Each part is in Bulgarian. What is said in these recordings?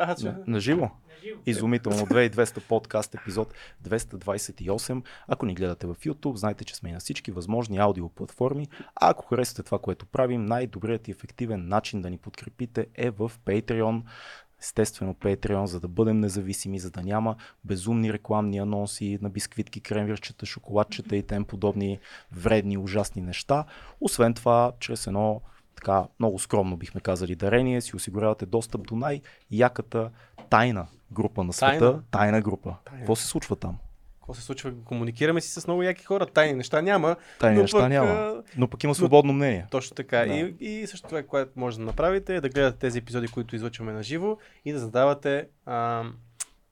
А, че... На, живо. Изумително. 2200 подкаст епизод 228. Ако ни гледате в YouTube, знайте, че сме и на всички възможни аудиоплатформи. А ако харесате това, което правим, най-добрият и ефективен начин да ни подкрепите е в Patreon. Естествено Patreon, за да бъдем независими, за да няма безумни рекламни анонси на бисквитки, кремвирчета, шоколадчета и тем подобни вредни, ужасни неща. Освен това, чрез едно така много скромно бихме казали дарение, си осигурявате достъп до най-яката тайна група на света. Тайна? Тайна група. Тайна. Какво се случва там? Какво се случва? Комуникираме си с много яки хора. Тайни неща няма. Тайни но неща пък, няма. Но пък има свободно мнение. Точно така. Да. И, и също това, което може да направите е да гледате тези епизоди, които излъчваме на живо и да задавате а,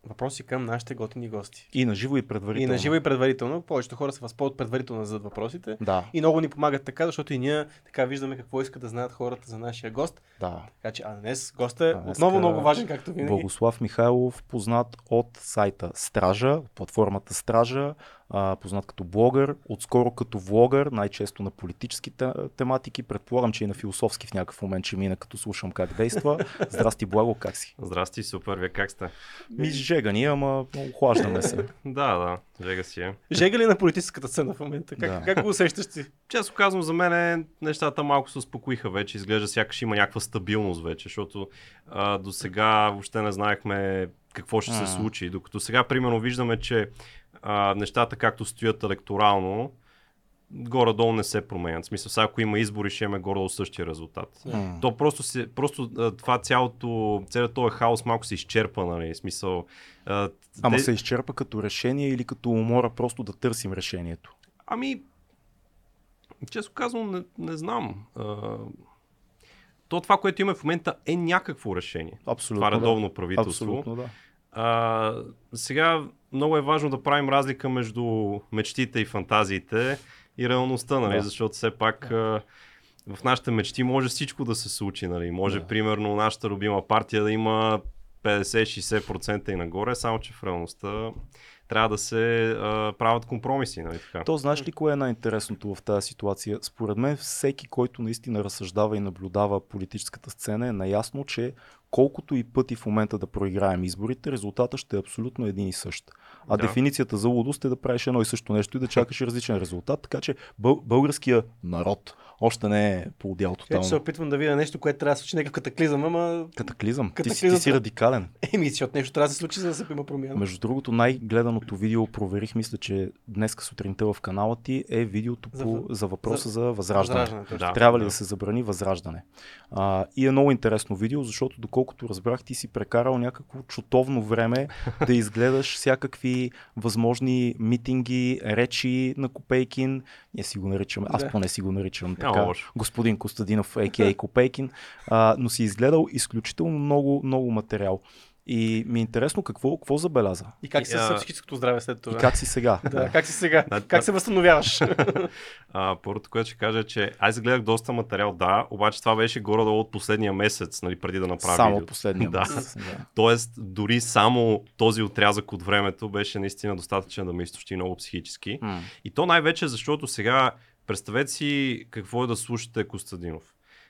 въпроси към нашите готини гости. И на живо и предварително. И на живо и предварително. Повечето хора се възползват предварително зададат въпросите. Да, И много ни помагат така, защото и ние така виждаме какво искат да знаят хората за нашия гост. да. Така че, а днес гостът е А днеска- отново много важен, както винаги. Благослав Михайлов, познат от сайта Стража, платформата Стража, а, познат като блогър, отскоро като влогър, най-често на политически те- тематики. Предполагам, че и на философски в някакъв момент ще мина, като слушам как действа. Здрасти, Благо, как си? Здрасти, супер, вие как сте? Ми жегани, ама охлаждаме се. Да, да, жега си е. Жега ли на политическата сцена в момента? Как, Да. как го усещаш ти? Често казвам, за мен нещата малко се успокоиха вече. Изглежда сякаш има някаква стабилност вече, защото а, до сега въобще не знаехме какво ще се случи. Докато сега, примерно, виждаме, че а, нещата както стоят електорално, горе-долу не се променят. В смисъл, сега ако има избори, ще имаме горе-долу същия резултат. М. То просто, се, просто това цялото, целият този хаос малко се изчерпа, нали? В смисъл, а, Ама те- се изчерпа като решение или като умора просто да търсим решението? Ами, често казвам, не, не знам. А, то това, което имаме в момента е някакво решение. Абсолютно. това редовно да. правителство. Абсолютно, да. А, сега много е важно да правим разлика между мечтите и фантазиите и реалността, нали? Да. защото все пак а, в нашите мечти може всичко да се случи. Нали? Може, Да. примерно, нашата любима партия да има 50-60% и нагоре, само че в реалността трябва да се а, правят компромиси. Нали? Така. То знаеш ли кое е най-интересното в тази ситуация? Според мен всеки, който наистина разсъждава и наблюдава политическата сцена е наясно, че колкото и пъти в момента да проиграем изборите, резултата ще е абсолютно един и същ. А Да. дефиницията за лудост е да правиш едно и също нещо и да чакаш различен резултат, така че бъл- българския народ още не е поудял Така че се тотално. опитвам да видя нещо, което трябва да се случи, някакъв катаклизъм, ама Катаклизъм. Ти, си- ти си радикален. еми, защото нещо трябва да се случи, за да се има промяна. Между другото, най-гледаното видео, проверих, мисля, че днес сутринта в канала ти е видеото За по, за, въпроса за- за, възраждане. Възраждането. Да. Трябва ли да се забрани възраждане? А, и е много интересно видео, защото доколкото разбрах, ти си прекарал някакво чутовно време да изгледаш всякакви възможни митинги, речи на Копейкин. Ние си го наричаме, аз Да. поне си го наричам така, лошо. господин Костадинов, а.к.а. Копейкин, а, но си изгледал изключително много, много материал. И ми е интересно какво, какво забеляза. И как се А, с психическото здраве след И това? как си сега. Да, как си сега? Как се възстановяваш? А, първото, което ще кажа е, че аз гледах доста материал, да, обаче това беше горе-долу от последния месец, нали, преди да направя Само видеото. последния Да. месец. Да. Тоест, дори само този отрязък от времето беше наистина достатъчен да ме изтощи много психически. М. И то най-вече, защото сега представете си какво е да слушате Костадинов.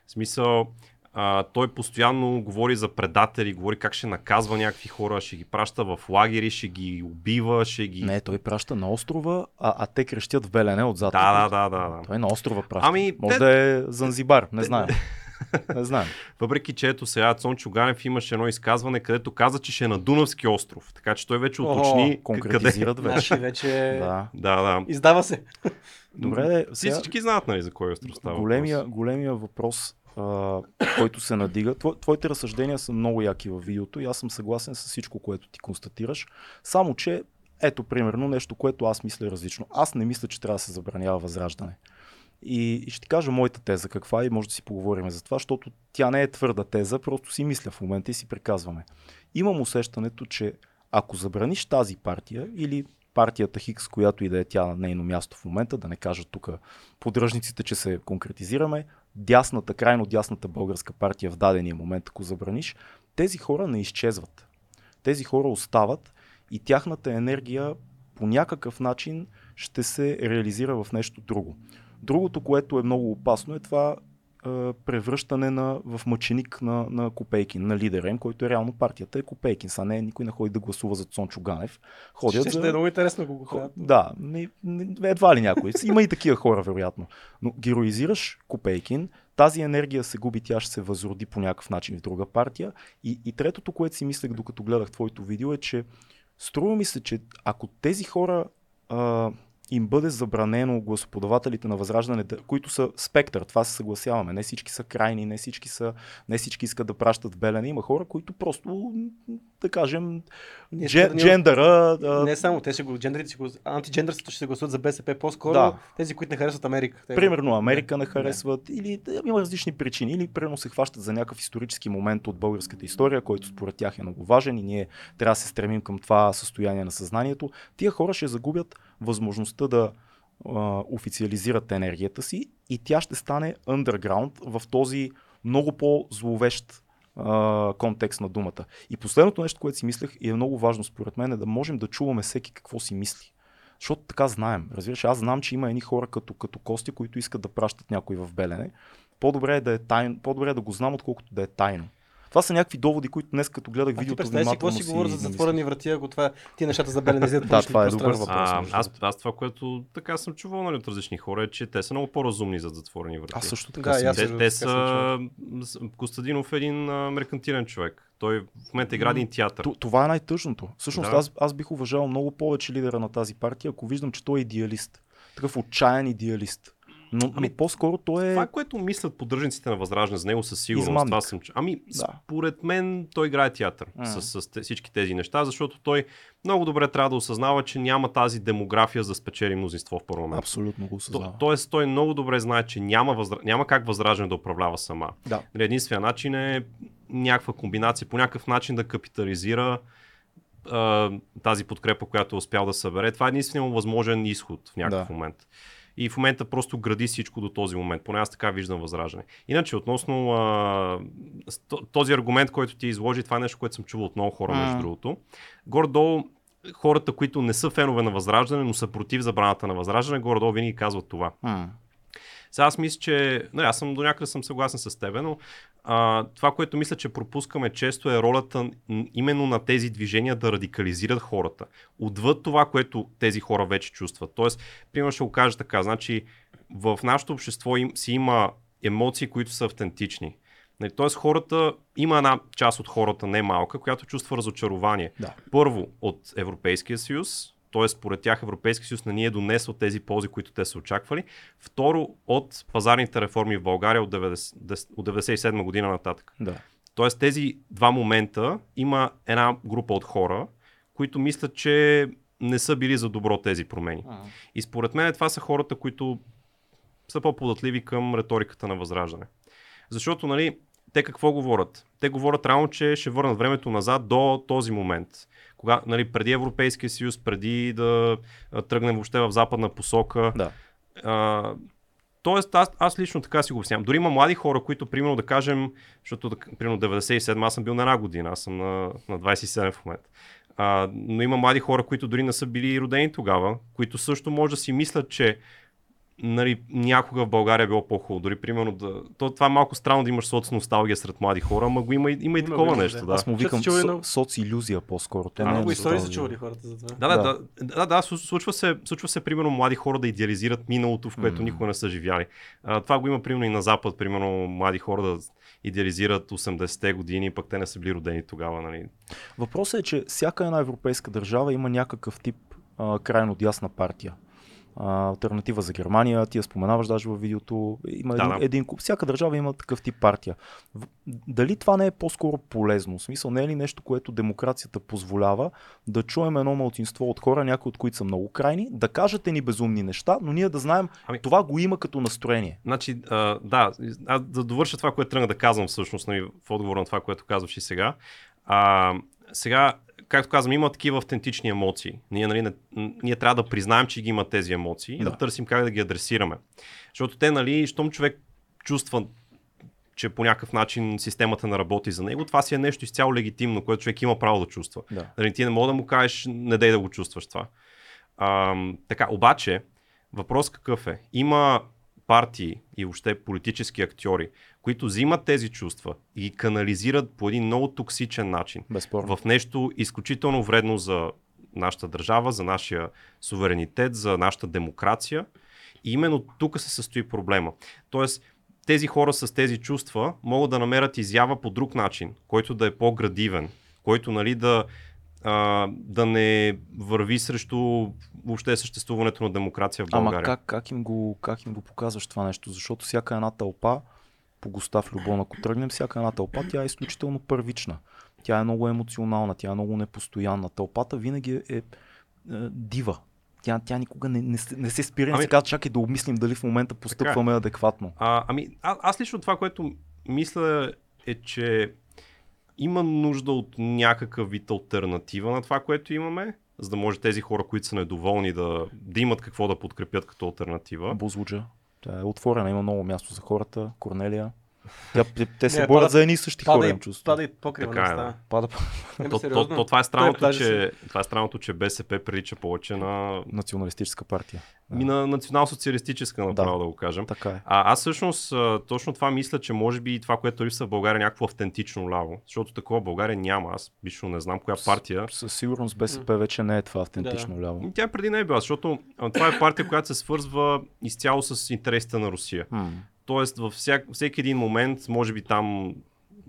В смисъл, а, той постоянно говори за предатели, говори как ще наказва някакви хора, ще ги праща в лагери, ще ги убива, ще ги... Не, той праща на острова, а, а те крещят в Белене отзад. Да, да, да, да, да. Той на острова праща. Ами, Може те- да е Занзибар, не знаем. Не знаем. Въпреки, че ето сега Цончо Ганев имаше едно изказване, където каза, че ще е на Дунавски остров. Така че той вече О, уточни къде. Конкретизират вече. Значи вече Да. Да, да. издава се. Добре, сега, всички знаят, нали, за кой остров става големия, въпрос. големия въпрос, а, който се надига. Тво, твоите разсъждения са много яки във видеото и аз съм съгласен с всичко, което ти констатираш. Само, че ето, примерно, нещо, което аз мисля различно. Аз не мисля, че трябва да се забранява възраждане. И, и ще ти кажа моята теза каква и може да си поговорим за това, защото тя не е твърда теза, просто си мисля в момента и си приказваме. Имам усещането, че ако забраниш тази партия или партията Хикс, която и да е тя на нейно място в момента, да не кажа тук подръжниците, че се конкретизираме, дясната, крайно дясната българска партия в дадения момент, ако забраниш, тези хора не изчезват. Тези хора остават и тяхната енергия по някакъв начин ще се реализира в нещо друго. Другото, което е много опасно е това а, превръщане на, в мъченик на, на Копейкин, на лидера им, който е реално партията е Копейкин. Са не, никой не ходи да гласува за Цончо Ганев. Ходят Ще, за... ще е много интересно го правят. Да, не, не, едва ли някой. Има и такива хора, вероятно. Но героизираш Копейкин, тази енергия се губи, тя ще се възроди по някакъв начин в друга партия. И, и третото, което си мислех докато гледах твоето видео е, че струва ми се, че ако тези хора а, им бъде забранено гласоподавателите на Възраждане, да- които са спектър, това се съгласяваме. Не всички са крайни, не всички, са, не всички искат да пращат в белене. Има хора, които просто, да кажем, Ние дже, ни- джендъра, а, Не само, те ще го, джендрите ще го, антиджендърството ще се гласуват за БСП, по-скоро Да. тези, които не харесват Америка. Те- Примерно Америка не харесват или да, има различни причини, или примерно се хващат за някакъв исторически момент от българската история, който според тях е много важен и ние трябва да се стремим към това състояние на съзнанието. Тия хора ще загубят възможността да а, официализират енергията си и тя ще стане underground в този много по-зловещ а, контекст на думата. И последното нещо, което си мислех и е много важно според мен е да можем да чуваме всеки какво си мисли. Защото така знаем. Разбираш, аз знам, че има едни хора като, като Кости, които искат да пращат някой в Белене. По-добре е да е тайно, по-добре е да го знам, отколкото да е тайно. Това са някакви доводи, които днес като гледах А видеото представи си какво внимателно си говоря за затворени врати, ако това ти нещата за белен излизат Да, това е добър въпрос. А, аз, аз това, което така съм чувал нали, от различни хора, е, че те са много по-разумни за затворени врати. Аз също така Да, те, те са... Костадинов е един а, меркантилен човек. Той в момента играе един театър. Това е най-тъжното. Всъщност Да. аз, аз бих уважавал много повече лидера на тази партия, ако виждам, че той е идеалист. Такъв отчаян идеалист. Но, ами, но по-скоро той е... Това, което мислят поддръжниците на Възраждане за него със сигурност. Измамник. Това съм... Ами, Да. според мен той играе театър М. с, с всички тези неща, защото той много добре трябва да осъзнава, че няма тази демография за да спечели мнозинство в парламент. Абсолютно го То, осъзнава. тоест, той много добре знае, че няма, възра... няма как Възраждане да управлява сама. Да. Нали, Единственият начин е някаква комбинация, по някакъв начин да капитализира тази подкрепа, която е успял да събере. Това е единствено възможен изход в някакъв Да. момент. И в момента просто гради всичко до този момент. Поне аз така виждам възраждане. Иначе, относно а, този аргумент, който ти изложи, това е нещо, което съм чувал от много хора, между М. другото. Горе-долу, хората, които не са фенове на Възраждане, но са против забраната на Възраждане, горе-долу винаги казват това. М. Сега аз мисля, че... Не, аз съм до някъде съм съгласен с тебе, но а, това, което мисля, че пропускаме често е ролята именно на тези движения да радикализират хората. Отвъд това, което тези хора вече чувстват. Тоест, примерно ще го кажа така, значи в нашето общество им, си има емоции, които са автентични. Нали, Тоест хората, има една част от хората, не малка, която чувства разочарование. Да. Първо от Европейския съюз, т.е. според тях Европейския съюз не ни е донесъл тези ползи, които те са очаквали. Второ, от пазарните реформи в България от, 90, дес- от 97 година нататък. Да. Тоест тези два момента има една група от хора, които мислят, че не са били за добро тези промени. И според мен това са хората, които са по-податливи към риториката на възраждане. Защото, нали, те какво говорят? Те говорят реално, че ще върнат времето назад до този момент. Кога, нали, преди Европейския съюз, преди да тръгнем въобще в западна посока. Да. А, тоест, аз, аз лично така си го обяснявам. Дори има млади хора, които, примерно, да кажем, защото, примерно, 97, аз съм бил на една година, аз съм на, на 27 в момента. А, но има млади хора, които дори не са били родени тогава, които също може да си мислят, че нали, някога в България е било по-хубаво. Дори, примерно, да... То, това е малко странно да имаш соц носталгия сред млади хора, ама го има, и- има и Има такова го, нещо. да. Аз му викам са чували со, много- социлюзия по-скоро. Те А, не е Много истории са чували хората за това. Да, да, Да. да, да, да, слу- случва се, случва се, примерно, млади хора да идеализират миналото, в което М. никога не са живяли. А, това го има, примерно, и на Запад, примерно, млади хора да идеализират 80-те години, пък те не са били родени тогава, нали. Въпросът е, че всяка една европейска държава има някакъв тип а, крайно дясна партия. Альтернатива за Германия, ти я споменаваш даже във видеото. Има Да, един, да. един. Всяка държава има такъв тип партия. Дали това не е по-скоро полезно? В смисъл, не е ли нещо, което демокрацията позволява да чуем едно малцинство от хора, някои от които са много крайни, да кажете ни безумни неща, но ние да знаем, Ами- това го има като настроение. Значи, а, да, аз да довърша това, което тръгна да казвам всъщност, нали, в отговор на това, което казваш и сега. А, сега, както казвам, има такива автентични емоции. Ние, нали, не, ние трябва да признаем, че ги има тези емоции и да. Да. търсим как да ги адресираме. Защото те, нали, щом човек чувства че по някакъв начин системата не работи за него, това си е нещо изцяло легитимно, което човек има право да чувства. Да. Нали, ти не мога да му кажеш, не дай да го чувстваш това. А, така, обаче, въпрос какъв е? Има партии и въобще политически актьори, които взимат тези чувства и ги канализират по един много токсичен начин Безспорно. в нещо изключително вредно за нашата държава, за нашия суверенитет, за нашата демокрация. И именно тук се състои проблема. Тоест, тези хора с тези чувства могат да намерят изява по друг начин, който да е по-градивен, който нали, да, а, да не върви срещу въобще съществуването на демокрация в България. Ама как, как, им го, как им го показваш това нещо? Защото всяка една тълпа, по Густав Любон, ако тръгнем, всяка една тълпа, тя е изключително първична. Тя е много емоционална, тя е много непостоянна. Тълпата винаги е, е, е дива. Тя, тя никога не, не, се- не се спира, не Ами- се казва, чакай да обмислим дали в момента постъпваме адекватно. А, ами, а, аз лично това, което мисля е, че има нужда от някакъв вид альтернатива на това, което имаме, за да може тези хора, които са недоволни, да, да имат какво да подкрепят като альтернатива. Бузлуджа. Тя е отворена, има много място за хората. Корнелия. Тя, те, те се Не, борят пада- за едни и същи Пада хора, чувство. пада и покрива Така е, да. Пада Ема, То, то, сериозно. то, това, е Той странното, че, това е странното, че БСП прилича повече на, националистическа партия. ми на национал-социалистическа, направо да. да го кажем. Така е. А, аз всъщност точно това мисля, че може би това, което липсва в България е някакво автентично ляво. Защото такова в България няма. Аз лично не знам коя партия. Със сигурност БСП вече не е това автентично ляво. И Тя преди не е била, защото това е партия, която се свързва изцяло с интересите на Русия. Тоест във всяк, всеки един момент, може би там,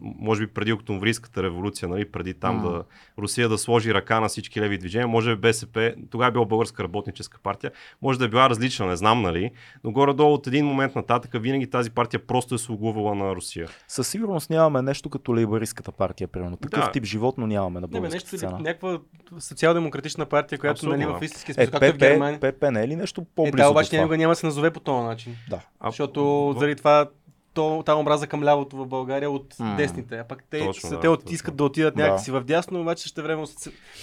може би преди Октомврийската революция, нали, преди там М. да Русия да сложи ръка на всички леви движения, може би БСП, тогава е била Българска работническа партия, може да е била различна, не знам, нали, но горе-долу от един момент нататък винаги тази партия просто е слугувала на Русия. Със сигурност нямаме нещо като лейбаристската партия, примерно. Такъв Да. тип животно нямаме на Не, бе, българската нещо, сцена. някаква социал-демократична партия, която Абсолютно, нали, да. в истински Е, смисъл, както е в ПП, Германия. ПП не е ли нещо Е, по-близо да, до обаче това? никога няма да се назове по този начин. Да. А, Защото в- заради това то, тази омраза към лявото в България от М. десните. А пък те, Точно, са, да, те от, искат да отидат Да. някакси в дясно, обаче ще време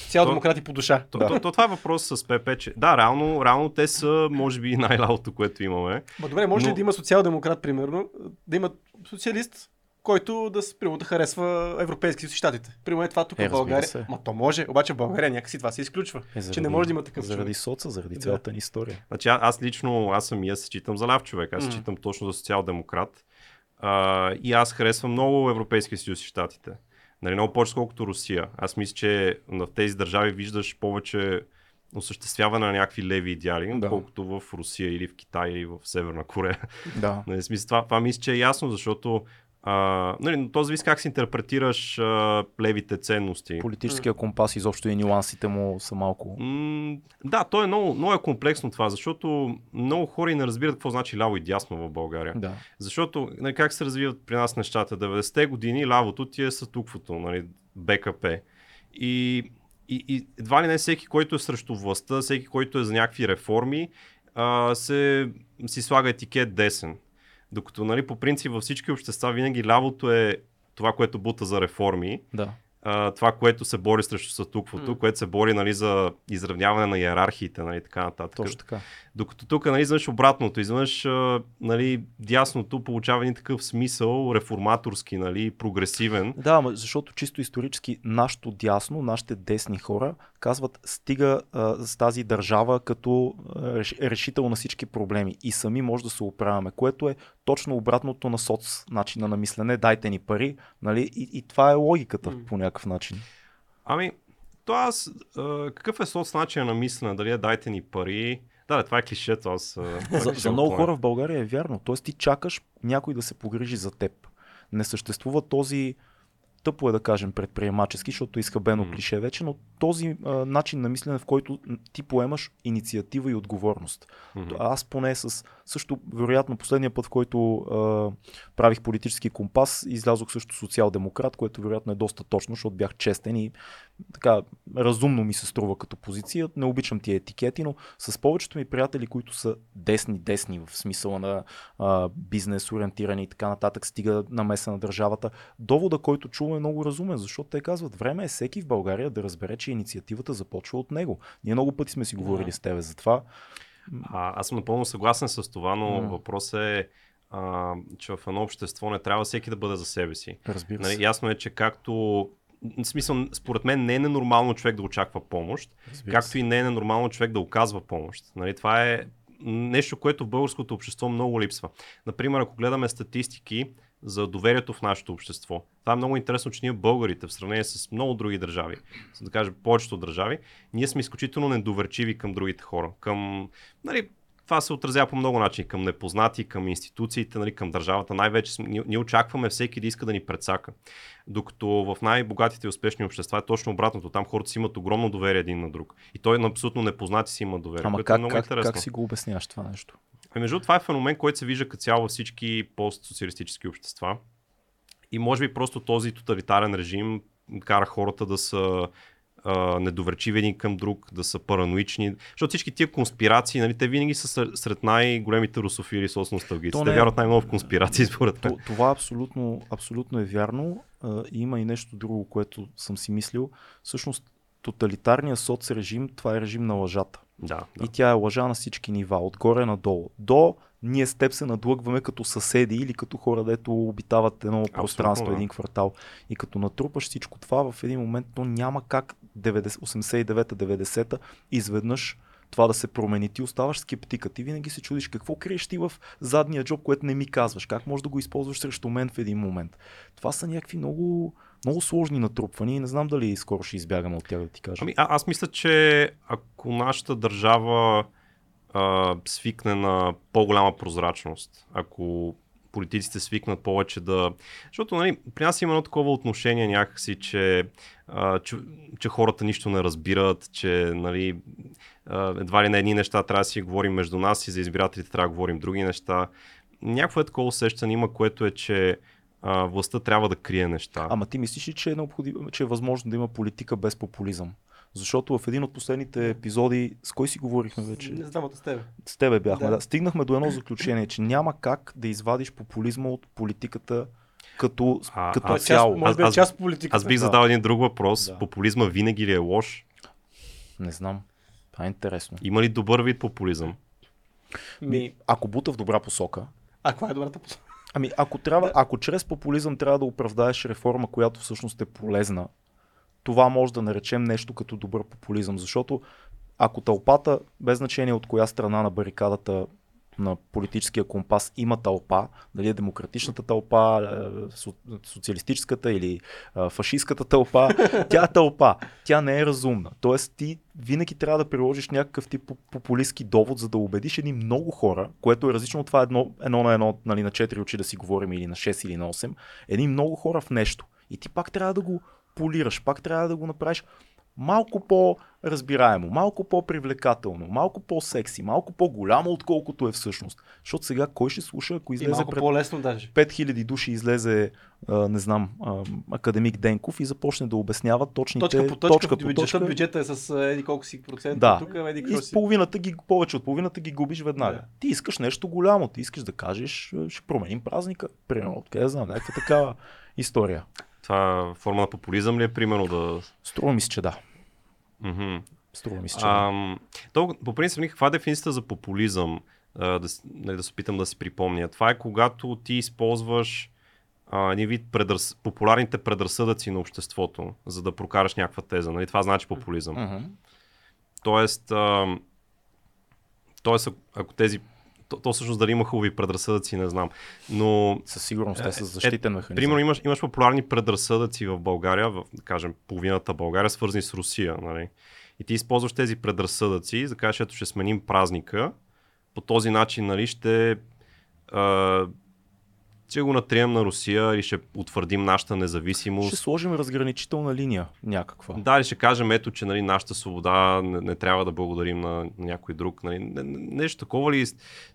цял То- демократи по душа. То, Да. то, то, това е въпрос с ПП, че да, реално, реално те са, може би, най-лалото, което имаме. Ма добре, може Но- ли да има социал-демократ, примерно, да има социалист, който да, примерно, да харесва Европейски съюз и щатите. Примерно е това тук Е, в България. се. Ма то може, обаче в България някакси това се изключва. Е, че не може да има такъв Заради човек. соца, заради Да. цялата ни история. Значи а- аз лично, аз самия се читам за ляв човек, аз се М. читам точно за социал-демократ. А, и аз харесвам много Европейския съюз и щатите. Нали, много повече, колкото Русия. Аз мисля, че в тези държави виждаш повече осъществяване на някакви леви идеали, Да. колкото в Русия или в Китай или в Северна Корея. Да. Нали, смисъл, това, това мисля, че е ясно, защото а, нали, но то зависи как си интерпретираш а, левите ценности. Политическия компас изобщо и нюансите му са малко... М, да, то е много, много е комплексно това, защото много хора и не разбират какво значи ляво и дясно в България. Да. Защото нали, как се развиват при нас нещата? 90-те години лявото ти е сътуквото, нали, БКП. И, и, и едва ли не всеки, който е срещу властта, всеки, който е за някакви реформи, а, се, си слага етикет десен. Докато нали, по принцип във всички общества винаги лявото е това, което бута за реформи, Да. а, това, което се бори срещу статуквото, М. което се бори нали, за изравняване на иерархиите, нали, така нататък. Точно така. Докато тук нали, изведнъж обратното, изведнъж нали, дясното получава един такъв смисъл, реформаторски, нали, прогресивен. Да, защото чисто исторически нашето дясно, нашите десни хора казват стига а, с тази държава като а, реш, решител на всички проблеми и сами може да се оправяме, което е точно обратното на соц начина на мислене, дайте ни пари, нали? И, и това е логиката М. по някакъв начин. Ами, то аз, а, какъв е соц начин на мислене, дали е дайте ни пари? Да, това е клишето, аз... това За, за го много хора в България е вярно. Тоест ти чакаш някой да се погрижи за теб. Не съществува този тъпо е да кажем предприемачески, защото е изхабено М. клише вече, но този а, начин на мислене, в който ти поемаш инициатива и отговорност. Мгм. Аз поне с също, вероятно, последния път, в който а, правих политически компас, излязох също социал-демократ, което вероятно е доста точно, защото бях честен и така разумно ми се струва като позиция. Не обичам тия етикети, но с повечето ми приятели, които са десни-десни в смисъла на а, бизнес, ориентирани и така нататък, стига намеса на държавата, довода, който чувам е много разумен, защото те казват, време е всеки в България да разбере, че инициативата започва от него. Ние много пъти сме си говорили Да. с тебе за това. А, аз съм напълно съгласен с това, но М. въпросът е, а, че в едно общество не трябва всеки да бъде за себе си. Разбира се. Нали, ясно е, че както в смисъл, според мен не е ненормално човек да очаква помощ, Разбира както и не е ненормално човек да оказва помощ. Нали, това е нещо, което в българското общество много липсва. Например, ако гледаме статистики за доверието в нашето общество. Това е много интересно, че ние българите, в сравнение с много други държави, да кажем повечето държави, ние сме изключително недоверчиви към другите хора. Към, нали, това се отразява по много начини. Към непознати, към институциите, нали, към държавата. Най-вече ние, ние очакваме всеки да иска да ни предсака. Докато в най-богатите и успешни общества е точно обратното. Там хората си имат огромно доверие един на друг. И той на абсолютно непознати си има доверие. Ама е как, много как, интересно. как си го обясняваш това нещо? Ами, между това е феномен, който се вижда като цяло във всички постсоциалистически общества. И може би просто този тоталитарен режим кара хората да са а, недоверчиви един към друг, да са параноични. Защото всички тия конспирации, нали, те винаги са сред- най-големите русофили с носталгици. Те не е- вярват най-много в конспирации, според мен. То, това абсолютно, абсолютно е вярно. А, има и нещо друго, което съм си мислил. Всъщност, тоталитарният соцрежим, това е режим на лъжата. Да, И да. тя е лъжа на всички нива, отгоре надолу. До ние с теб се надлъгваме като съседи или като хора, дето обитават едно пространство, да. един квартал. И като натрупаш всичко това в един момент, то няма как 90, 89-90 изведнъж това да се промени. Ти оставаш скептика. Ти винаги се чудиш какво криеш ти в задния джоб, което не ми казваш. Как можеш да го използваш срещу мен в един момент. Това са някакви много, много сложни натрупвания и не знам дали скоро ще избягаме от тях да ти кажа. Ами, а, аз мисля, че ако нашата държава а, свикне на по-голяма прозрачност, ако политиците свикнат повече да... Защото нали, при нас има едно такова отношение някакси, че, а, че, че хората нищо не разбират, че нали, а, едва ли на едни неща трябва да си говорим между нас и за избирателите трябва да говорим други неща. Някакво е такова усещане има, което е, че а, властта трябва да крие неща. Ама ти мислиш ли, че е, необходимо, че е възможно да има политика без популизъм? Защото в един от последните епизоди, с кой си говорихме вече? Не знам с тебе. С тебе бяхме. Да. Да. Стигнахме до едно заключение, че няма как да извадиш популизма от политиката като, А, като а, цяло. може би е аз- част от политиката. Аз бих Да. задал един друг въпрос. Да. Популизма винаги ли е лош? Не знам. Това е интересно. Има ли добър вид популизъм? Ми, Ако бута в добра посока, а каква е добрата посока? Ами, ако, трябва, ако чрез популизъм трябва да оправдаеш реформа, която всъщност е полезна, това може да наречем нещо като добър популизъм, защото ако тълпата, без значение от коя страна на барикадата на политическия компас има тълпа, дали е демократичната тълпа, е, со- социалистическата или е, фашистската тълпа, тя е тълпа, тя не е разумна. Тоест ти винаги трябва да приложиш някакъв тип поп- популистски довод, за да убедиш едни много хора, което е различно от това едно, едно на едно, нали, на 4 очи да си говорим или на 6 или на 8, едни много хора в нещо. И ти пак трябва да го полираш, пак трябва да го направиш малко по-разбираемо, малко по-привлекателно, малко по-секси, малко по-голямо, отколкото е всъщност. Защото сега кой ще слуша, ако И излезе малко пред по-лесно даже. 5000 души излезе, а, не знам, а, академик Денков и започне да обяснява точните Точка по точка, точка, по точка. бюджета е с еди колко си процента. Да. Тук еди И си. половината ги, повече от половината ги губиш веднага. Да. Ти искаш нещо голямо, ти искаш да кажеш, ще променим празника. Примерно, откъде знам, някаква такава история. Това форма на популизъм ли е, примерно, да... Струва ми се, че да. Мгм. Струва ми се, че да. Ам, то, по принцип, каква е дефиницията за популизъм? А, да, нали, да се опитам да си припомня. Това е когато ти използваш а, един вид предръс... популярните предразсъдъци на обществото, за да прокараш някаква теза. Нали? Това значи популизъм. Мгм. Тоест, а, тоест ако тези... То, то всъщност дали има хубави предразсъдъци, не знам. Но Със сигурност те са Е, защитен механизъм. Примерно имаш, имаш популярни предразсъдъци в България, в, да кажем, половината България, свързани с Русия. Нали? И ти използваш тези предразсъдъци, за да кажеш, ето ще сменим празника. По този начин нали, ще, а, ще го натрием на Русия или ще утвърдим нашата независимост. Ще сложим разграничителна линия някаква. Да, или ще кажем, ето, че нали, нашата свобода не, не трябва да благодарим на, на някой друг. Нали. Не, не, нещо такова ли?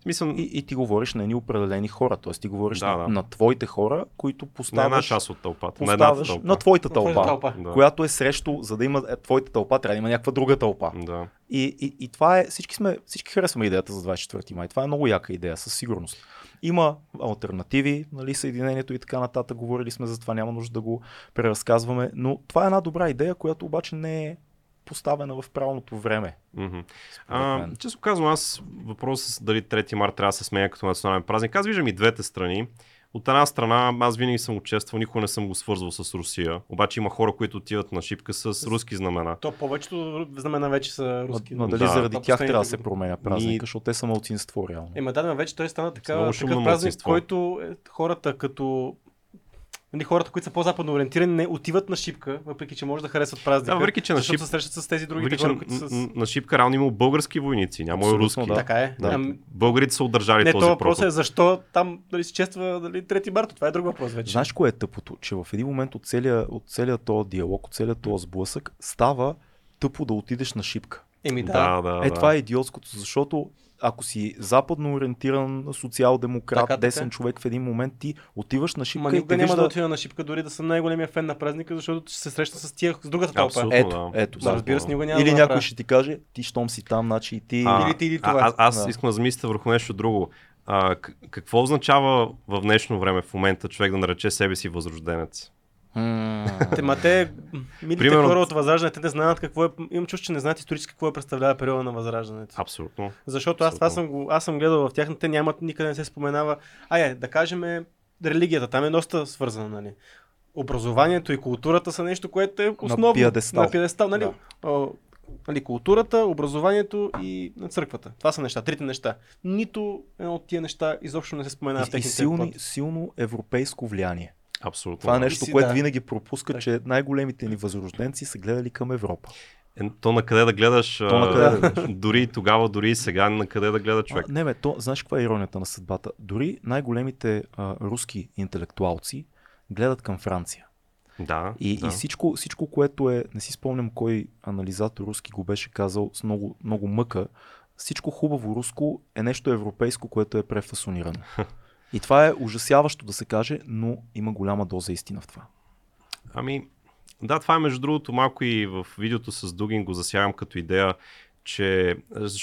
Смисъл, И, и ти говориш на едни определени хора, т.е. ти говориш Да, на, да. на твоите хора, които на една поставяш, част от тълпата. На поставяш тълпа. на твоята На твоята тълпа, тълпа. Да. която е срещу, за да има е, твоята тълпа, трябва да има някаква друга тълпа. Да. И, и, и това е, всички, сме, всички харесваме идеята за 24 май. Това е много яка идея, със сигурност. Има альтернативи, нали, съединението и така нататък. Говорили сме за това, няма нужда да го преразказваме. Но това е една добра идея, която обаче не е поставена в правилното време. Според А, често казвам, аз въпросът с дали 3 марта трябва да се сменя като национален празник. Аз виждам и двете страни. От една страна, аз винаги съм участвал, никога не съм го свързвал с Русия. Обаче има хора, които отиват на шипка с руски знамена. То повечето знамена вече са руски. Но, но дали Да. заради тях трябва да се променя празника, защото те са малцинство реално. Ема да, но вече той стана така, такъв празник, който е, хората като Нали, хората, които са по-западно ориентирани, не отиват на шипка, въпреки че може да харесват празника. Да, въпреки, че на защото шип- се срещат с тези другите Въпреки, хора, които са на, с... на, на шипка реално има български войници, няма и Абсолютно, руски. да. Така е. Да. Ам, Българите са удържали не, този то въпрос е защо там нали, се чества нали, 3 марта. Това е друг въпрос вече. Знаеш кое е тъпото? Че в един момент от целия, от целия този диалог, от целият този сблъсък, става тъпо да отидеш на шипка. Еми да. Да, да, Е, да. това е идиотското, защото ако си западно ориентиран социал-демократ, Така, така. десен човек в един момент, ти отиваш на шипка Ма и никога няма вижда... да отида на шипка, дори да съм най-големия фен на празника, защото ще се среща с тия, с другата тълпа. Абсолютно, Ето, да. ето, Да, разбира се, никога няма Или да някой ще ти каже, ти щом си там, значи и ти... А, Или ти, или това. а, аз Да. искам да замисля върху нещо друго. А, какво означава в днешно време в момента човек да нарече себе си възрожденец? М, Те, ма те, милите Примерно- хора от Възраждането, не знаят какво е, имам чувство, че не знаят исторически какво е представлява периода на Възраждането. Абсолютно. Защото аз това съм, Абсолютно. го, аз съм гледал в тях, но те нямат, никъде не се споменава. Ай, да кажем, религията там е доста свързана, нали? Образованието и културата са нещо, което е основно. пиедестал. На пиедестал, нали? Да. Нали? Културата, образованието и на църквата. Това са неща, трите неща. Нито едно от тия неща изобщо не се споменава в и, и техните силни, плод. силно европейско влияние. Абсолютно. Това е нещо, си, което да. винаги пропуска, Так. че най-големите ни възрожденци са гледали към Европа. Е, то на къде да гледаш, То на къде да гледаш. дори тогава, дори и сега, на къде да гледа човек. А, не, бе, то, знаеш каква е иронията на съдбата? Дори най-големите а, руски интелектуалци гледат към Франция. Да, И, да. и всичко, всичко, което е, не си спомням кой анализатор руски го беше казал с много, много мъка, всичко хубаво руско е нещо европейско, което е префасонирано. И това е ужасяващо да се каже, но има голяма доза истина в това. Ами, да, това е между другото малко и в видеото с Дугин го засягам като идея, че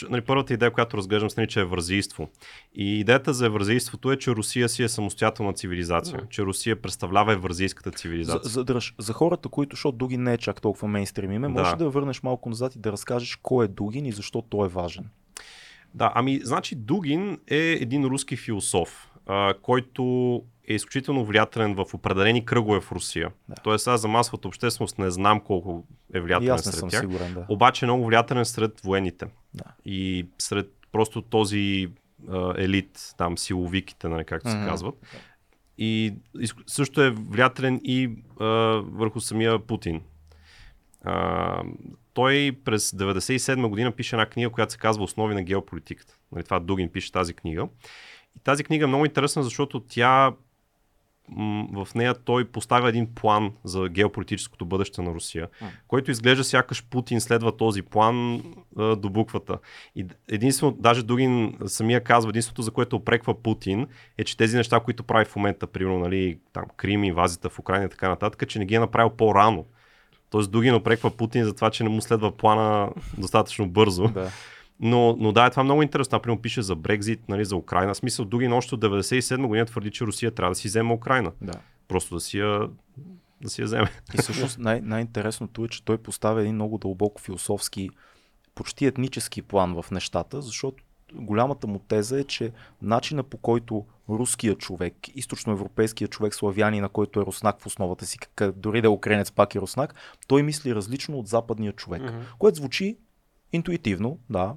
нали, първата идея, която разглеждам, се нарича евразийство. И идеята за евразийството е, че Русия си е самостоятелна цивилизация, че Русия представлява евразийската За, цивилизация. за, дръж, за хората, които, защото Дугин не е чак толкова мейнстрим име, може Да. да. да върнеш малко назад и да разкажеш кой е Дугин и защо той е важен. Да, ами, значи Дугин е един руски философ, а, който е изключително влиятелен в определени кръгове в Русия. Да. Тоест, аз за масовата общественост не знам колко е влиятелен сред съм тях. сигурен, да. Обаче е много влиятелен сред военните. Да. И сред просто този а, елит, там силовиките, нали, както се Мгм. казват. И също е влиятелен и а, върху самия Путин. А, той през 97 година пише една книга, която се казва Основи на геополитиката. Нали, това Дугин пише тази книга. И тази книга е много интересна, защото тя в нея той поставя един план за геополитическото бъдеще на Русия, който изглежда сякаш Путин следва този план а, до буквата. И единствено, даже Дугин самия казва, единството, за което опреква Путин, е, че тези неща, които прави в момента, примерно, нали, там, Крим, инвазията в Украина и така нататък, че не ги е направил по-рано. Тоест Дугин опреква Путин за това, че не му следва плана достатъчно бързо. Да. Но, но да, е това много интересно. Например, пише за Брекзит, нали, за Украина. В смисъл, Дугин още от 97 година твърди, че Русия трябва да си вземе Украина. да. Просто да си я, да си я вземе. И всъщност най- най-интересното е, че той поставя един много дълбоко философски, почти етнически план в нещата, защото голямата му теза е, че начина по който руският човек, източноевропейският човек, славяни, на който е руснак в основата си, как, дори да е украинец, пак е руснак, той мисли различно от западния човек. Мгм. Което звучи интуитивно, да,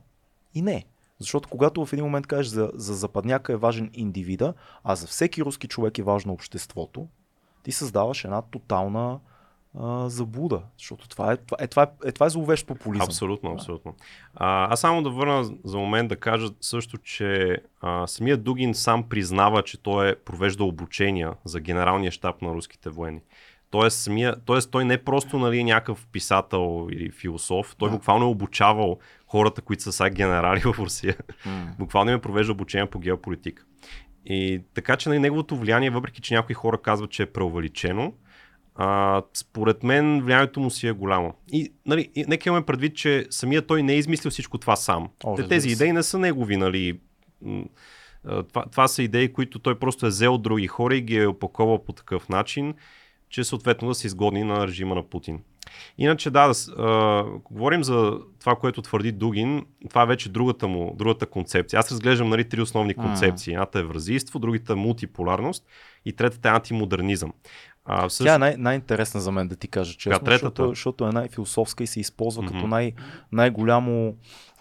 и не. Защото когато в един момент кажеш за, за западняка е важен индивида, а за всеки руски човек е важно обществото, ти създаваш една тотална а, заблуда. Защото това е, това е, това е, е, това е зловещ популизъм. Абсолютно, абсолютно. А, аз само да върна за момент да кажа също, че а, самият Дугин сам признава, че той е провеждал обучения за генералния щаб на руските военни. Тоест, самия, тоест той не е просто нали, е някакъв писател или философ, той Да. буквално е обучавал хората, които са сега генерали в Русия. М. Буквално им е провежда обучение по геополитика. И така че нали, неговото влияние, въпреки че някои хора казват, че е преувеличено, а, според мен влиянието му си е голямо. И, нали, и нека имаме предвид, че самия той не е измислил всичко това сам. О, Те, тези идеи не са негови, нали. Това, това са идеи, които той просто е взел от други хора и ги е опаковал по такъв начин, че съответно да се изгодни на режима на Путин. Иначе да, да говорим за това, което твърди Дугин, това е вече другата му, другата концепция. Аз разглеждам нали, три основни концепции. Едната е евразийство, другата е мултиполярност и третата е антимодернизъм. А, всъщност, Тя е най- най-интересна за мен да ти кажа честно, Коя, третата? защото, защото е най-философска и се използва Мгм. като най- най-голямо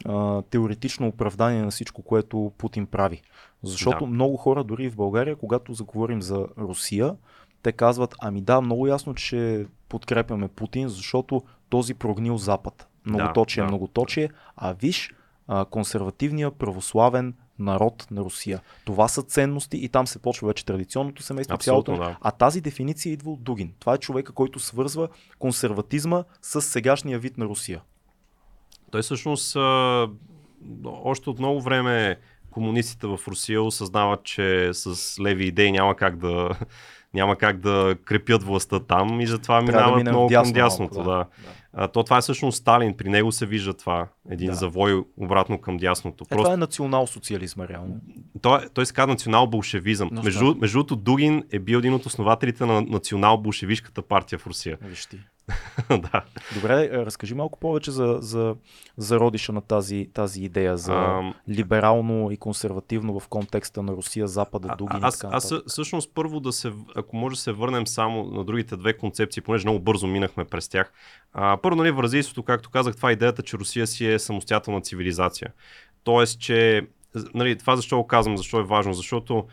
а, теоретично оправдание на всичко, което Путин прави. Защото Да. много хора, дори в България, когато заговорим за Русия, те казват, ами да, много ясно, че подкрепяме Путин, защото този прогнил Запад. Многоточие, да. многоточие, а виж, консервативния православен народ на Русия. Това са ценности и там се почва вече традиционното семейство. Абсолютно, цялото... да. А тази дефиниция идва от Дугин. Това е човека, който свързва консерватизма с сегашния вид на Русия. Той всъщност още от много време комунистите в Русия осъзнават, че с леви идеи няма как да, няма как да крепят властта там и затова Трябва да минават минем много към дясното. малко, да. да. А, то това е всъщност Сталин, при него се вижда това, един Да. завой обратно към дясното. Е, това е национал-социализма, реално. той, той се казва национал-болшевизъм. Но Между, да. между другото, Дугин е бил един от основателите на национал-болшевишката партия в Русия. Виж ти. да. Добре, е, разкажи малко повече за, за, за родиша на тази, тази идея за Ам, либерално и консервативно в контекста на Русия, Запада, А- Дугин а- и аз, така аз всъщност първо да се, ако може да се върнем само на другите две концепции, понеже много бързо минахме през тях. А, първо, нали, в разийството, както казах, това е идеята, че Русия си е самостоятелна цивилизация. Тоест, че нали, това защо го казвам, защо е важно, защото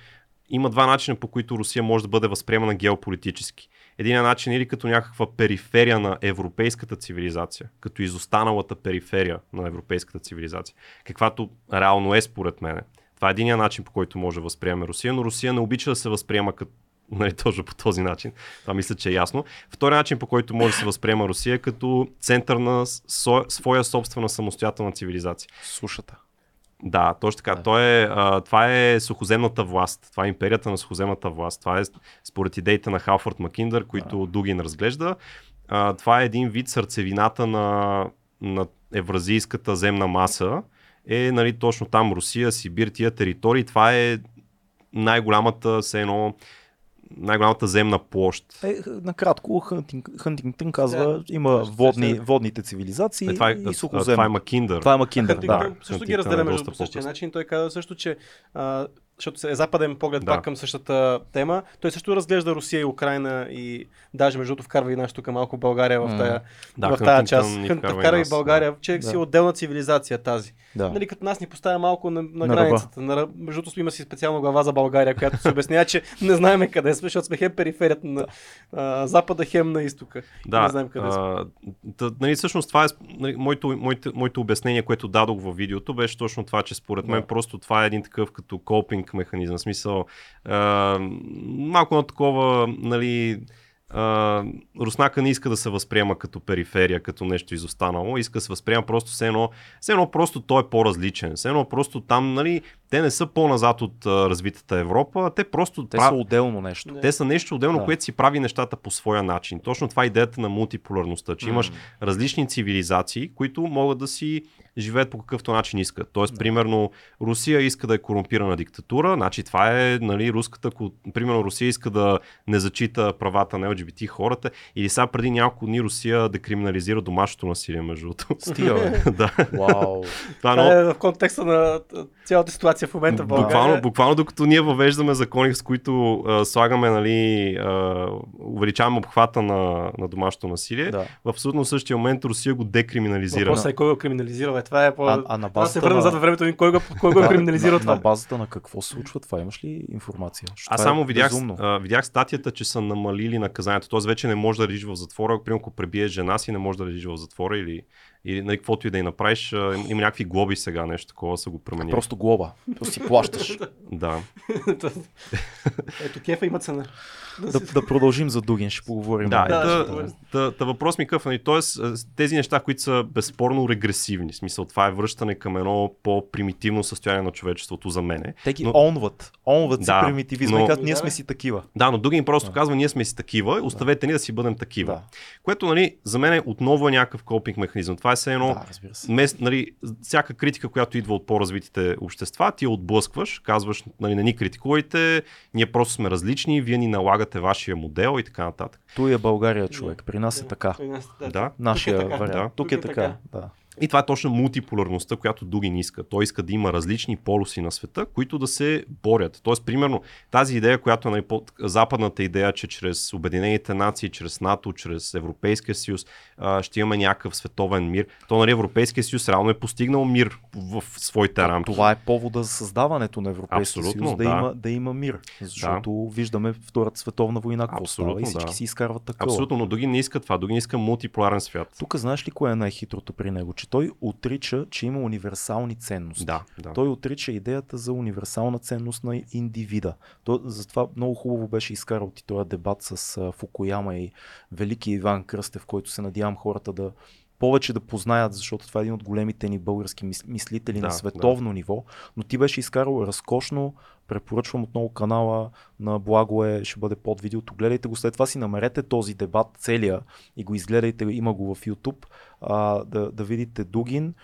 има два начина по които Русия може да бъде възприемана геополитически. Единият начин или като някаква периферия на европейската цивилизация, като изостаналата периферия на европейската цивилизация, каквато реално е според мен. Това е единия начин, по който може да възприеме Русия, но Русия не обича да се възприема като нали, точно по този начин. Това мисля, че е ясно. Вторият начин, по който може да се възприема Русия е като център на своя собствена самостоятелна цивилизация. Сушата. Да, точно така. Да. Той е, а, това е сухоземната власт. Това е империята на сухоземната власт. Това е според идеите на Халфорд Макиндър, които Дугин разглежда. А, това е един вид сърцевината на, на евразийската земна маса. Е нали, точно там Русия, Сибир, тия територии. Това е най-голямата, все едно, най-голямата земна площ. Е, накратко, Хънтинг, Хънтингтън казва, Да. има Ще- водни, ще- водните цивилизации Е, това, е, и това сухоземно. е Макиндър. Това е Макиндър, Хантингтън да. също Хантингтън ги е разделя между доста по същия начин. Той каза също, че а, защото е западен поглед Да. пак към същата тема. Той също разглежда Русия и Украина и даже между другото вкарва и нашето към малко България в тая, Да, в тая част. Хън- вкарва и България, че Да. си отделна цивилизация тази. да. Нали, като нас ни поставя малко на, на, На границата. На, между другото има си специална глава за България, която се обяснява, че не знаеме къде сме, защото сме хем периферията на а, запада, хем на изтока. Да, не знаем къде сме. а, да, нали, всъщност това е нали, моето, моето, моето обяснение, което дадох във видеото, беше точно това, че според мен Да. просто това е един такъв като копинг механизъм. В смисъл, а, малко на такова, нали, а, Руснака не иска да се възприема като периферия, като нещо изостанало, иска да се възприема просто все едно, все едно просто той е по-различен. Все едно просто там, нали, те не са по-назад от а, развитата Европа, те просто Те прав- са отделно нещо. Не. те са нещо отделно, Да. което си прави нещата по своя начин. Точно това е идеята на мултиполярността, че имаш различни цивилизации, които могат да си живеят по какъвто начин искат. Тоест, примерно, Русия иска да е корумпирана диктатура, значи това е, нали, руската, примерно Русия иска да не зачита правата на LGBT хората, или сега преди няколко дни Русия декриминализира домашното насилие, между другото. Стига, да, Вау. това е Това е в контекста на цялата ситуация в момента в България. Буквално, буквално докато ние въвеждаме закони, с които а, слагаме, нали, а, увеличаваме обхвата на, на домашното насилие, Да. в абсолютно същия момент Русия го декриминализира. Въпросът е кой го е криминализирал. Е, това е по... А, а на Аз се базата върна на... назад във времето, кой го, кой го е криминализирал на, това? на базата на какво се случва това? Имаш ли информация? Защото Аз е само видях, безумно. а, видях статията, че са намалили наказанието. Тоест вече не може да лежиш в затвора. Примерно, ако пребиеш жена си, не може да лежиш в затвора или, или нали, каквото и да й направиш. Има някакви глоби сега, нещо такова са го променили. Просто глоба. Просто си плащаш. Да. Ето, кефа има цена. да, да продължим за Дугин, ще поговорим. Да, Да, да, да, говорим. да, да, въпрос ми е какъв, нали? Тоест, а, тези неща, които са безспорно регресивни, в смисъл това е връщане към едно по-примитивно състояние на човечеството за мене. Те ги Но- онват. Онват си Да, примитивизма но- и казват, ние сме си такива. Да, но Дугин просто Да. казва, ние сме си такива, оставете ни да си бъдем такива. Да. Което, нали, за мен е отново е някакъв копинг механизъм. Това Това е все едно, Да, разбира се. Мес, нали, всяка критика, която идва от по-развитите общества, ти я отблъскваш, казваш, нали, не ни критикувайте, ние просто сме различни, вие ни налагате вашия модел и така нататък. Той е България човек. При нас е така. При нас, да. Да. Нашия така. вариант. Да. Тук е така. Да. И това е точно мултиполярността, която Дугин иска. Той иска да има различни полюси на света, които да се борят. Тоест, примерно, тази идея, която е нали, западната идея, че чрез Обединените нации, чрез НАТО, чрез Европейския съюз ще имаме някакъв световен мир. То нали, Европейския съюз реално е постигнал мир в, своите рамки. Това е повода за създаването на Европейския Абсолютно, съюз, да, да. Има, да има мир. Защото виждаме Втората световна война какво става и Абсолютно, всички да. си изкарват такова. Абсолютно, но Дугин не иска това. Дугин иска мултиполярен свят. Тук знаеш ли кое е най-хитрото при него? Че той отрича, че има универсални ценности. Да, да. Той отрича идеята за универсална ценност на индивида. То, затова много хубаво беше изкарал ти този дебат с а, Фукуяма и велики Иван Кръстев, който се надявам хората да повече да познаят, защото това е един от големите ни български мис- мислители Да, на световно ниво, но ти беше изкарал разкошно, препоръчвам отново канала на Благое, ще бъде под видеото, гледайте го, след това си намерете този дебат целия и го изгледайте, има го в YouTube, а, да, да видите Дугин,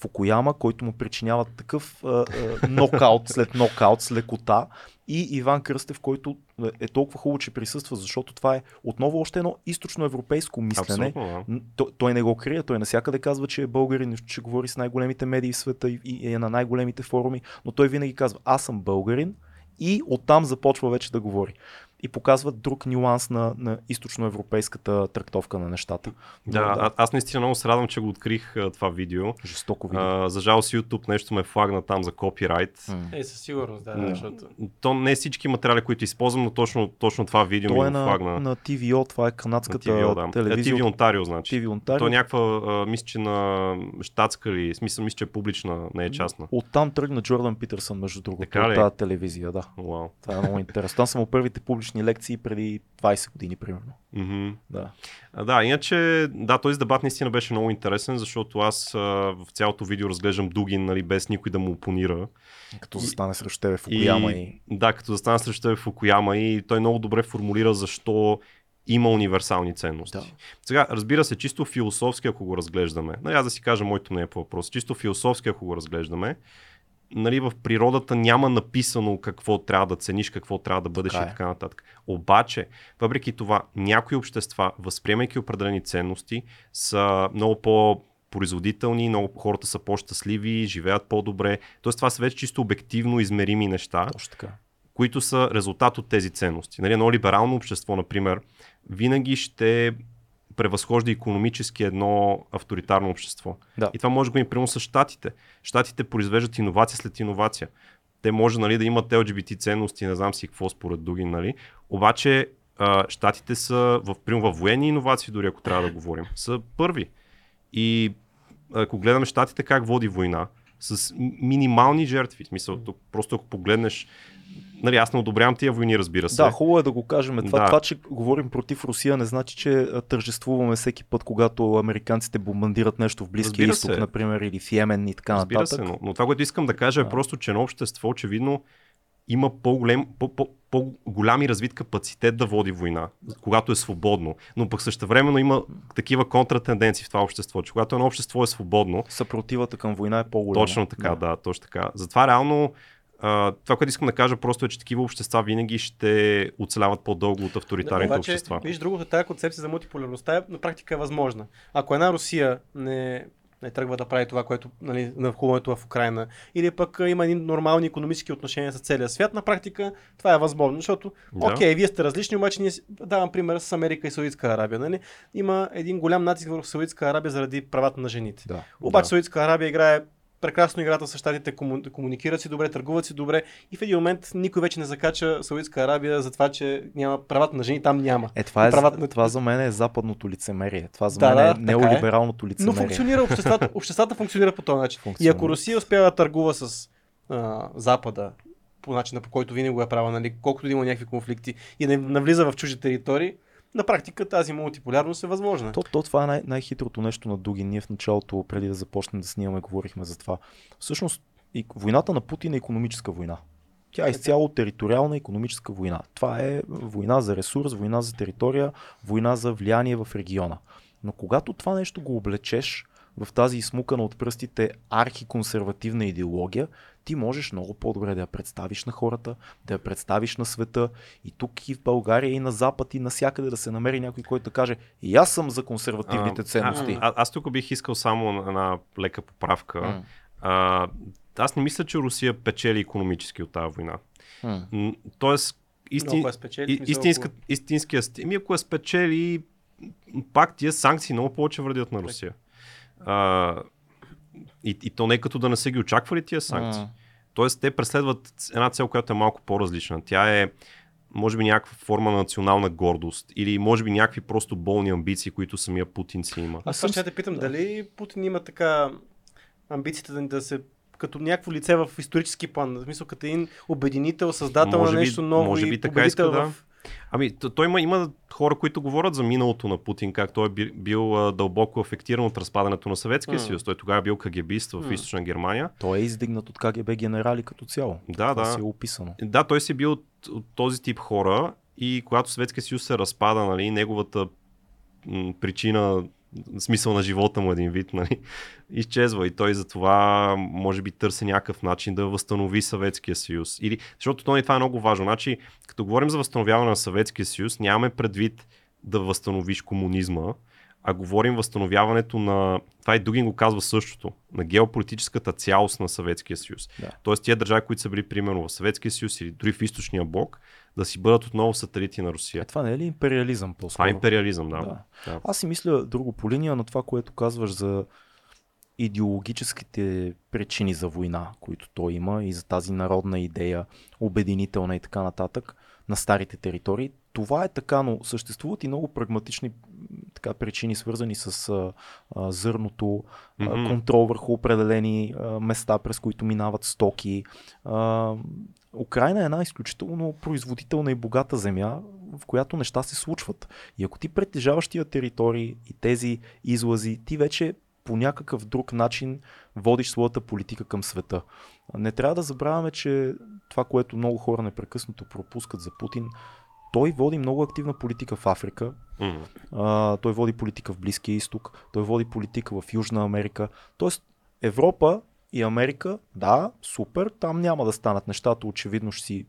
Фукуяма, който му причинява такъв а, а, нокаут след нокаут с лекота и Иван Кръстев, който е толкова хубаво, че присъства, защото това е отново още едно източноевропейско мислене. Абсолютно, да. Той, той не го крие, той насякъде казва, че е българин, че говори с най-големите медии в света и, и е на най-големите форуми, но той винаги казва, аз съм българин и оттам започва вече да говори. И показва друг нюанс на, на източноевропейската трактовка на нещата. Да, Но а, аз наистина много се радвам, че го открих това видео. жестоко видео. А, за жалост YouTube нещо ме флагна там за копирайт. М. Е, със сигурност, да, М. защото... То не всички материали, които използвам, но точно, точно това видео Той ми е на, флагна. на TVO, това е на канадската TVO, да. телевизия. TV Ontario, значи. TV Ontario. То е някаква, а, мисля, че на щатска или, смисъл, мисля, че е публична, не е частна. Оттам тръгна Джордан Питърсън, между другото, от ли? тази телевизия, да. Вау. Това е много интересно. Там са му първите публични лекции преди 20 години, примерно. Мгм. Да. А, да, иначе, да, този дебат наистина беше много интересен, защото аз а, в цялото видео разглеждам Дугин, нали, без никой да му опонира. Като застане срещу тебе в Фукуяма и... и... Да, като застана срещу тебе в Фукуяма и той много добре формулира защо има универсални ценности. Да. Сега, разбира се, чисто философски, ако го разглеждаме, нали, аз да си кажа моето мнение по въпрос, чисто философски, ако го разглеждаме, нали, в природата няма написано какво трябва да цениш, какво трябва да бъдеш Така и е. така нататък. Обаче, въпреки това, някои общества, възприемайки определени ценности, са много по производителни, много хората са по-щастливи, живеят по-добре. Тоест това са вече чисто обективно измерими неща Точно така. които са резултат от тези ценности. Нали, едно либерално общество, например, винаги ще превъзхожда економически едно авторитарно общество. Да. И това може да го има примерно с щатите. Щатите произвеждат иновация след иновация. Те може нали, да имат LGBT ценности, не знам си какво според Дугин, нали. Обаче а, щатите са в, примерно, в военни иновации, дори ако трябва да говорим, са първи. И ако гледаме щатите как води война, с минимални жертви. В смисъл, тук, просто ако погледнеш, нали, аз не одобрявам тия войни, разбира се. Да, хубаво е да го кажем. Това, Да. това, че говорим против Русия, не значи, че тържествуваме всеки път, когато американците бомбандират нещо в Близкия изток, например, или в Йемен и така Разбира нататък. се, но, но това, което искам да кажа е Да. просто, че едно общество очевидно има по-голем, по, по, по-голям и развит капацитет да води война, когато е свободно. Но пък същевременно има такива контратенденции в това общество, че когато едно общество е свободно, Съпротивата към война е по-голяма. точно така, да. точно така. Затова реално а, това, което искам да кажа просто е, че такива общества винаги ще оцеляват по-дълго от авторитарните Обаче, общества. Виж, другото, тази концепция за мултиполярността е, на практика е възможна. Ако една Русия не, не тръгва да прави това, което нали, на хубавото в Украина, или пък има едни нормални економически отношения с целия свят, на практика това е възможно, защото, Да. окей, вие сте различни, обаче ние, давам пример с Америка и Саудитска Арабия, нали? има един голям натиск върху Саудитска Арабия заради правата на жените. Да. Обаче Да. Саудитска Арабия играе прекрасно играта с щатите, кому- комуникират си добре, търгуват си добре и в един момент никой вече не закача Саудитска Арабия за това, че няма правата на жени, там няма. Е, това, е, правата на- това за мен е западното лицемерие. Това за Да, мен да, е така е. неолибералното Но лицемерие. функционира обществата, обществата функционира по този начин. И ако Русия успява да търгува с а, Запада по начина по който винаги го е правила, нали, колкото да има някакви конфликти и да навлиза в чужди територии, на практика тази мултиполярност е възможна. То, то това е най- най-хитрото нещо на Дугин. Ние в началото, преди да започнем да снимаме, говорихме за това. Всъщност, и войната на Путин е економическа война. Тя е изцяло териториална економическа война. Това е война за ресурс, война за територия, война за влияние в региона. Но когато това нещо го облечеш в тази измукана от пръстите архиконсервативна идеология, ти можеш много по-добре да я представиш на хората, да я представиш на света и тук и в България, и на Запад, и навсякъде да се намери някой, който да каже и аз съм за консервативните А, ценности. А, аз тук бих искал само една лека поправка. А, аз не мисля, че Русия печели економически от тази война. М, Тоест, истин, е спечели, и, истинска, ако- истинския стил. Ами ако е спечели, пак тия санкции много повече вредят на Русия. А, и, и то не е като да не са ги очаквали тия санкции. М. Тоест, те преследват една цел, която е малко по-различна. Тя е, може би, някаква форма на национална гордост или може би някакви просто болни амбиции, които самия Путин си има. Аз съм ще те питам, дали Путин има така амбицията да, да се като някакво лице в исторически план, в смисъл като един обединител, създател Може на би- нещо ново може и би така победител иска, да. в... Ами, той има, има хора, които говорят за миналото на Путин, как той е би- бил а, дълбоко афектиран от разпадането на Съветския съюз. Той тогава е бил кагебист в М. източна Германия. Той е издигнат от КГБ генерали като цяло. Да, Това да. си е описано. Да, той си бил от, от този тип хора и когато Съветския съюз се разпада, нали, неговата м, причина, смисъл на живота му един вид, нали, изчезва и той затова може би търси някакъв начин да възстанови Съветския съюз. Или, защото то, това е много важно. Значи, като говорим за възстановяване на Съветския съюз, нямаме предвид да възстановиш комунизма, а говорим възстановяването на, това и Дугин го казва същото, на геополитическата цялост на Съветския съюз. Да. Тоест тия държави, които са били примерно в Съветския съюз или дори в източния блок, да си бъдат отново сателити на Русия. Е, това не е ли империализъм по-скоро? Това е империализъм, да. Да. да. Аз си мисля друго по линия на това, което казваш за идеологическите причини за война, които той има и за тази народна идея, обединителна и така нататък на старите територии. Това е така, но съществуват и много прагматични така, причини, свързани с а, а, зърното, а, Мгм. контрол върху определени а, места, през които минават стоки. А, Украина е една изключително производителна и богата земя, в която неща се случват. И ако ти притежаваш тия територии и тези излази, ти вече по някакъв друг начин водиш своята политика към света. Не трябва да забравяме, че това, което много хора непрекъснато пропускат за Путин, той води много активна политика в Африка, М. а, той води политика в Близкия изток, той води политика в Южна Америка. Тоест Европа и Америка, да, супер, там няма да станат нещата, очевидно ще си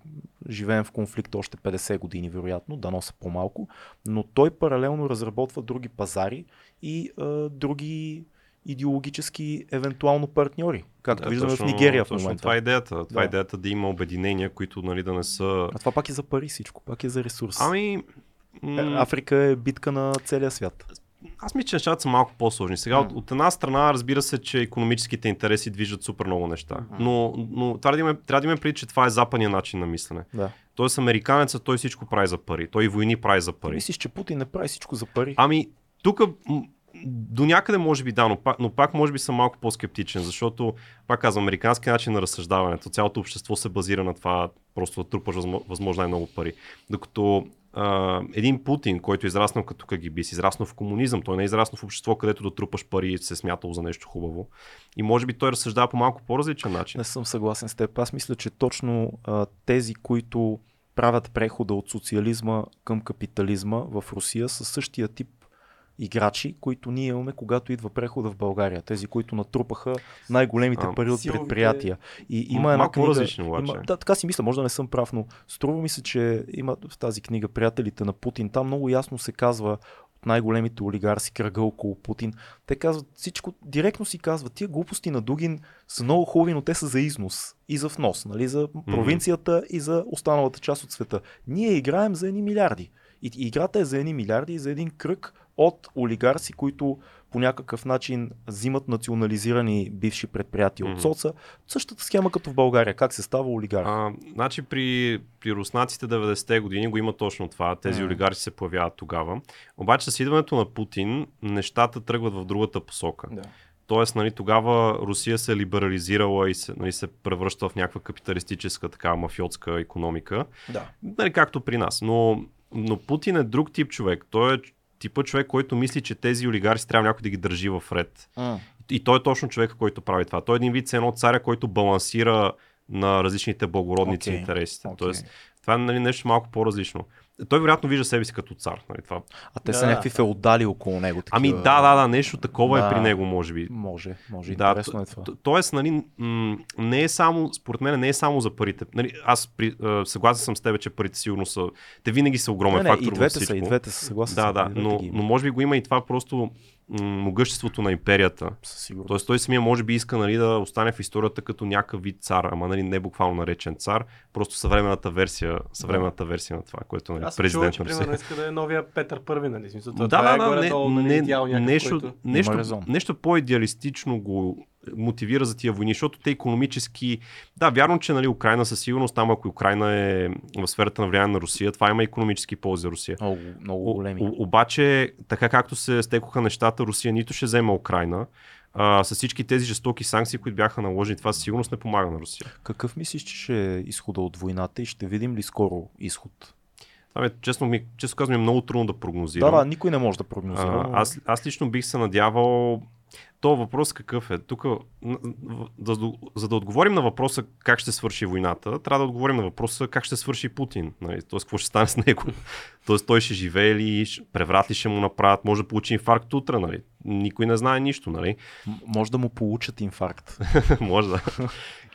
живеем в конфликт още 50 години, вероятно, да носа по-малко, но той паралелно разработва други пазари и а, други идеологически евентуално партньори, както Да, виждаме точно- в Нигерия в точно момента. Това е идеята. Това е Да. идеята да има обединения, които нали, да не са... А това пак е за пари всичко, пак е за ресурс. Ами, Е, м- Африка е битка на целия свят. Аз мисля, че нещата са малко по-сложни. Сега, от, от една страна, разбира се, че економическите интереси движат супер много неща. Но, но трябва, да имаме, трябва да имаме преди, че това е западния начин на мислене. Да. Тоест, американецът, той всичко прави за пари. Той и войни прави за пари. Мислиш, че Путин не прави всичко за пари? Ами, тук до някъде може би да, но пак, но пак може би съм малко по-скептичен, защото, пак казвам, американски начин на разсъждаването, цялото общество се базира на това просто да трупаш възмо- възможно най-много пари. Докато а, един Путин, който е израснал като КГБ, израснал в комунизъм, той не е израснал в общество, където да трупаш пари и се е смятал за нещо хубаво. И може би той разсъждава по малко по-различен начин. Не съм съгласен с теб. Аз мисля, че точно а, тези, които правят прехода от социализма към капитализма в Русия са същия тип играчи, които ние имаме, когато идва прехода в България. Тези, които натрупаха най-големите А, пари от силовите- предприятия. И има М- една малко книга... по-различни обаче. Има, да, така си мисля, може да не съм прав, но струва ми се, че има в тази книга Приятелите на Путин. Там много ясно се казва от най-големите олигарси, кръга около Путин. Те казват всичко, директно си казват, тия глупости на Дугин са много хубави, но те са за износ и за внос, нали? за провинцията и за останалата част от света. Ние играем за едни милиарди. И и играта е за едни милиарди и за един кръг от олигарси, които по някакъв начин взимат национализирани бивши предприятия Мгм. от соца. Същата схема като в България. Как се става олигарх? А, значи при, при руснаците 90-те години го има точно това. Тези М. олигарси се появяват тогава. Обаче с идването на Путин нещата тръгват в другата посока. Да. Тоест, нали, тогава Русия се либерализирала и се, нали, се превръща в някаква капиталистическа, така мафиотска економика. да. Нали, както при нас. Но, но Путин е друг тип човек. Той е типа човек, който мисли, че тези олигарси трябва някой да ги държи в ред. И той е точно човек, който прави това. Той е един вид с едно царя, който балансира на различните благородници okay. интересите. окей. Тоест, това е нали, нещо малко по-различно. Той вероятно вижда себе си като цар. Нали, това. А те Да, са да. някакви феодали около него. Такива... Ами да, да, да, нещо такова Да. е при него, може би. Може, може. Да, Интересно е това. Тоест, нали, м- не е само, според мен не е само за парите. Нали, аз при, а, съгласен съм с теб, че парите сигурно са, те винаги са огромен Не, не, фактор и двете са, и двете са съгласен. Да, съм, да, но, но може би го има и това просто могъществото на империята. Със сигурност. Тоест той самия може би иска нали, да остане в историята като някакъв вид цар, ама нали, не буквално наречен цар, просто съвременната версия, съвременната версия на това, което нали, Аз президент че на Русия. примерно иска да е новия Петър Първи, нали? Смисъл, Да, това да, е да, не, горе-долу, нали, не, идеал някакъв, нещо, който... нещо, нещо по-идеалистично го мотивира за тия войни, защото те економически... Да, вярно, че нали, Украина със сигурност, там ако Украина е в сферата на влияние на Русия, това има економически ползи за Русия. Много, много големи. о- обаче, така както се стекоха нещата, Русия нито ще взема Украина, а, с всички тези жестоки санкции, които бяха наложени, това със сигурност не помага на Русия. Какъв мислиш, че ще е изхода от войната и ще видим ли скоро изход? Това ми, честно, ми, честно казвам, е много трудно да прогнозирам. Да, да, никой не може да прогнозира. А, аз, аз лично бих се надявал. То въпрос какъв е? Тук, за, да- за да отговорим на въпроса как ще свърши войната, трябва да отговорим на въпроса как ще свърши Путин. Нали? Тоест, какво ще стане с него? Тоест, той ще живее ли, преврат ли ще му направят, може да получи инфаркт утре, нали? Никой не знае нищо, нали? М- може да му получат инфаркт. може да.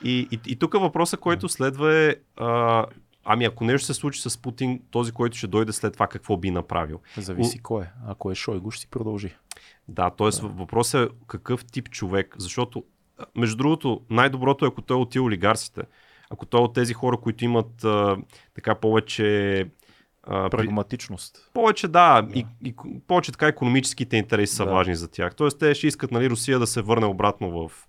И, и, и тук въпросът, който следва е, а, ами ако нещо се случи с Путин, този, който ще дойде след това, какво би направил? Зависи кой е. Ако е Шойгу, ще си продължи. Да, т.е. Да. въпросът е какъв тип човек, защото между другото най-доброто е ако той е от олигарсите. Ако той е от тези хора, които имат а, така повече а, Прагматичност. повече, да, да. И, и, повече така економическите интереси са Да. важни за тях. Тоест те ще искат нали, Русия да се върне обратно в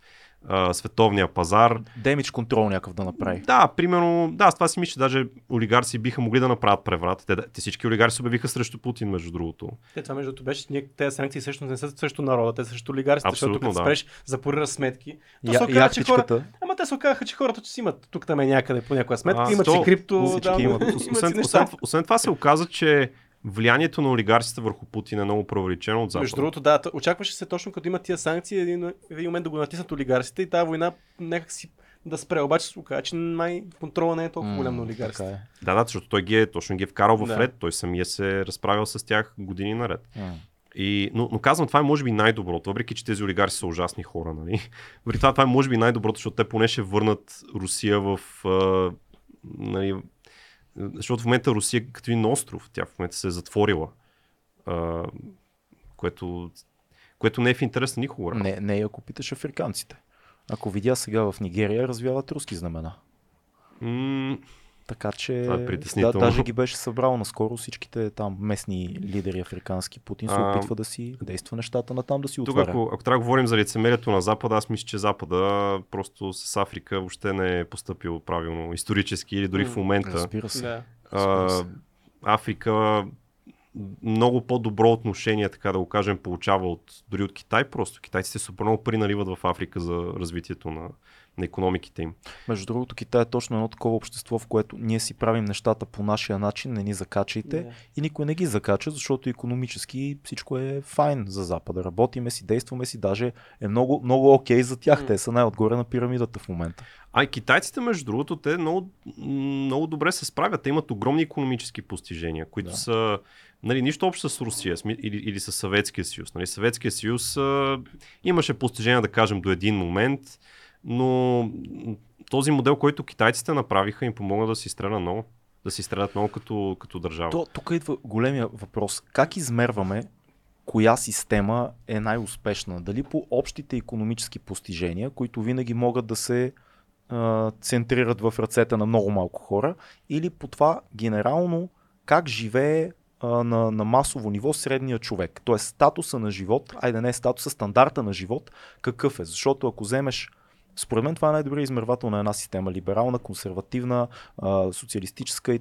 а, световния пазар. Демидж контрол някакъв да направи. Да, примерно, да, с това си мисля, че даже олигарси биха могли да направят преврат. Те, те всички олигарси се обявиха срещу Путин, между другото. Те, това между другото беше, тези санкции всъщност не са срещу народа, те са срещу олигарсите, защото като да. спреш запорира сметки. То Я, се оказа, че хора, ама те се оказаха, че хората че си имат тук там е някъде по някоя сметка, А, имат то- си крипто, да, имат. Освен, освен, освен това се оказа, че влиянието на олигарсите върху Путин е много преувеличено от Запада. Между другото, да, очакваше се точно като има тия санкции, един, в един момент да го натиснат олигарсите и тази война някак си да спре. Обаче се оказа, че май контрола не е толкова голям на олигарсите. е. Да, да, защото той ги е, точно ги е вкарал в Да. ред, той самия се е разправил с тях години наред. М. И, но, но казвам, това е може би най-доброто, въпреки че тези олигарси са ужасни хора, нали? Въпреки това, това е може би най-доброто, защото те поне ще върнат Русия в... А, нали, защото в момента Русия е като един остров, тя в момента се е затворила, а, което, което не е в интерес на никого. Не, не, ако питаш африканците. Ако видя сега в Нигерия, развяват руски знамена. М- Така че Това е да, даже ги беше събрал наскоро всичките там местни лидери африкански. Путин се А, опитва да си действа нещата на там да си Тук, отваря. ако, ако трябва да говорим за лицемерието на Запада, аз мисля, че Запада просто с Африка въобще не е поступил правилно исторически или дори в момента. Разбира се. Да. разбира А. Африка много по-добро отношение, така да го кажем, получава от, дори от Китай просто. Китайците супер много пари наливат в Африка за развитието на, на економиките им. Между другото, Китай е точно едно такова общество, в което ние си правим нещата по нашия начин, не ни закачайте Да. и никой не ги закача, защото економически всичко е файн за Запада. Работиме си, действаме си, даже е много, много окей за тях. М. Те са най-отгоре на пирамидата в момента. А и китайците, между другото, те много, много добре се справят. Те имат огромни економически постижения, които Да. са нали, нищо общо с Русия или, или с Съветския съюз. Нали, Съветския съюз а, имаше постижения, да кажем, до един момент, но този модел, който китайците направиха, им помогна да си изстрелят много. Да си изстрелят много като, като държава. То, тук идва големия въпрос. Как измерваме коя система е най-успешна? Дали по общите економически постижения, които винаги могат да се а, центрират в ръцете на много малко хора, или по това генерално как живее а, на, на масово ниво средния човек. Тоест статуса на живот, айде не статуса, стандарта на живот, какъв е. Защото ако вземеш според мен това е най-добрият измервател на една система. Либерална, консервативна, социалистическа,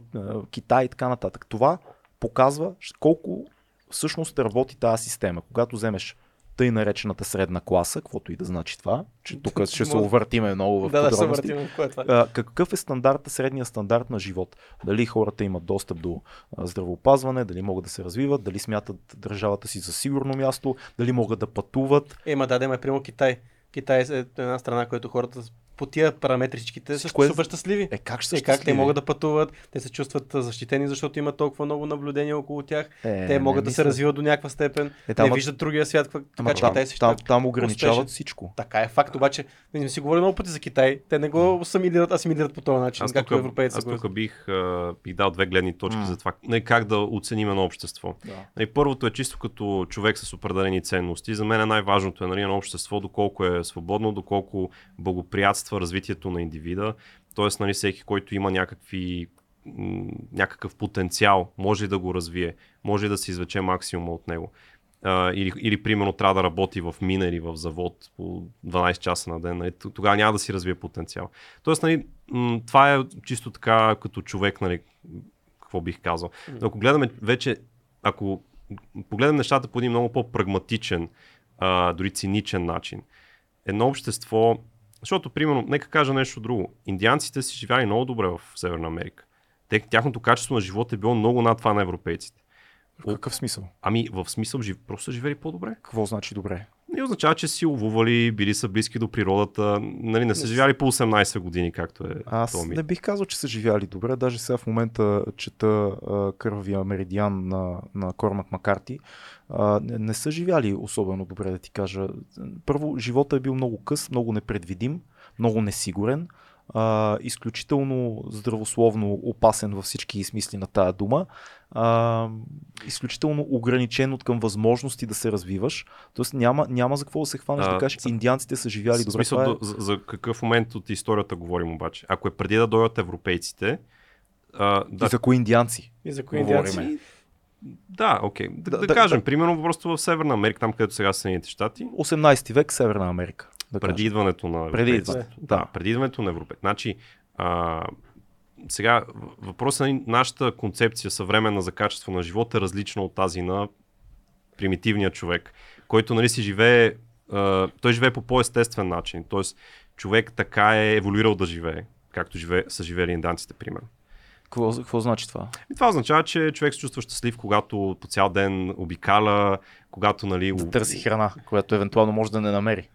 Китай и така нататък. Това показва колко всъщност работи тази система. Когато вземеш тъй наречената средна класа, каквото и да значи това, че тук ще се увъртиме много в Да, да, се подробности. въртим. Е? А, какъв е стандарта, средния стандарт на живот? Дали хората имат достъп до здравеопазване, дали могат да се развиват, дали смятат държавата си за сигурно място, дали могат да пътуват. Ема да, да, ма, примерно Китай. Китай е една страна, която хората по тия параметри всичките са е- супер щастливи. Е, как ще са Е, как те могат да пътуват, те се чувстват защитени, защото има толкова много наблюдения около тях. Е, те не могат да мисля. се развиват до някаква степен, Е, там- не виждат другия свят, Ама така че там, Китай си там, там ограничават успешен. всичко. Така е факт, обаче не сме си говорили много пъти за Китай. Те не го асимилират, асимилират по този начин, Аз както тук, европейци аз тук бих, а, бих дал две гледни точки М. за това нали, как да оценим едно общество. Да. Нали, първото е чисто като човек с определени ценности. За мен е най-важното е нали, едно общество, доколко е свободно, доколко благоприятства развитието на индивида. Тоест, нали, всеки, който има някакви, някакъв потенциал, може и да го развие, може и да се извлече максимума от него. А, или, или, примерно, трябва да работи в мина или в завод по 12 часа на ден. Нали, тогава няма да си развие потенциал. Тоест, нали, това е чисто така като човек, нали, какво бих казал. Но ако гледаме вече, ако погледнем нещата по един много по-прагматичен, а, дори циничен начин, едно общество, защото, примерно, нека кажа нещо друго. Индианците си живяли много добре в Северна Америка. Те, тяхното качество на живота е било много над това на европейците. В какъв смисъл? Ами, в смисъл, жив... просто са живели по-добре. Какво значи добре? Не означава, че си ловували, били са близки до природата, нали, не са живяли по 18 години, както е Аз този мит. не бих казал, че са живяли добре. Даже сега в момента чета а, Кървия меридиан на, на Кормак Макарти. А, не, не са живяли особено добре, да ти кажа. Първо, живота е бил много къс, много непредвидим, много несигурен. А, изключително здравословно опасен във всички смисли на тая дума. А, изключително ограничен от към възможности да се развиваш. Тоест няма, няма за какво да се хванеш А, да кажеш, индианците са живяли добре. смисъл, Това е... до, за, за какъв момент от историята говорим обаче? Ако е преди да дойдат европейците, а, да, И за кои индианци? И за кои Говориме. индианци. да, окей. Да, Да, да, да, кажем, да. примерно просто в Северна Америка, там където сега са Съединените щати, 18 век Северна Америка. Да преди кажем. идването на Преди европейците. идването, Да, да. преди идването на европейците. Значи, а, сега въпросът е нашата концепция съвременна за качество на живота е различна от тази на примитивния човек, който нали си живее, а, той живее по по-естествен начин. Тоест, човек така е еволюирал да живее, както живее, са живели индианците, примерно. Какво, какво значи това? И това означава, че човек се чувства щастлив, когато по цял ден обикаля, когато нали, Да търси храна, която евентуално може да не намери.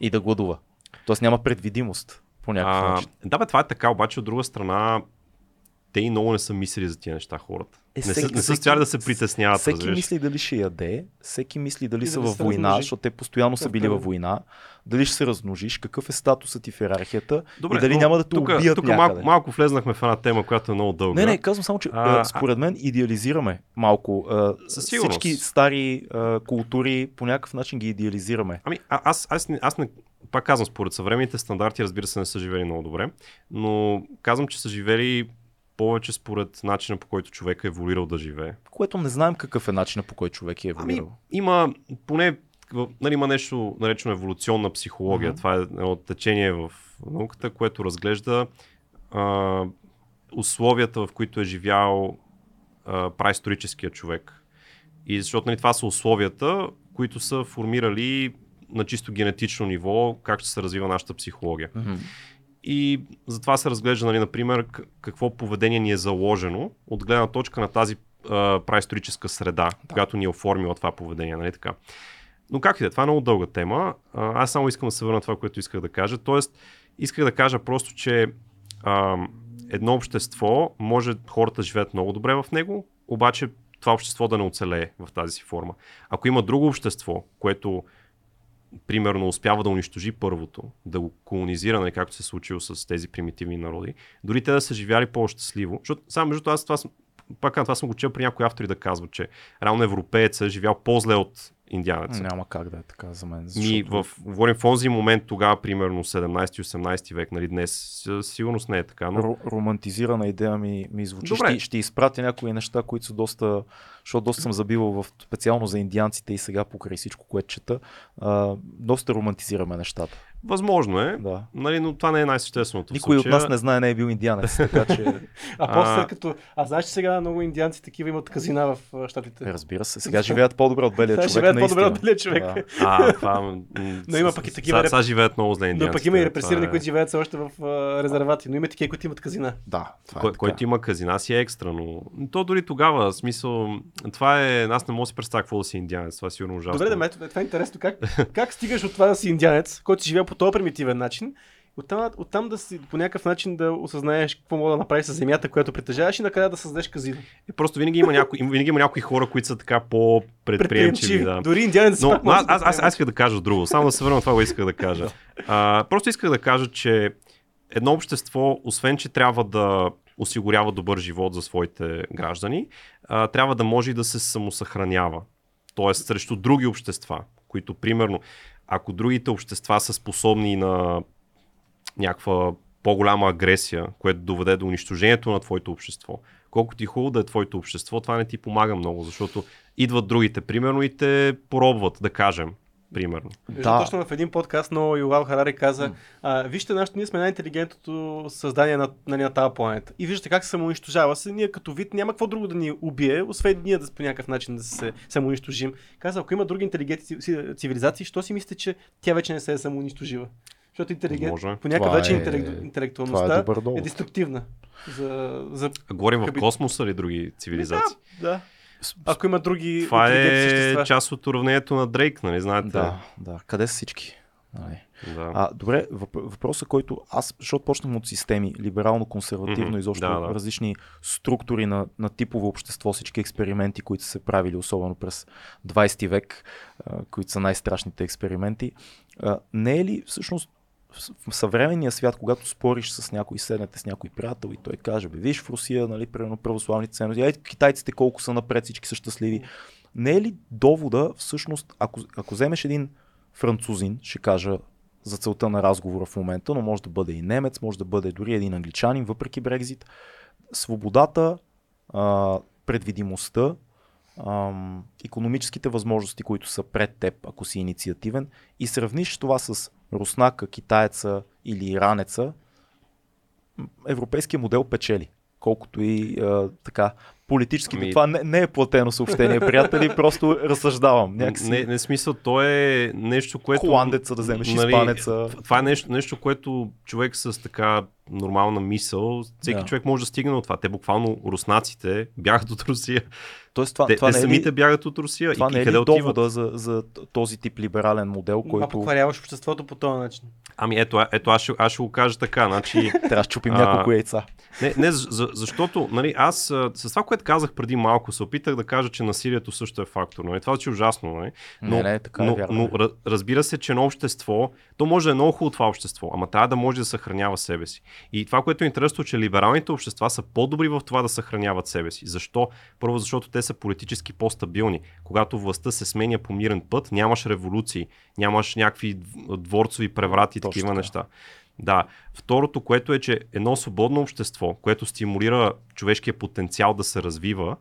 И да гладува. Тоест няма предвидимост по някакъв начин. да, бе, това е така, обаче от друга страна, те и много не са мислили за тия неща хората. Е, не, са, не са стояли да се притесняват. Всеки разбираш. мисли дали ще яде, всеки мисли дали И са дали във война, размножи. защото те постоянно са Това е били във война, дали ще се размножиш, какъв е статусът ти в иерархията Добре, и дали но няма да те тук, убият тук някъде. малко, малко влезнахме в една тема, която е много дълга. Не, не, казвам само, че А, според мен идеализираме малко. А, всички стари а, култури по някакъв начин ги идеализираме. Ами, а, аз, аз, не- аз не, пак казвам, според съвременните стандарти, разбира се, не са живели много добре, но казвам, че са живели повече според начина по който човек е еволюирал да живее. Което не знаем какъв е начинът по който човек е Ами, еволюирал. има поне нали, има нещо наречено еволюционна психология. Мгм. Това е едно течение в науката, което разглежда а, условията, в които е живял а, праисторическия човек. И защото нали, това са условията, които са формирали на чисто генетично ниво как ще се развива нашата психология. Мгм. И затова се разглежда, нали, например, какво поведение ни е заложено от гледна точка на тази а, праисторическа среда, да. която ни е оформила това поведение. Нали, така. Но как и да е, това е много дълга тема. А, аз само искам да се върна на това, което исках да кажа. Тоест, исках да кажа просто, че а, едно общество може хората да живеят много добре в него, обаче това общество да не оцелее в тази си форма. Ако има друго общество, което примерно успява да унищожи първото, да го колонизира, нали, както се е случило с тези примитивни народи, дори те да са живяли по-щастливо. Защото, само между това, аз това, пак това съм го чел при някои автори да казват, че реално европеец е живял по-зле от индианеца. Няма как да е така за мен. Ми, Защото... в, говорим в онзи момент, тогава, примерно 17-18 век, нали, днес сигурност не е така, но Ро- романтизирана идея ми, ми звучи. Добре. Ще, ще изпратя някои неща, които са доста, защото доста съм забивал в, специално за индианците и сега покрай всичко, което чета. А, доста романтизираме нещата. Възможно е, Да. нали, но това не е най-същественото. Никой от нас не знае, не е бил индианец, така че А после като... А знаеш, че сега много индианци такива имат казина в щатите. разбира се. Сега живеят по-добре от белия Сега човек. живеят по-добре от белия човек. Да. А, това... Но има пък и такива Сега, сега живеят много зле Но индианците. пък има и репресирани, е- които живеят все още в резервати. Но има такива, които имат казина. Да, това Кой, е така. който има казина си е екстра, но то дори тогава, смисъл, това е, аз не мога да си представя какво да си индианец, това е сигурно ужасно. Добре, да ме, това е интересно. Как, как стигаш от това да си индианец, който живее по този примитивен начин Оттам, оттам да си по някакъв начин да осъзнаеш какво мога да направиш с земята, която притежаваш и накрая да създадеш казино. И просто винаги има, някои, винаги има някои хора, които са така по-предприемчиви. Да. Дори индианец Но но аз, аз, аз, аз исках да кажа друго. Само да се върна на това, което исках да кажа. А, просто исках да кажа, че едно общество, освен че трябва да осигурява добър живот за своите граждани, а, трябва да може и да се самосъхранява. Тоест срещу други общества, които примерно, ако другите общества са способни на някаква по-голяма агресия, което доведе до унищожението на твоето общество. Колкото и хубаво да е твоето общество, това не ти помага много, защото идват другите, примерно, и те поробват, да кажем, примерно. Да. точно в един подкаст, но Юлал Харари каза, а, вижте, нашето, ние сме най-интелигентното създание на, на, на тази планета. И виждате как се самоунищожава. Се, ние като вид няма какво друго да ни убие, освен ние да по някакъв начин да се самоунищожим. Каза, ако има други интелигентни ци- цивилизации, що си мислите, че тя вече не се е самоунищожила? Защото интелигент, Може. по някакъв начин е- интелект, е интелектуалността е, довод. деструктивна. За, за... А говорим в космоса или други цивилизации? Да, да. Ако има други Това е същества. част от уравнението на Дрейк, нали знаете? Да, да. Къде са всички? Нали. да. А, добре, въп- въпросът, който аз, защото почнахме от системи, либерално-консервативно, Мгм, изобщо да, да. различни структури на, на типово общество, всички експерименти, които са се правили, особено през 20 век, а, които са най-страшните експерименти. А, не е ли всъщност в съвременния свят, когато спориш с някой, седнете с някой приятел и той каже, бе, виж в Русия, нали, примерно православните ценности, ей, китайците колко са напред, всички са щастливи. Не е ли довода, всъщност, ако, ако вземеш един французин, ще кажа за целта на разговора в момента, но може да бъде и немец, може да бъде дори един англичанин, въпреки Брекзит. Свободата, а, предвидимостта, ам, економическите възможности, които са пред теб, ако си инициативен, и сравниш това с руснака, китаеца или иранеца, европейския модел печели. Колкото и а, така политически. Ами- Това не, не е платено съобщение, приятели, просто разсъждавам. Някакси... Не, не смисъл, то е нещо, което... Холандеца да вземеш, испанеца. Това е нещо, нещо, което човек с така нормална мисъл, всеки Да. човек може да стигне от това. Те буквално руснаците бягат от Русия. Тоест, това, те това те не е самите ли, бягат от Русия. това и, не е къде ли отиват? довода за, за този тип либерален модел, Това който покваряваш обществото по този начин. Ами ето, а- ето аз, ще, аз ще го кажа така. Значи, трябва да чупим А, няколко яйца? Не, не за, защото нали, аз а, с това, което казах преди малко, се опитах да кажа, че насилието също е фактор. Нали? Това че е ужасно. Нали? Не, не, така е но, вярно. но ра- разбира се, че едно общество, то може да е много хубаво това общество, ама трябва да може да съхранява себе си. И това, което е интересно, че либералните общества са по-добри в това да съхраняват себе си. Защо? Първо, защото те са политически по-стабилни. Когато властта се сменя по мирен път, нямаш революции, нямаш някакви дв- дворцови преврати и такива така. неща. Да. Второто, което е, че едно свободно общество, което стимулира човешкия потенциал да се развива,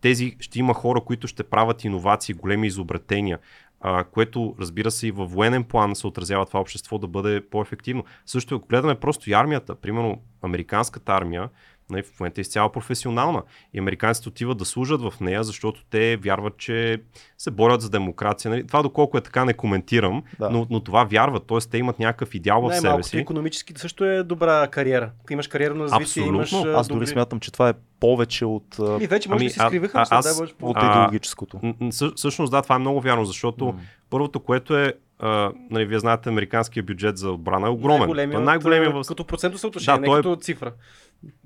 тези ще има хора, които ще правят иновации, големи изобретения, а, което разбира се и във военен план се отразява това общество да бъде по-ефективно. Също ако гледаме просто и армията, примерно американската армия, нали, в момента е изцяло професионална и американците отиват да служат в нея, защото те вярват, че се борят за демокрация. Нали. Това доколко е така не коментирам, Да. но, но това вярват, т.е. те имат някакъв идеал в себе си. економически също е добра кариера. Ако имаш кариерно развитие, Абсолютно. имаш... а, Аз дори добри... смятам, че това е повече от, И вече може Ами, да си а- скриваха, а- аз- по- от идеологическото. Всъщност да, това е много вярно, защото М. първото, което е, а, нали, вие знаете, американския бюджет за отбрана е огромен. най-големия Той е от, най-големия а, в... Като процентно съотношение, Да, не той е- като цифра.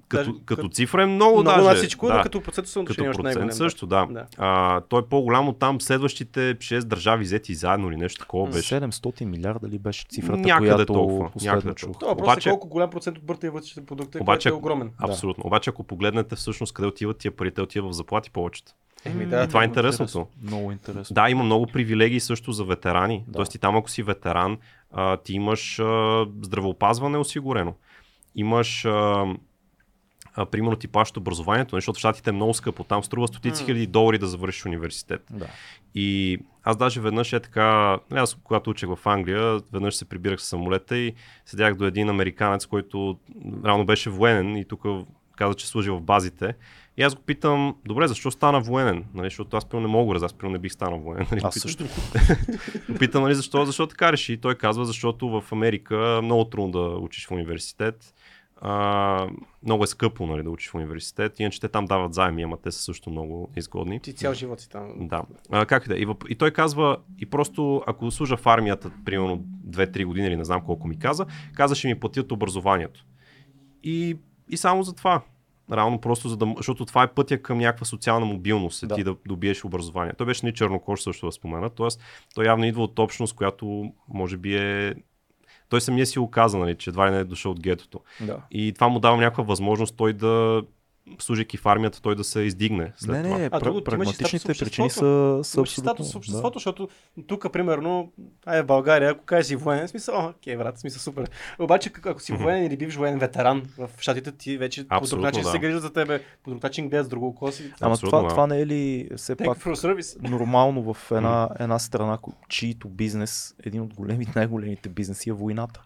Като, даже- като цифра е много, Много даже. на всичко, да. но като процентно съотношение като процент най-голем. също, да. Да. А, той е по-голям от там следващите 6 държави взети заедно или нещо такова беше. 700 милиарда ли беше цифрата, Някъде която толкова, някъде чух? Това въпрос Обаче- е колко голям процент от брутния вътрешен продукт е, Обаче- е огромен. Абсолютно. Обаче ако погледнете всъщност къде отиват тия пари, те отиват в заплати повечето. Еми, да, И това е интересното. Много интересно. Да, има много привилегии също за ветерани. Да. Тоест и там, ако си ветеран, а, ти имаш а, здравеопазване осигурено. Имаш, а, а, примерно, ти плащат образованието, защото в щатите е много скъпо. Там струва стотици хиляди долари да завършиш университет. Да. И аз даже веднъж е така, нали, аз когато учех в Англия, веднъж се прибирах с самолета и седях до един американец, който реално беше военен и тук каза, че служи в базите. И аз го питам, добре, защо стана военен? Нали, защото аз първо не мога да аз първо не бих станал военен. Нали, Аз Питам- също. Го питам, нали, защо, защо така реши? И той казва, защото в Америка много трудно да учиш в университет. А, много е скъпо нали, да учиш в университет, иначе те там дават заеми, ама те са също много изгодни. Ти цял живот си там. Да. А, как и да. И, въп... и той казва, и просто ако служа в армията, примерно 2-3 години или не знам колко ми каза, каза, ще ми платят образованието. И, и само за това. Равно просто за да, защото това е пътя към някаква социална мобилност, е Да. ти да добиеш образование. Той беше ни чернокож също да спомена, т.е. той явно идва от общност, която може би е... Той самия си го каза, нали, че едва ли не е дошъл от гетото. Да. И това му дава някаква възможност той да, служайки в армията, той да се издигне след Не, това. не, А, статус прагматичните причини са, са Имаш абсолютно. статус в обществото, защото тук, примерно, ай в България, ако кажеш си военен, смисъл, окей, брат, смисъл супер. Обаче, ако си военен или бивш военен ветеран в щатите, ти вече по друг начин да. се грижат за тебе, по друг начин гледат с друго око си. Ама това, да. това не е ли все Thank пак нормално в една, една страна, чието бизнес, един от големите, най-големите бизнеси е войната.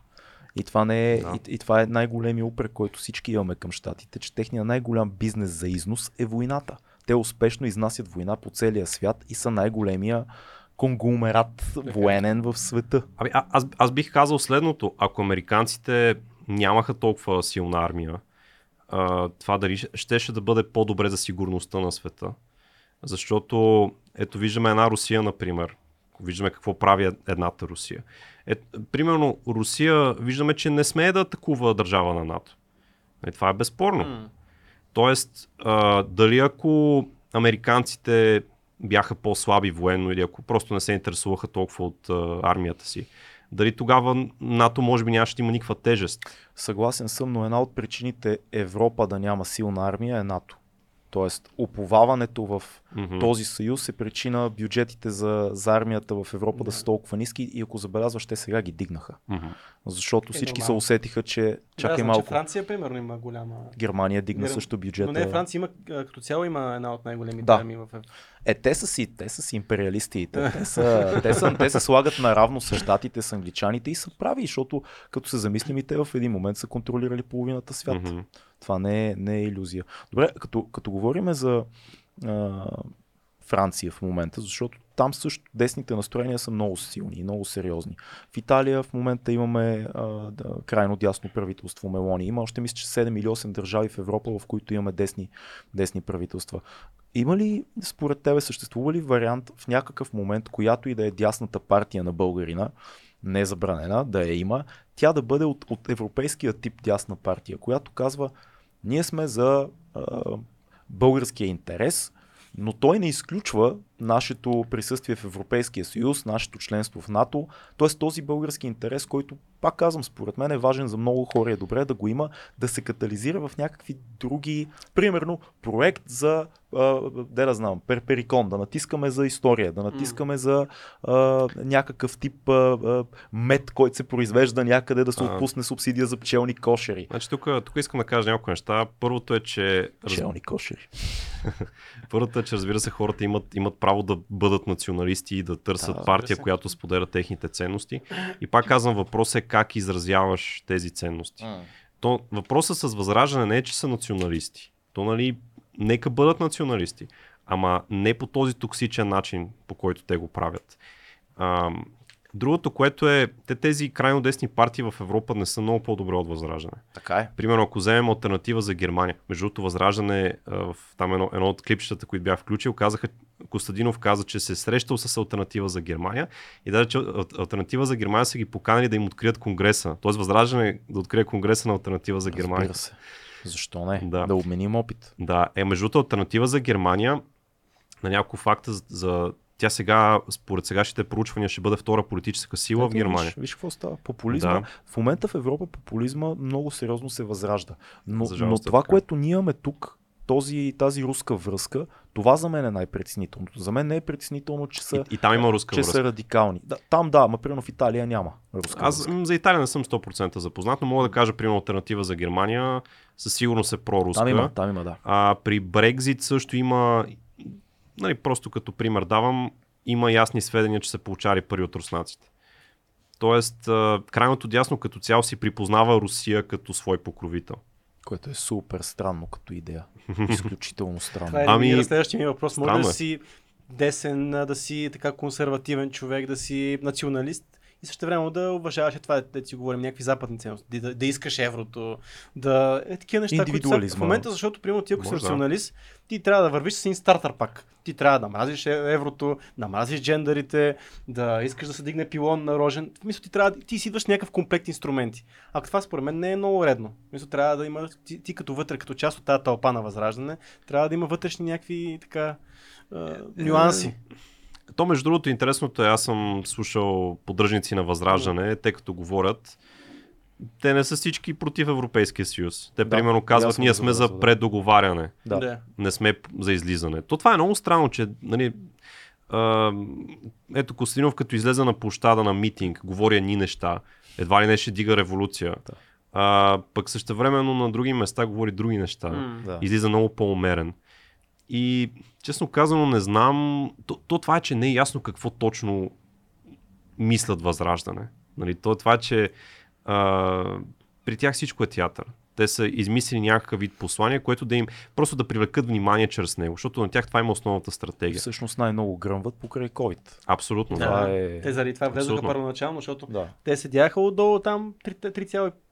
И това, не е, Да. и, и това е най-големия упрек, който всички имаме към щатите, че техният най-голям бизнес за износ е войната. Те успешно изнасят война по целия свят и са най-големия конгломерат военен в света. Ами, а, аз, аз бих казал следното. Ако американците нямаха толкова силна армия, а, това дали ще- щеше да бъде по-добре за сигурността на света. Защото, ето виждаме една Русия, например. Виждаме какво прави ед- едната Русия. Е, примерно, Русия виждаме, че не смее да атакува държава на НАТО. Е, това е безспорно. М. Тоест, а, дали ако американците бяха по-слаби военно или ако просто не се интересуваха толкова от а, армията си, дали тогава НАТО може би нямаше да има никаква тежест. Съгласен съм, но една от причините Европа да няма силна армия е НАТО. Тоест, уповаването в Мгм. този съюз е причина бюджетите за, за армията в Европа да са толкова ниски и ако забелязваш, те сега ги дигнаха. Мгм. Защото Е, всички се усетиха, че Да, чакай знам, малко. Че Франция, примерно, има голяма. Германия дигна Гер- също бюджета. Но не, Франция има, като цяло има една от най-големите Да. армии в Европа. Е, те са си, те са си империалисти. и Те, те, са, те, са, те се слагат наравно с щатите, с англичаните и са прави, защото като се замислим и те в един момент са контролирали половината свят. Мгм. Това не е, не е иллюзия. Добре, като, като говорим за а, Франция в момента, защото там също десните настроения са много силни и много сериозни. В Италия в момента имаме а, да, крайно дясно правителство Мелони. Има още мисля, че 7 или 8 държави в Европа, в които имаме десни, десни правителства. Има ли, според тебе, съществува ли вариант в някакъв момент, която и да е дясната партия на българина, не забранена, да я има, тя да бъде от, от европейския тип дясна партия, която казва, ние сме за а, българския интерес, но той не изключва нашето присъствие в Европейския съюз, нашето членство в НАТО, т.е. този български интерес, който, пак казвам, според мен е важен за много хора, е добре да го има, да се катализира в някакви други, примерно проект за, де да знам, перперикон, да натискаме за история, да натискаме за а, някакъв тип а, а, мед, който се произвежда някъде, да се отпусне субсидия за пчелни кошери. Значи тук, тук искам да кажа няколко неща. Първото е, че. Пчелни кошери. Първото е, че разбира се, хората имат, имат право да бъдат националисти и да търсят Да, партия, се. която споделя техните ценности. И пак казвам, въпрос е как изразяваш тези ценности. То, въпросът с възраждане не е, че са националисти. То, нали, нека бъдат националисти. Ама не по този токсичен начин, по който те го правят. А, другото, което е, те тези крайно десни партии в Европа не са много по-добре от възраждане. Така е. Примерно, ако вземем альтернатива за Германия, между другото, възраждане а, в там едно, едно от клипчетата, които бях включил, казаха, Костадинов каза, че се е срещал с альтернатива за Германия и даже, че ал- альтернатива за Германия са ги поканали да им открият конгреса. Тоест, възраждане да открие конгреса на альтернатива за Германия. Разбира се. Защо не? Да. да обменим опит. Да, е между другото, альтернатива за Германия на няколко факта за, за тя сега, според сегашните проучвания, ще бъде втора политическа сила в Ето, Германия. Виж, виж какво става. Популизма. Да. В момента в Европа популизма много сериозно се възражда. Но, но е това, така. което ние имаме тук, този, тази руска връзка, това за мен е най-притеснителното. За мен не е притеснително, че са, И, и там има руска че връзка. са радикални. Да, там да, ма примерно в Италия няма руска Аз връзка. за Италия не съм 100% запознат, но мога да кажа, примерно, альтернатива за Германия със сигурност е проруска. Там има, там има, да. А при Брекзит също има, нали, просто като пример давам, има ясни сведения, че са получали пари от руснаците. Тоест, крайното дясно като цяло си припознава Русия като свой покровител. Което е супер странно като идея. Изключително странно. Това е Ами, следващия ми въпрос. Може да е. си десен, да си така консервативен човек, да си националист и също време да уважаваш е това, да си говорим някакви западни ценности, да, да искаш еврото, да е такива неща, които са в момента, защото примерно ти ако си да. националист, ти трябва да вървиш с един стартър пак. Ти трябва да мразиш е- еврото, да мразиш джендерите, да искаш да се дигне пилон на рожен. В мисъл, ти трябва да- ти си идваш някакъв комплект инструменти. Ако това според мен не е много редно. Мисля, трябва да има, ти, ти като вътре, като част от тази тълпа на възраждане, трябва да има вътрешни някакви така а, нюанси. То, между другото, интересното е, аз съм слушал поддръжници на Възраждане, те като говорят, те не са всички против Европейския съюз. Те, Да, примерно, казват, ние сме за предоговаряне, Да. не сме за излизане. То това е много странно, че, нали, ето Костадинов, като излезе на площада на митинг, говори едни неща, едва ли не ще дига революция. Да. А, пък същевременно на други места говори други неща. Да. излиза много по-умерен. И честно казано не знам, то, то това е, че не е ясно какво точно мислят възраждане. Нали, то това е, че а, при тях всичко е театър. Те са измислили някакъв вид послание, което да им просто да привлекат внимание чрез него, защото на тях това има основната стратегия. Всъщност най-много гръмват покрай COVID. Абсолютно. Да. Да. Това е... Те заради това влезаха първоначално, защото Да. те седяха отдолу там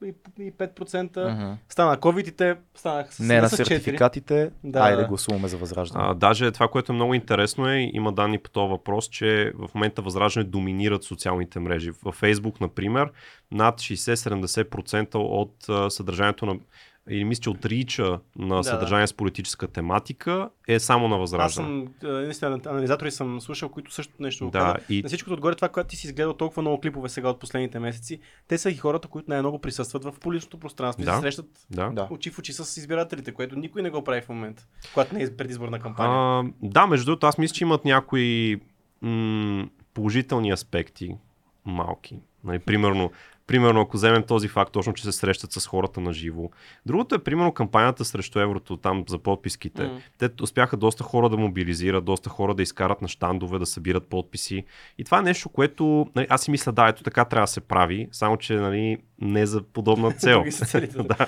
3 3,5%. Мгм. Стана COVID и те станаха с, Не на с 4. сертификатите, Да, айде гласуваме за възраждане. А, даже това, което е много интересно е, има данни по този въпрос, че в момента възраждане доминират социалните мрежи. В Facebook, например, над 60-70% от съдържанието на или мисля, че от рича на да. съдържание с политическа тематика е само на Аз възраждане. съм, а, наистина, анализатори съм слушал, които също нещо го Да, казват. и- На всичкото отгоре, това, което ти си изгледал толкова много клипове сега от последните месеци, те са и хората, които най-много присъстват в публичното пространство и Да. се срещат Да. Да. очи в очи с избирателите, което никой не го прави в момента, когато не е предизборна кампания. А, да, между другото, аз мисля, че имат някои м- положителни аспекти, малки. Нали, примерно, примерно, ако вземем този факт, точно, че се срещат с хората на живо. Другото е, примерно, кампанията срещу еврото, там за подписките. М. Те успяха доста хора да мобилизират, доста хора да изкарат на щандове, да събират подписи. И това е нещо, което нали, аз си мисля, да, ето така трябва да се прави, само че нали, не за подобна цел. Да. да.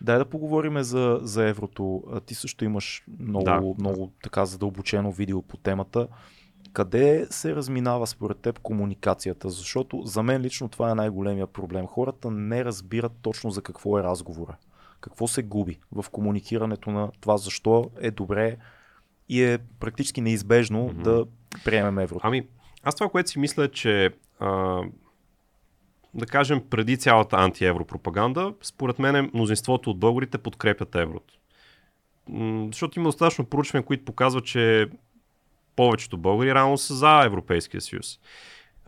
Дай да поговорим за, за еврото. Ти също имаш много, Да. много така задълбочено видео по темата. Къде се разминава според теб комуникацията? Защото за мен лично това е най-големия проблем. Хората не разбират точно за какво е разговора. Какво се губи в комуникирането на това, защо е добре и е практически неизбежно Мгм. да приемем еврото. Ами, аз това, което си мисля, е, че а, да кажем, преди цялата антиевропропаганда, според мен мнозинството от българите подкрепят еврото. М, Защото има достатъчно проучвания, които показват, че повечето българи рано са за Европейския съюз.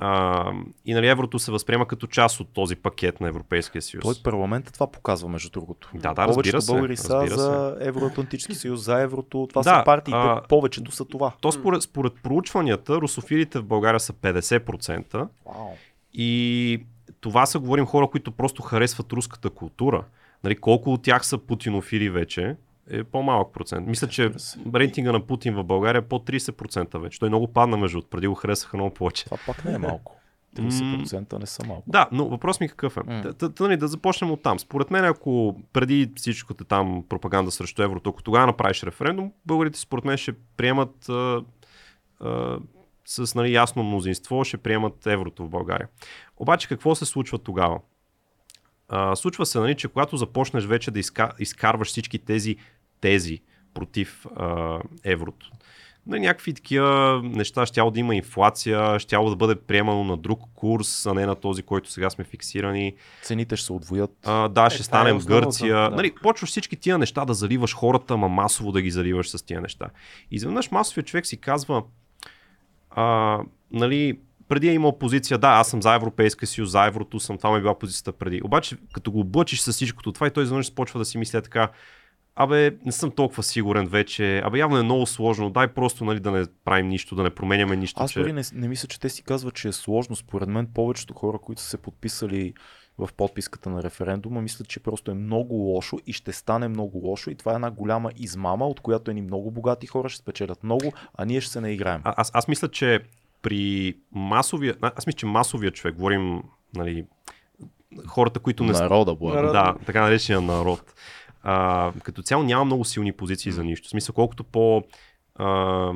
А, и нали еврото се възприема като част от този пакет на Европейския съюз. Той парламентът това показва, между другото. Да, да, Повечето разбира се. българи са се. за Евроатлантически съюз, за еврото. Това Да, са партиите, а- повечето са това. То според, според проучванията, русофилите в България са 50%. Вау. И това са, говорим, хора, които просто харесват руската култура. Нали, колко от тях са путинофили вече е по-малък процент. Мисля, че рейтинга на Путин в България е по 30% вече. Той много падна между другото, преди го харесаха много повече. Това пак не е малко. 30% не са малко. Да, но въпрос ми какъв е? Т- т- нали, да започнем от там. Според мен, ако преди всичкото там пропаганда срещу еврото, ако тогава направиш референдум, българите според мен ще приемат а, а, с нали, ясно мнозинство, ще приемат еврото в България. Обаче какво се случва тогава? А, случва се, нали, че когато започнеш вече да изка, изкарваш всички тези тези против а, еврото, на някакви такива неща, щяло да има инфлация, щяло да бъде приемано на друг курс, а не на този, който сега сме фиксирани. Цените ще се отвоят. А, да, ще това е станем основното, Гърция. да. Нали, почваш всички тия неща да заливаш хората, ма масово да ги заливаш с тия неща. И изведнъж масовият човек си казва, а, нали, преди е имал позиция, да, аз съм за Европейска съюз, за еврото съм, това ми е била позицията преди. Обаче, като го облъчиш с всичкото това и той изведнъж почва да си мисля така, абе, не съм толкова сигурен вече, абе, явно е много сложно, дай просто нали, да не правим нищо, да не променяме нищо. Аз че... дори не, не мисля, че те си казват, че е сложно. Според мен повечето хора, които са се подписали в подписката на референдума, мислят, че просто е много лошо и ще стане много лошо и това е една голяма измама, от която едни много богати хора ще спечелят много, а ние ще се наиграем. А, аз, аз мисля, че при масовия, аз мисля, че масовия човек, говорим, нали, хората, които не, Народа, благо. Народ. Да, така наречения народ. А, като цяло няма много силни позиции за нищо. В смисъл, колкото по а,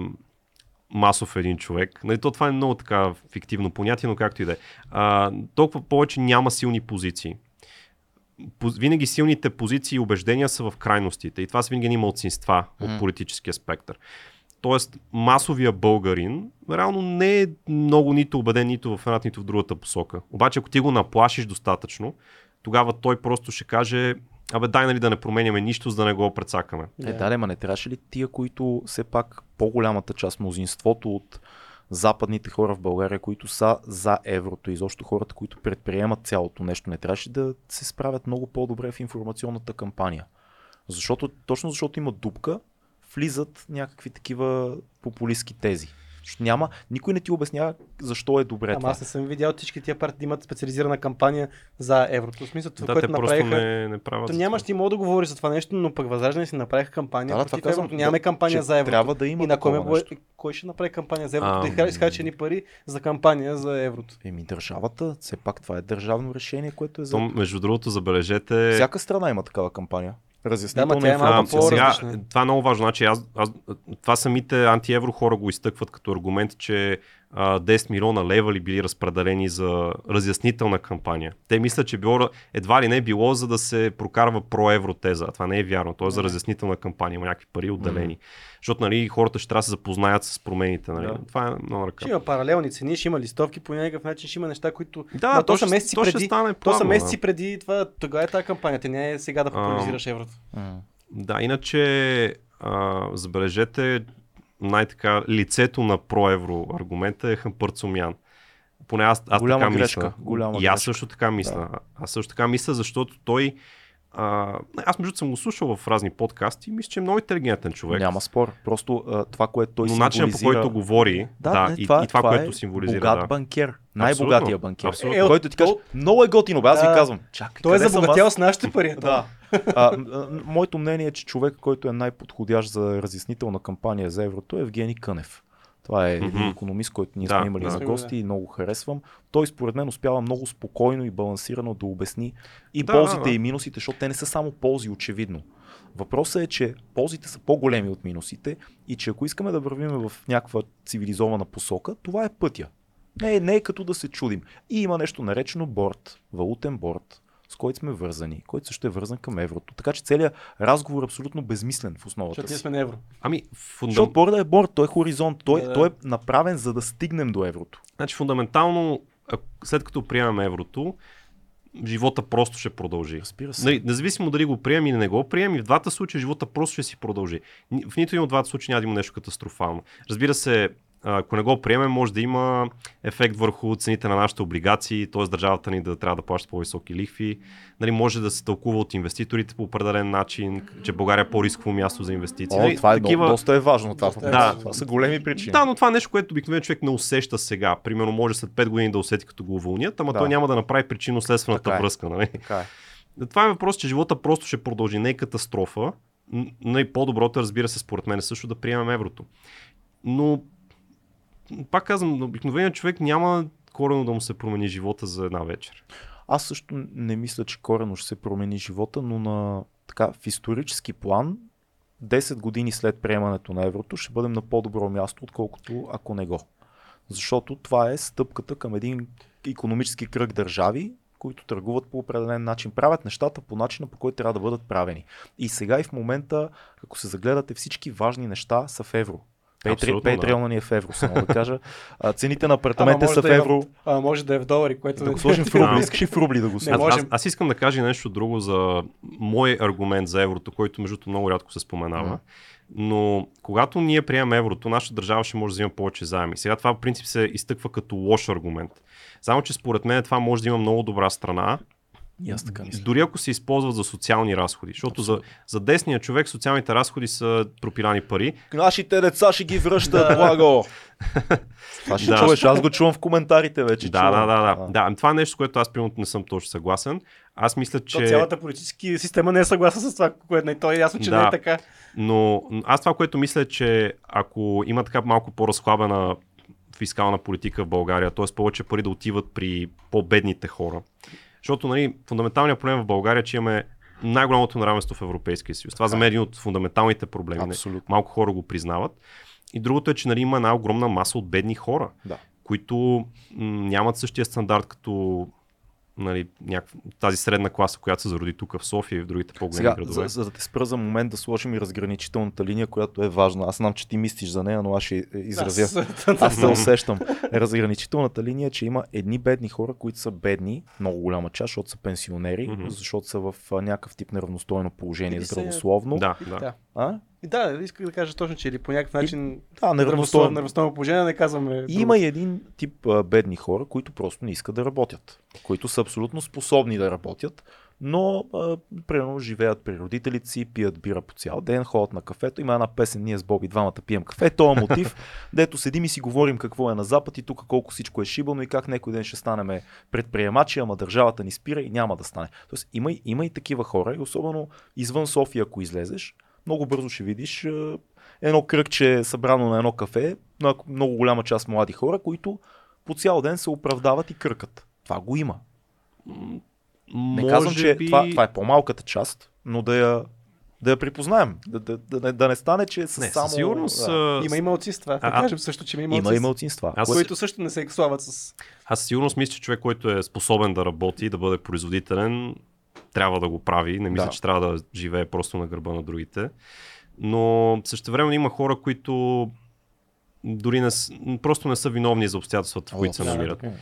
масов един човек. Нали, то това е много така фиктивно понятие, но както и да е. Толкова повече няма силни позиции. Поз- Винаги силните позиции и убеждения са в крайностите. И това са винаги ни малцинства от политическия спектър. Тоест, масовия българин реално не е много нито убеден нито в едната, нито в другата посока. Обаче, ако ти го наплашиш достатъчно, тогава той просто ще каже, абе дай нали да не променяме нищо, за да не го прецакаме. Е, да, да, ма не трябваше ли тия, които все пак по-голямата част, мнозинството от западните хора в България, които са за еврото, изобщо хората, които предприемат цялото нещо, не трябваше да се справят много по-добре в информационната кампания. Защото, точно защото има дупка, влизат някакви такива популистски тези. Защото няма, никой не ти обяснява защо е добре Ама това. аз не съм видял всички тия партии да имат специализирана кампания за еврото. В смисъл, това, Да, което те направиха. не, не правят. То нямаш ти мога да говориш за това нещо, но пък Възраждане си направиха кампания Да, да, против това казвам. Нямаме да, кампания за еврото. трябва да има И на кой, ме кой ще направи кампания за еврото? Да Ам. изхарчи изхарчени пари за кампания за еврото. Еми държавата, все пак това е държавно решение, което е за... То, между другото, забележете. Всяка страна има такава кампания. Разяснителна тя е малко А, информация. сега, по-различна. това е много важно. Значи, аз, аз, това самите антиевро хора го изтъкват като аргумент, че а, 10 милиона лева ли били разпределени за разяснителна кампания. Те мислят, че било, едва ли не е било за да се прокарва проевро теза. А Това не е вярно. То е за разяснителна кампания. Има някакви пари отделени. Защото нали, хората ще трябва да се запознаят с промените. Нали. Да. Това е много ръка. Ще има паралелни цени, ще има листовки по някакъв начин, ще има неща, които. Да, Ма то то, са ще, месеци то ще преди. стане То плавно, са месеци да. преди това. Тогава е тази кампания. Те не е сега да популяризираш еврото. М. Да, иначе а, забележете най-така лицето на проевро аргумента е Хампър Цумян. Поне аз, аз Голяма така грешка, мисля. голяма И аз грешка. също така мисля. Аз също така мисля, защото той а, аз между съм го слушал в разни подкасти и мисля, че е много интелигентен човек. Няма спор. Просто а, това, което той но начинът по символизира... който говори, да, Да, не, и, това, и това, това което е символизира. богат да. банкер. Най-богатия банкер. Абсолютно. Е, от- който ти каже, то- много е готино, бе, аз Да. ви казвам. Чакай, Той е забогатял с нашите пари. Да. А, моето мнение е, че човек, който е най-подходящ за разяснителна кампания за еврото е Евгений Кънев. Това е един Мгм. економист, който ние Да, сме имали да. за гости и много харесвам. Той според мен успява много спокойно и балансирано да обясни и Да, ползите да, да. и минусите, защото те не са само ползи, очевидно. Въпросът е, че ползите са по-големи от минусите и че ако искаме да вървим в някаква цивилизована посока, това е пътя. Не е, не е като да се чудим. И има нещо наречено борт, валутен борт, с който сме вързани, който също е вързан към еврото. Така че целият разговор е абсолютно безмислен в основата Защото сме на евро. Ами, фундам... Защото борда е борт, той е хоризонт, той, Да, да. той е направен за да стигнем до еврото. Значи фундаментално, след като приемем еврото, живота просто ще продължи. Разбира се. Нали, независимо дали го приемем или не го приемем, и в двата случая живота просто ще си продължи. В нито един от двата случая няма да има нещо катастрофално. Разбира се, ако не го приемем, може да има ефект върху цените на нашите облигации, т.е. държавата ни да трябва да плаща по-високи лихви. Нали, може да се тълкува от инвеститорите по определен начин, че България е по-рисково място за инвестиции. О, Нали, това е много, доста е важно. Това, Доста е да. това са големи причини. Да, но това е нещо, което обикновен човек не усеща сега. Примерно може след 5 години да усети като го уволнят, ама Да. той няма да направи причинно-следствената е. връзка. Нали? Така е. Това е въпрос, че живота просто ще продължи. Не е катастрофа. Н- Но и по-доброто, разбира се, според мен е също да приемем еврото. Но, пак казвам, на обикновения човек няма корено да му се промени живота за една вечер. Аз също не мисля, че корено ще се промени живота, но на, така, в исторически план 10 години след приемането на еврото ще бъдем на по-добро място, отколкото ако не го. Защото това е стъпката към един економически кръг държави, които търгуват по определен начин, правят нещата по начина, по който трябва да бъдат правени. И сега и в момента, ако се загледате, всички важни неща са в евро. Патреона ни е в евро, само да кажа. А, цените на апартаментите са в да е евро. А, може да е в долари, което Да го сложим в рубли. Искаш ли в рубли да го сложим? Аз, аз, аз искам да кажа и нещо друго за мой аргумент за еврото, който между другото много рядко се споменава. Но когато ние приемем еврото, нашата държава ще може да взима повече заеми. Сега това в принцип се изтъква като лош аргумент. Само, че според мен това може да има много добра страна, И аз така мисля. дори ако се използват за социални разходи. Защото за, за десния човек социалните разходи са пропилани пари. Нашите деца ще ги връщат, благо! Това ще Да. чуеш, аз го чувам в коментарите вече. Да, да, чувам. да, да. А. да. ами Това е нещо, с което аз примерно не съм точно съгласен. Аз мисля, То че... цялата политическа система не е съгласна с това, което не. То е ясно, че Да. не е така. Но аз това, което мисля, е, че ако има така малко по-разхлабена фискална политика в България, т.е. повече пари да отиват при по-бедните хора. Защото нали, фундаменталният проблем в България е, че имаме най-голямото неравенство в Европейския съюз. Това за мен е един от фундаменталните проблеми. Не- Абсолютно. Малко хора го признават. и другото е, че нали, има една огромна маса от бедни хора, Да. които м- нямат същия стандарт като нали, някаква, тази средна класа, която се зароди тук в София и в другите по-големи Сега, градове. за, за да те спра за момент да сложим и разграничителната линия, която е важна. Аз знам, че ти мислиш за нея, но аз ще изразя. Аз- Аз се усещам. Разграничителната линия е, че има едни бедни хора, които са бедни, много голяма част, защото са пенсионери, защото са в някакъв тип неравностойно положение здравословно. Да, да. Да. А? И Да, исках да кажа точно, че или по някакъв начин Да, неравностойно, неравностойно. неравностойно положение, не казваме. Има и един тип а, бедни хора, които просто не искат да работят, които са абсолютно способни да работят, но а, примерно живеят при родителите си, пият бира по цял ден, ходят на кафето. Има една песен, ние с Боби двамата пием кафе. Това е мотив, дето седим и си говорим какво е на Запад и тук колко всичко е шибано и как някой ден ще станем предприемачи, ама държавата ни спира и няма да стане. Тоест има, и- има и такива хора, и особено извън София, ако излезеш, много бързо ще видиш едно кръгче събрано на едно кафе, на много голяма част млади хора, които по цял ден се оправдават и кръкат. Това го има. Не Може казвам, че би... това, това е по-малката част, но да я, да я припознаем. Да, да, да, не, да не стане, че са Не, само... сигурност. Да. Има и малцинства. Да кажем също, че има и Има и малцинства. Аз- които също не се слават с... Аз сигурност мисля, че човек, който е способен да работи, да бъде производителен, трябва да го прави. Не мисля, Да. че трябва да живее просто на гърба на другите. Но също време има хора, които дори не, просто не са виновни за обстоятелствата, в които се намират. така е.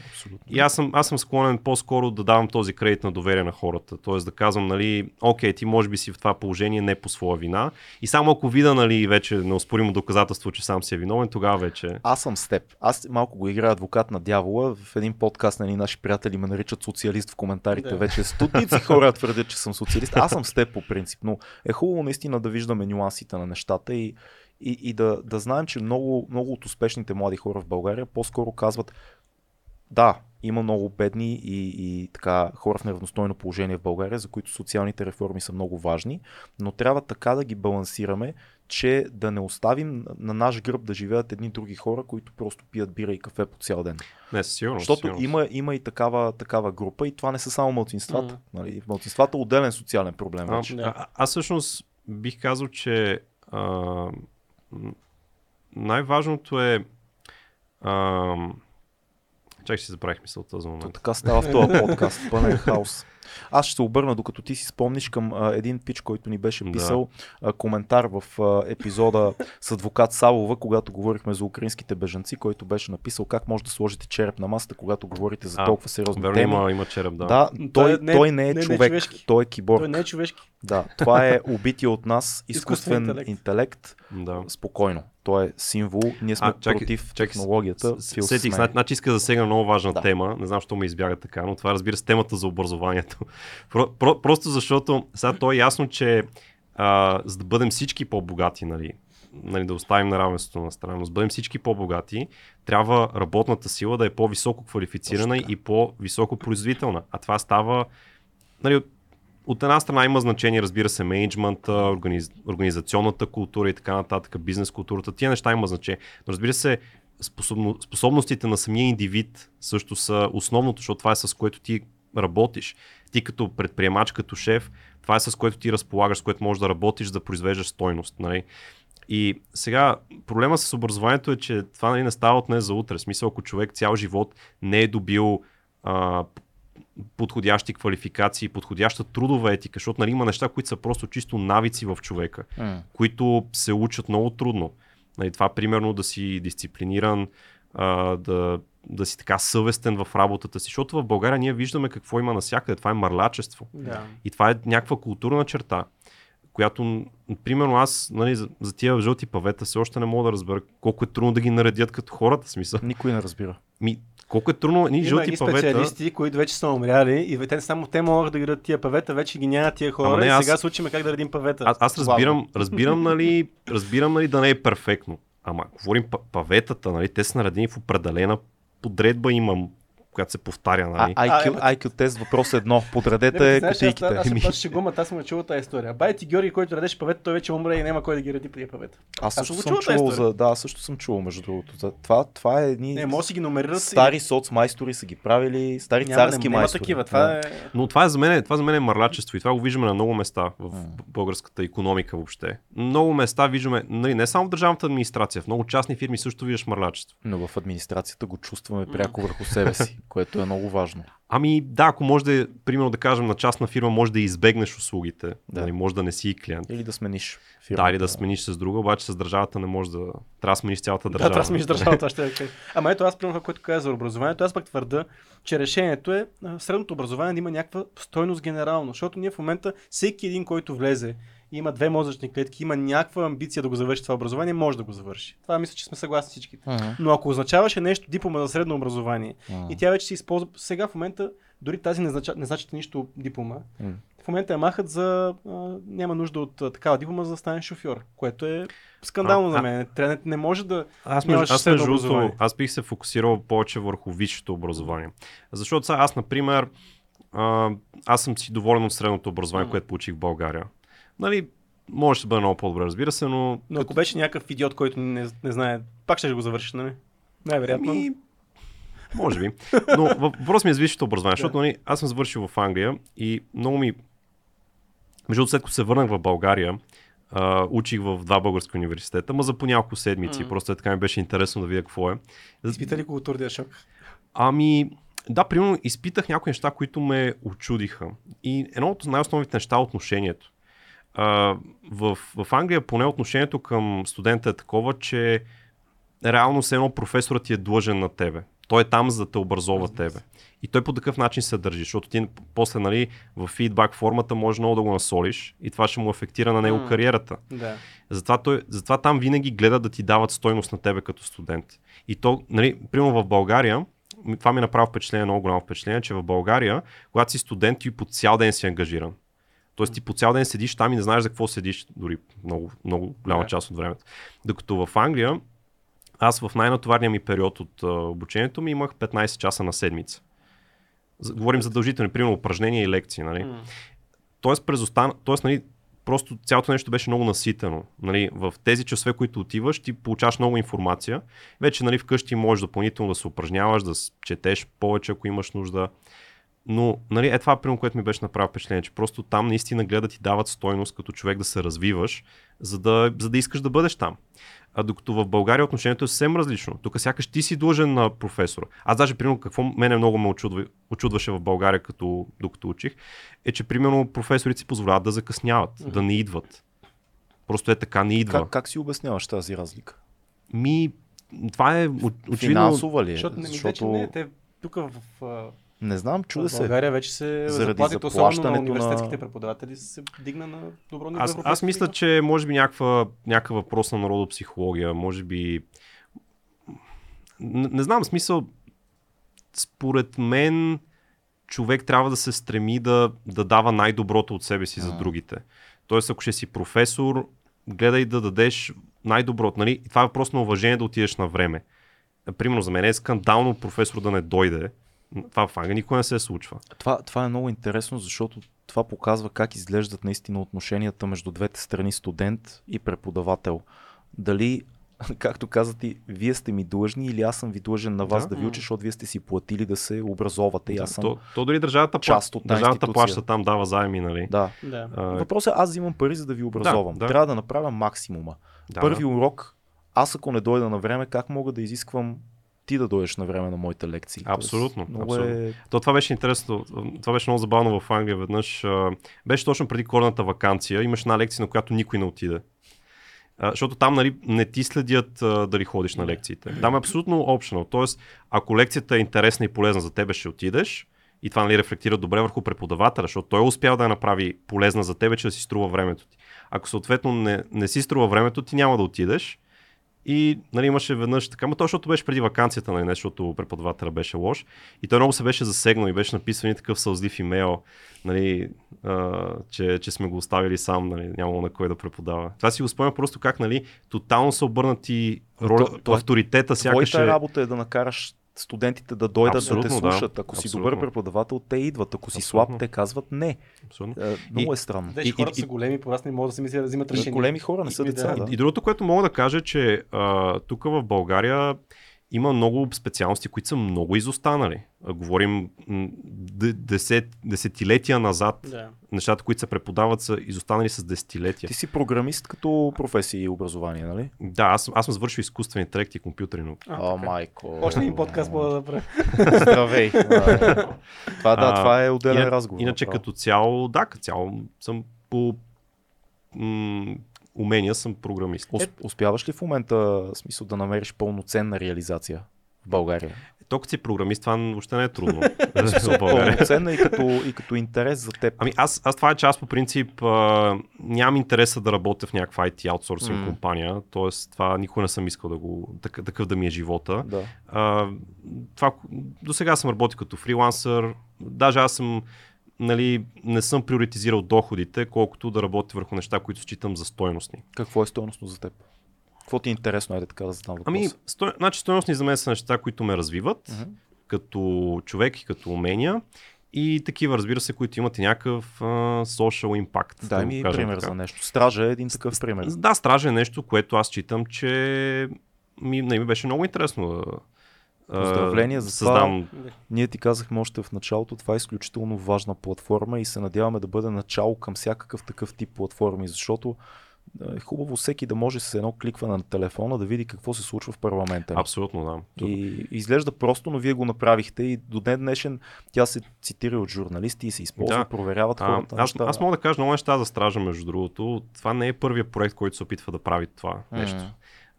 И аз съм, аз съм склонен по-скоро да давам този кредит на доверие на хората. Тоест да казвам, нали, окей, ти може би си в това положение не по своя вина. И само ако видя, нали, вече неоспоримо доказателство, че сам си е виновен, тогава вече. Аз съм с теб. Аз малко го играя адвокат на дявола. В един подкаст на наши приятели ме наричат социалист в коментарите. Да. Вече стотици хора твърдят, че съм социалист. Аз съм с теб по принцип, но е хубаво наистина да виждаме нюансите на нещата и, и, и да, да знаем, че много, много от успешните млади хора в България по-скоро казват да, има много бедни и, и така хора в неравностойно положение в България, за които социалните реформи са много важни, но трябва така да ги балансираме, че да не оставим на наш гръб да живеят едни други хора, които просто пият бира и кафе по цял ден. Не, със Защото сигурност. има, има и такава, такава група и това не са само мълцинствата. Мгм. Нали? Мълцинствата е отделен социален проблем. А, вече. Да. а, аз всъщност бих казал, че а, най-важното е. А, чак ще забравих мисълта за То момент. така става в този подкаст. Пълен хаос. Аз ще се обърна, докато ти си спомниш към а, един пич, който ни беше Да. писал а, коментар в а, епизода с адвокат Савова, когато говорихме за украинските бежанци, който беше написал как може да сложите череп на масата, когато говорите за А, толкова сериозни Верно, теми. има, има череп, да. Да, Той той, е- не- той не е не- не човек, човешки. той е киборг. Той не е човешки. Да, това е убития от нас Изкуствен изкуствен интелект. интелект. да. Спокойно. Той е символ. Ние сме А, чакай, против чакай, технологията. С- Сетих, сме. значи, значи иска да сегна много важна Да. тема. Не знам, защо ме избяга така, но това разбира се, темата за образованието. Про, про, просто защото сега то е ясно, че а, за да бъдем всички по-богати, нали, нали, да оставим на равенството на страна, но да бъдем всички по-богати, трябва работната сила да е по-високо квалифицирана и по-високо производителна. А това става нали, от, една страна има значение, разбира се, менеджмента, организ, организационната култура и така нататък, бизнес културата. Тия неща има значение. Но разбира се, способно, способностите на самия индивид също са основното, защото това е с което ти работиш. Ти като предприемач, като шеф, това е с което ти разполагаш, с което можеш да работиш, да произвеждаш стойност. Нали? И сега проблема с образованието е, че това нали, не става от днес за утре. В смисъл, ако човек цял живот не е добил а, подходящи квалификации, подходяща трудова етика, защото нали, има неща, които са просто чисто навици в човека, М. които се учат много трудно. Нали, това примерно да си дисциплиниран, а, да, да си така съвестен в работата си, защото в България ние виждаме какво има навсякъде. Това е мърлячество. Да. И това е някаква културна черта, която, примерно аз, нали, за, за тия жълти павета все още не мога да разбера колко е трудно да ги наредят като хората, смисъл. Никой не разбира. Ми, колко е трудно, ни жълти и павета. специалисти, които вече са умряли и те само те могат да градят тия павета, вече ги няма тия хора Ама не, и сега се учиме как да редим павета. Аз, аз разбирам, разбирам, нали, разбирам, нали, да не е перфектно. Ама, говорим па- паветата, нали, те са наредени в определена подредба имам която се повтаря. А, Нали? IQ, А, IQ тест въпрос едно. Подредете аз, кутийките. аз, Еми. аз, аз ще гума, аз съм я чувал тази история. Бай ти Георги, който радеше павета, той вече умре и няма кой да ги ради при павета. Аз също съм го съм чувал за... Да, аз също съм чувал между другото. За Това, това е едни Не, може си ги номерират. стари соцмайстори са ги правили, стари и... няма, царски няма майстори. такива. Това е... Но това е за мен, това за мен е мърлячество и това го виждаме на много места в М. българската економика въобще. Много места виждаме, нали, не само в държавната администрация, в много частни фирми също виждаш мърлячество. Но в администрацията го чувстваме пряко върху себе си, което е много важно. Ами да, ако може да, е, примерно да кажем на частна фирма, може да избегнеш услугите, Да. да. нали, може да не си клиент. Или да смениш Да, фирмата. или да смениш с друга, обаче с държавата не може да... Трябва да смениш цялата Да, държава. трябва да сме държавата, ще да кажа. Ама ето аз, примерно, което каза за образованието, аз пък твърда, че решението е средното образование да има някаква стойност генерално, защото ние в момента всеки един, който влезе има две мозъчни клетки, има някаква амбиция да го завърши това образование, може да го завърши. Това мисля, че сме съгласни всички. Мгм. Но ако означаваше нещо диплома за средно образование Мгм. и тя вече се използва, сега в момента дори тази не значи, не значи нищо диплома. М. В момента я махат за а, няма нужда от а, такава диплома за да станеш шофьор, което е скандално А, за а- мен. Трябва, не може да Аз, между, аз, средно между другото, образование. аз бих се фокусирал повече върху висшето образование. Защото сега аз, например, а, аз съм си доволен от средното образование, М. което получих в България. Нали, може да бъде много по-добре, разбира се, но... Но ако беше някакъв идиот, който не, не знае, пак ще го завършиш, нали? Най-вероятно. Ами, може би. Но въпрос ми е с висшето образование, защото нали, аз съм завършил в Англия и много ми... Между след като се върнах в България, а, учих в два български университета, ма за по няколко седмици. Мгм. Просто е така ми беше интересно да видя какво е. Изпита ли културния шок? Ами, да, примерно изпитах някои неща, които ме очудиха. И едно от най-основните неща е отношението. А, в, в Англия поне отношението към студента е такова, че реално все едно професорът ти е длъжен на тебе. Той е там за да те образова Разбира тебе. И той по такъв начин се държи, защото ти после нали, в фидбак формата може много да го насолиш и това ще му афектира на него М. кариерата. Да. Затова, той, затова там винаги гледат да ти дават стойност на тебе като студент. И то, нали, примерно в България, това ми направи впечатление, много голямо впечатление, че в България, когато си студент, ти по цял ден си ангажиран. Тоест ти по цял ден седиш там и не знаеш за какво седиш, дори много, много голяма част от времето. Докато в Англия, аз в най-натоварния ми период от а, обучението ми имах 15 часа на седмица. Говорим задължителни, примерно упражнения и лекции. Нали? Тоест, през остан... Тоест нали, просто цялото нещо беше много наситено. Нали, в тези часове, които отиваш, ти получаваш много информация. Вече нали, вкъщи можеш допълнително да се упражняваш, да четеш повече, ако имаш нужда. Но нали, е това, примерно, което ми беше направо впечатление, че просто там наистина гледат и дават стойност като човек да се развиваш, за да, за да искаш да бъдеш там. А докато в България отношението е съвсем различно. Тук сякаш ти си длъжен на професора. Аз даже, примерно, какво мене много ме очудва, очудваше в България, като, докато учих, е, че, примерно, професорите си позволяват да закъсняват, да не идват. Просто е така, не идва. Как, как си обясняваш тази разлика? Ми, това е очевидно... Финансова ли е? Защото, не, Защото... не, те тук в, Не знам, чуда се. България вече се Заради заплатите, особено на университетските на- преподаватели, се дигна на добро ниво. Аз, аз мисля, че може би някаква, някакъв въпрос на народопсихология, може би... Не, не знам, смисъл, според мен човек трябва да се стреми да, да дава най-доброто от себе си за А. другите. Тоест, ако ще си професор, гледай да дадеш най-доброто. Нали? И това е въпрос на уважение да отидеш на време. Примерно за мен е скандално професор да не дойде. Това в Англия никога не се случва. Това, това е много интересно, защото това показва как изглеждат наистина отношенията между двете страни студент и преподавател. Дали, както казвате, ти, вие сте ми длъжни или аз съм ви длъжен на вас Да. да, ви уча, защото вие сте си платили да се образовате и аз съм... То, то дори държавата, част от държавата плаща там, дава заеми, нали? Да. Да. А, Въпросът е, аз взимам пари, за да ви образовам. да. Трябва да направя максимума. да, Първи да. урок, аз ако не дойда на време, как мога да изисквам ти да дойдеш на време на моите лекции? Абсолютно, много абсолютно. Е... То, това беше интересно. Това беше много забавно в Англия веднъж. Беше точно преди коледната вакансия. Имаш една лекция, на която никой не отиде. А, Защото там нали, не ти следят а, дали ходиш на лекциите. Там е абсолютно optional. Тоест, ако лекцията е интересна и полезна за тебе, ще отидеш. И това нали, рефлектира добре върху преподавателя, защото той е успял да я направи полезна за тебе, че да си струва времето ти. Ако съответно не, не си струва времето, ти няма да отидеш. И нали, имаше веднъж така, но то, защото беше преди вакансията, нали, не защото преподавателя беше лош. И той много се беше засегнал и беше написан и такъв сълзлив имейл, нали, а, че, че сме го оставили сам, нали, нямало на кой да преподава. Това си го спомня просто как нали, тотално са обърнати роля, То- то авторитета, сякаш Твоята е... работа е да накараш студентите да дойдат Абсолютно, да те да. слушат. Ако си Абсолютно. добър преподавател, те идват. Ако си Абсолютно. слаб, те казват не. Абсолютно. Е, много е странно. Вече И- хората и- са големи, по-раз не могат да се мислят да взимат И решения. големи хора не са И- деца. да. Да. И другото, което мога да кажа, е, че а, тук в България има много специалности, които са много изостанали. А, говорим десет, десетилетия назад. Да. Нещата, които се преподават, са изостанали с десетилетия. Ти си програмист като професия и образование, нали? Да, аз, аз съм завършил изкуствен интелект и компютърни науки. А, О, майко. Още един подкаст мога да направя. Здравей. А, това да, А, това е отделен Ина- разговор. Иначе направо. като цяло, да, като цяло съм по м- умения съм програмист. Ус- Успяваш ли в момента смисъл да намериш пълноценна реализация в България? То като си програмист, това въобще не е трудно. Пълноценна и като, и като интерес за теб. Ами аз, аз това е, че аз по принцип а, нямам интереса да работя в някаква IT аутсорсинг М. компания, т.е. това никога не съм искал да го, такъв, такъв да ми е живота. Да. А, това, до сега съм работил като фрилансър, даже аз съм, нали, не съм приоритизирал доходите, колкото да работя върху неща, които считам за стойностни. Какво е стойностно за теб? Какво ти е интересно, айде така да задам въпрос? Ами, сто... значи стойностни за мен са неща, които ме развиват, Мгм. като човек и като умения. И такива, разбира се, които имат и някакъв а, social impact. Дай да ми пример така. за нещо. Стража е един такъв пример. Да, стража е нещо, което аз читам, че ми, не, ми беше много интересно да Поздравления за това. създам. Ние ти казахме още в началото, това е изключително важна платформа и се надяваме да бъде начало към всякакъв такъв тип платформи, защото е хубаво всеки да може с едно кликване на телефона да види какво се случва в парламента. Абсолютно, да. И изглежда просто, но вие го направихте и до ден днешен тя се цитира от журналисти и се използва, Да. проверяват А, хората. аз, неща. аз мога да кажа много неща за стража, между другото. Това не е първият проект, който се опитва да прави това нещо. М.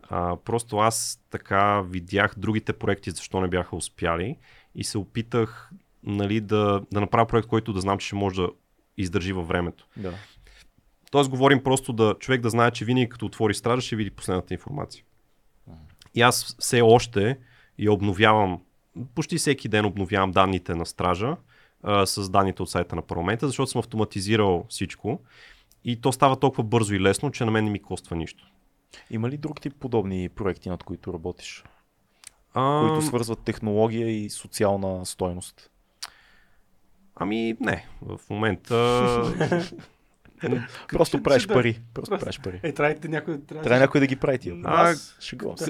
А, просто аз така видях другите проекти, защо не бяха успяли и се опитах нали, да, да направя проект, който да знам, че ще може да издържи във времето. Да. Тоест говорим просто да човек да знае, че винаги като отвори стража ще види последната информация. И аз все още я обновявам, почти всеки ден обновявам данните на стража а, с данните от сайта на парламента, защото съм автоматизирал всичко и то става толкова бързо и лесно, че на мен не ми коства нищо. Има ли друг тип подобни проекти, над които работиш, А, които свързват технология и социална стойност? Ами не, в момента... Просто правиш пари. Просто правиш пари. Е, трябва да някой... Трябва Трябва някой да ги прави тия. А, Аз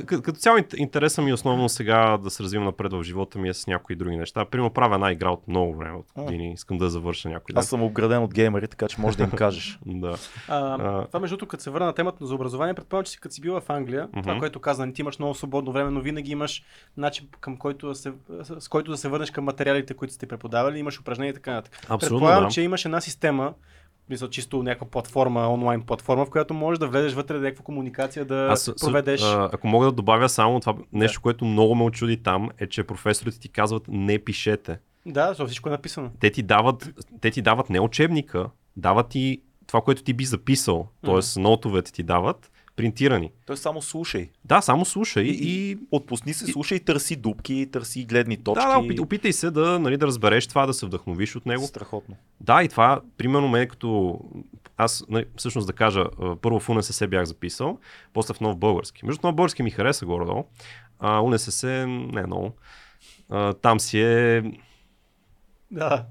като цяло ин- интереса ми основно сега да се развивам напред в живота ми е с някои други неща. Примерно правя една игра от много време, от години. Искам да завърша някой. Аз съм обграден от геймери, така че може да им кажеш. Да. А, това между другото, като се върна на темата за образование, предполагам, че си като си била в Англия, това, което каза, не ти имаш много свободно време, но винаги имаш начин към който да се, с който да се върнеш към материалите, които сте преподавали, имаш упражнения и така нататък. Предполагам, да. че имаш една система, мисля, чисто някаква платформа, онлайн платформа, в която можеш да влезеш вътре да някаква комуникация, да Аз, проведеш. а, ако мога да добавя само това нещо, което много ме очуди там, е, че професорите ти казват не пишете. Да, защото всичко е написано. Те ти дават, те ти дават не учебника, дават ти това, което ти би записал, т.е. нотовете ти дават, принтирани. Той само слушай. Да, само слушай И, и, и отпусни се, слушай, търси дупки, търси гледни точки. да, да, опит- опитай се да, нали, да разбереш това, да се вдъхновиш от него. Страхотно. Да, и това, примерно, мен като... Аз, нали, всъщност да кажа, първо в УНСС бях записал, после в нов български. Между нов български ми хареса горе-долу, а УНСС не е много. А, там си е... Да,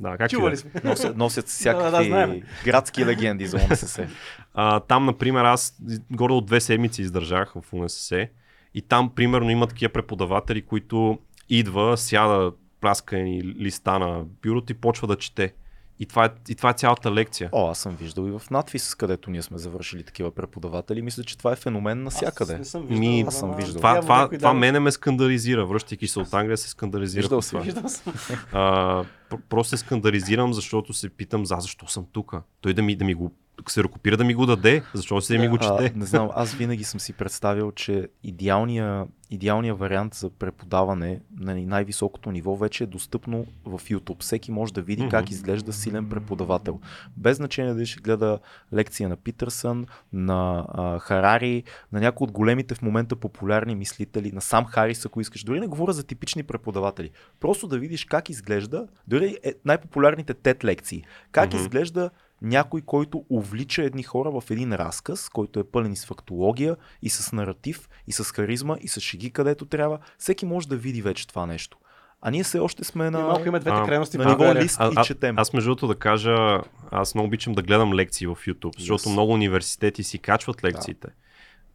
Да, как чували сме. Носят, носят Да, всякакви да, знаем. градски легенди за ОНСС. А, там, например, аз горе от две седмици издържах в УНСС и там, примерно, има такива преподаватели, които идва, сяда, праска ни листа на бюрото и почва да чете. И това е, и това е цялата лекция. О, аз съм виждал и в надфис, където ние сме завършили такива преподаватели. Мисля, че това е феномен навсякъде. Аз не съм виждал. Ми, аз съм виждал. Това, това, това дава. мене ме скандализира, връщайки се от Англия, се скандализира. Виждал това. Виждал съм. А, пр- просто се скандализирам, защото се питам за защо съм тук. Той да ми, да ми го ксерокопира да ми го даде, защо се да ми го А, чете. не знам, аз винаги съм си представил, че идеалния, идеалния вариант за преподаване на най-високото ниво вече е достъпно в YouTube. Всеки може да види как изглежда силен преподавател. Без значение дали ще гледа лекция на Питърсън, на а, Харари, на някои от големите в момента популярни мислители, на сам Харис, ако искаш. Дори не говоря за типични преподаватели. Просто да видиш как изглежда, дори е най-популярните TED лекции, как Мгм. изглежда някой, който увлича едни хора в един разказ, който е пълен и с фактология, и с наратив, и с харизма, и с шеги където трябва. Всеки може да види вече това нещо. А ние все още сме на... И малко има двете А, крайности на ниво България. лист А, и а, четем. аз между другото да кажа, аз много обичам да гледам лекции в YouTube, защото Yes. много университети си качват лекциите.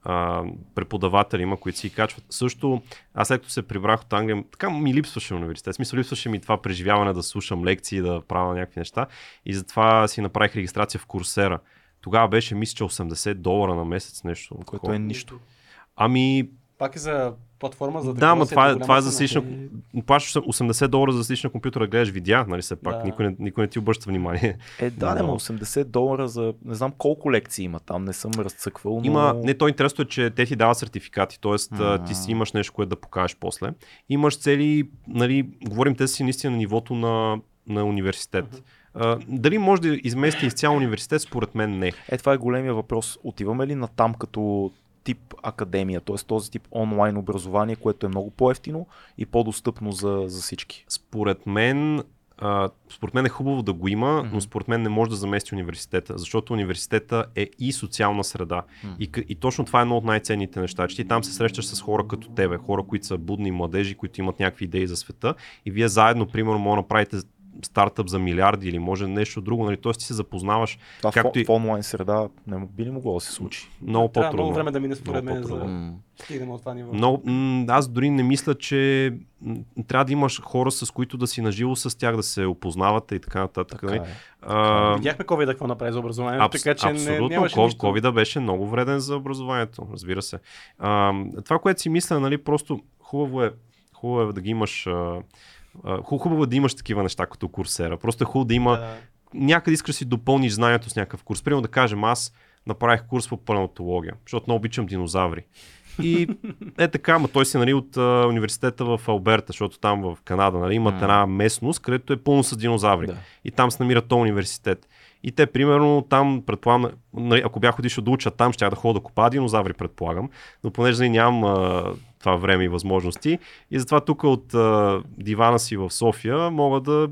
А, преподаватели има, които си качват. Също, аз след като се прибрах от Англия, така ми липсваше университет. В смисъл, липсваше ми това преживяване да слушам лекции, да правя някакви неща. И затова си направих регистрация в Курсера. Тогава беше, мисля, че 80 долара на месец нещо. Което такова. е нищо. Ами, Пак е за платформа за да, ма това, е, това е за цена. си лична... Плащаш 80 долара за си лична компютър да гледаш видеа, нали все пак. Да. Никой, не, никой не ти обръща внимание. Е, да, Но- но... 80 долара за не знам колко лекции има там, не съм разцъквал, но... Има, не, то интересно е, че те ти дават сертификати, т.е. Ти си имаш нещо, което да покажеш после. Имаш цели, нали, говорим те си наистина на нивото на, на университет. А, дали може да измести изцяло университет, според мен не. Е, това е големия въпрос. Отиваме ли на там като тип академия, т.е. този тип онлайн образование, което е много по-ефтино и по-достъпно за, за всички? Според мен, а, според мен е хубаво да го има, но според мен не може да замести университета, защото университета е и социална среда. И, к- и точно това е едно от най-ценните неща, че ти там се срещаш с хора като тебе, хора, които са будни младежи, които имат някакви идеи за света и вие заедно, примерно, може да направите стартъп за милиарди или може нещо друго, нали? Тоест ти се запознаваш Това Както в, и- в онлайн среда не би ли могло да се случи? много Трябва по-трудно. много време да мине според мен, за да стигнем от това ниво. М, аз дори не мисля, че трябва да имаш хора, с които да си наживо с тях, да се опознавате и така нататък. Така нали? е. А, Видяхме COVID какво направи за образованието, Абс, така че не, абсолютно, нямаше Ко- нищо. COVID беше много вреден за образованието, разбира се. А, това, което си мисля, нали, просто хубаво е, хубаво е да ги имаш. А, хубаво е да имаш такива неща като курсера. Просто е хубаво да има. Да. Някъде искаш да си допълниш знанието с някакъв курс. Примерно да кажем, аз направих курс по палеонтология, защото много обичам динозаври. И е така, ма той си нали, от а, университета в Алберта, защото там в Канада нали, имат една местност, където е пълно с динозаври. Да. И там се намира този университет. И те, примерно, там, предполагам, нали, ако бях отишъл да уча там, ще да ходя да копа динозаври, предполагам. Но понеже нали, нямам а, това време и възможности. И затова тук от а, дивана си в София мога да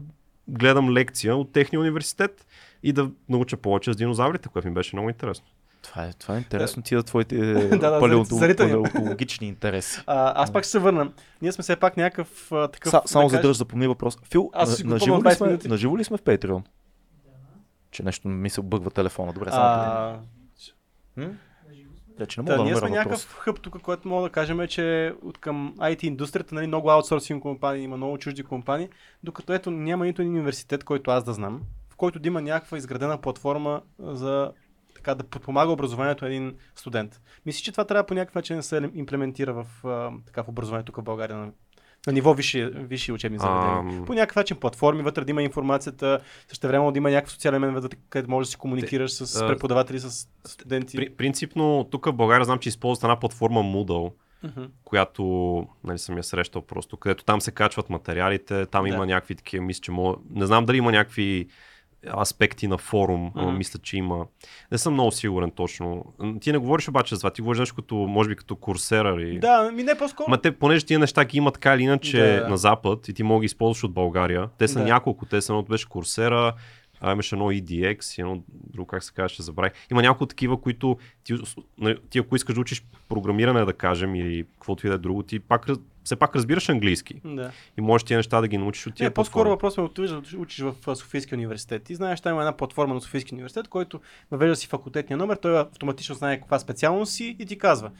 гледам лекция от техния университет и да науча повече с динозаврите, което ми беше много интересно. Това е, това е интересно ти да твоите да, палеонтологични интереси. А, аз пак ще се върна. Ние сме все пак някакъв а, такъв... Са, само да за кажем- да запомни въпрос. Фил, Аз на, на, живо ли 20 сме, на живо ли сме в Patreon? Че нещо ми се обърва телефона. Добре, само А, М? Да, че не мога да, ние сме някакъв въпрос. хъб тук, което мога да кажем е, че от към IT индустрията, нали, много аутсорсинг компании, има много чужди компании, докато ето няма нито един университет, който аз да знам, в който да има някаква изградена платформа за така да подпомага образованието на един студент. Мисля, че това трябва по някакъв начин да се имплементира в, така, в образованието тук в България на, ниво висши, висши учебни заведения. Ам. По някакъв начин платформи вътре да има информацията, също време да има някакъв социален мен, вътре, където можеш да си комуникираш с а, преподаватели, с студенти. При, принципно, тук в България знам, че използват една платформа Moodle, Мгм. която нали, съм я срещал просто, където там се качват материалите, там Да. има някакви такива, мисля, че мога... Не знам дали има някакви аспекти на форум, Мгм. мисля, че има. Не съм много сигурен точно. Ти не говориш обаче за това, ти говориш нещо като, може би като курсера или... Да, ми не по-скоро. Ма те, понеже тия неща ги има така или иначе Да. на Запад и ти мога да ги използваш от България. Те са Да. няколко. Те са едното беше Курсера, а имаше едно EDX, и едно друго, как се казва, ще забравих. Има няколко такива, които ти, ти ако искаш да учиш програмиране, да кажем, или каквото и да е друго, ти пак, все пак разбираш английски Да. и можеш тия неща да ги научиш от тия Не, по-скоро платформи. въпрос е отиваш да учиш в Софийския университет. Ти знаеш, там има една платформа на Софийския университет, който въвежда си факултетния номер, той автоматично знае каква специалност си и ти казва.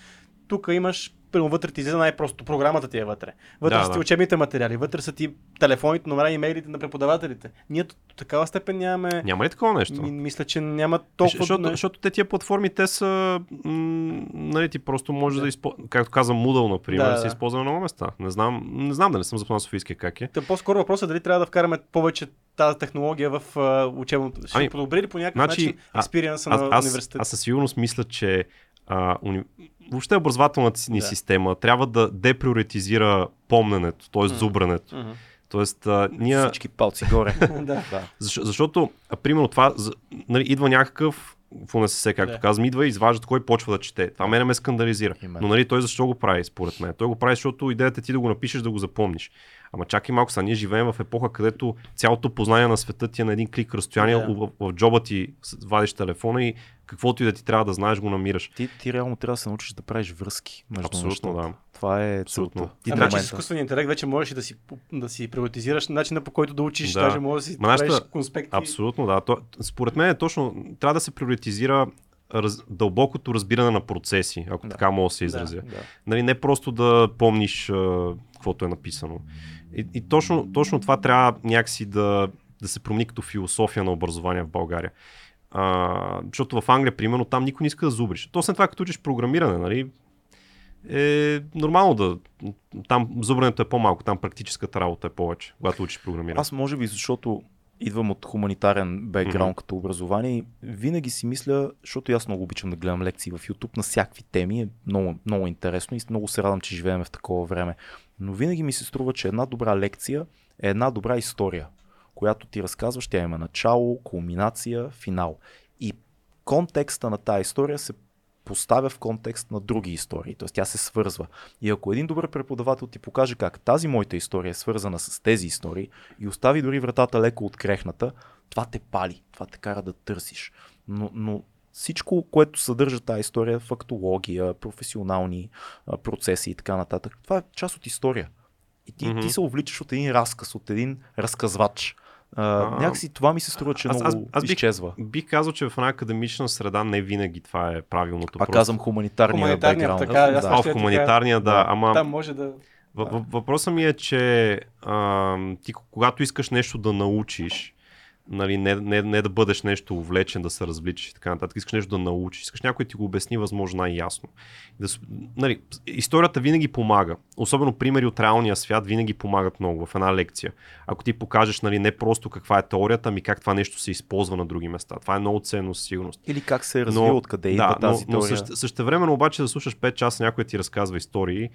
Тук имаш, примерно вътре ти излиза най-просто, програмата ти е вътре. Вътре Да, са ти да. учебните материали, вътре са ти телефоните, номера, имейлите на преподавателите. Ние до такава степен нямаме. Няма ли такова нещо? Ми, мисля, че няма толкова. Защото, не- защото те тия платформи, те са, м- нали, ти просто може да, да използваш, както казвам, Moodle, например, Да, да, се използва на много места. Не знам, не знам да не съм запознат Софийския как е. Та по-скоро въпросът е дали трябва да вкараме повече тази технология в учебното. Ще Ами, подобри ли по някакъв значи, начин експириенса Аз, на аз, университета? аз със сигурност мисля, че а, уни... въобще образователната си ни Да. система трябва да деприоритизира помненето, т.е. Мгм. зубрането. Мгм. Тоест, а, ние, Всички палци горе. да. защо, защото, а, примерно това, за, нали, идва някакъв в УНСС, както Да. казвам, идва и изваждат кой почва да чете. Това мене ме скандализира. Именно. Но нали той защо го прави, според мен? Той го прави, защото идеята е ти да го напишеш, да го запомниш. Ама чакай малко, са ние живеем в епоха, където цялото познание на света ти е на един клик разстояние Да. в, в, джоба ти вадиш телефона и каквото и да ти трябва да знаеш, го намираш. Ти, ти реално трябва да се научиш да правиш връзки между Абсолютно, нещата. да. Това е Абсолютно. целта. Ти А с изкуствения интелект вече можеш да си, да си приоритизираш начина по който да учиш, Да. даже можеш да си нашата- правиш конспекти. Абсолютно, да. То, според мен е точно, трябва да се приоритизира раз, дълбокото разбиране на процеси, ако Да. така мога да се Да. изразя. Да. Нали, не просто да помниш а, каквото е написано. И, и точно, точно това трябва някакси да, да се промени като философия на образование в България. А, защото в Англия, примерно, там никой не иска да зубриш. То след това, като учиш програмиране, нали, е нормално да... Там зубрането е по-малко, там практическата работа е повече, когато учиш програмиране. Аз може би, защото идвам от хуманитарен бекграунд Мгм. като образование и винаги си мисля, защото аз много обичам да гледам лекции в YouTube на всякакви теми, е много, много интересно и много се радвам, че живеем в такова време. Но винаги ми се струва, че една добра лекция е една добра история, която ти разказваш, тя има начало, кулминация, финал. И контекста на тази история се поставя в контекст на други истории, т.е. тя се свързва. И ако един добър преподавател ти покаже как тази моята история е свързана с тези истории и остави дори вратата леко открехната, това те пали, това те кара да търсиш. Но, но всичко, което съдържа тази история, фактология, професионални процеси и така нататък, това е част от история. И ти, Мгм. ти се увличаш от един разказ, от един разказвач. А, А, някакси това ми се струва, че аз- много аз- аз бих- изчезва. Бих казал, че в една академична среда не винаги това е правилното. Пак казвам хуманитарния, Хуманитарния, бекграунд. така, аз да. А, в хуманитарния, да, Да. ама Там може да... въ- въ- въпросът ми е, че а, ти когато искаш нещо да научиш, нали, не, не, не да бъдеш нещо увлечен, да се развличаш и така нататък, искаш нещо да научиш, искаш някой да ти го обясни възможно най-ясно. Да, нали, историята винаги помага. Особено примери от реалния свят винаги помагат много в една лекция. Ако ти покажеш нали, не просто каква е теорията, ами как това нещо се използва на други места. Това е много ценно със сигурност. Или как се е развил, откъде идва тази но, но теория. също, същевременно обаче да слушаш 5 часа някой да ти разказва истории,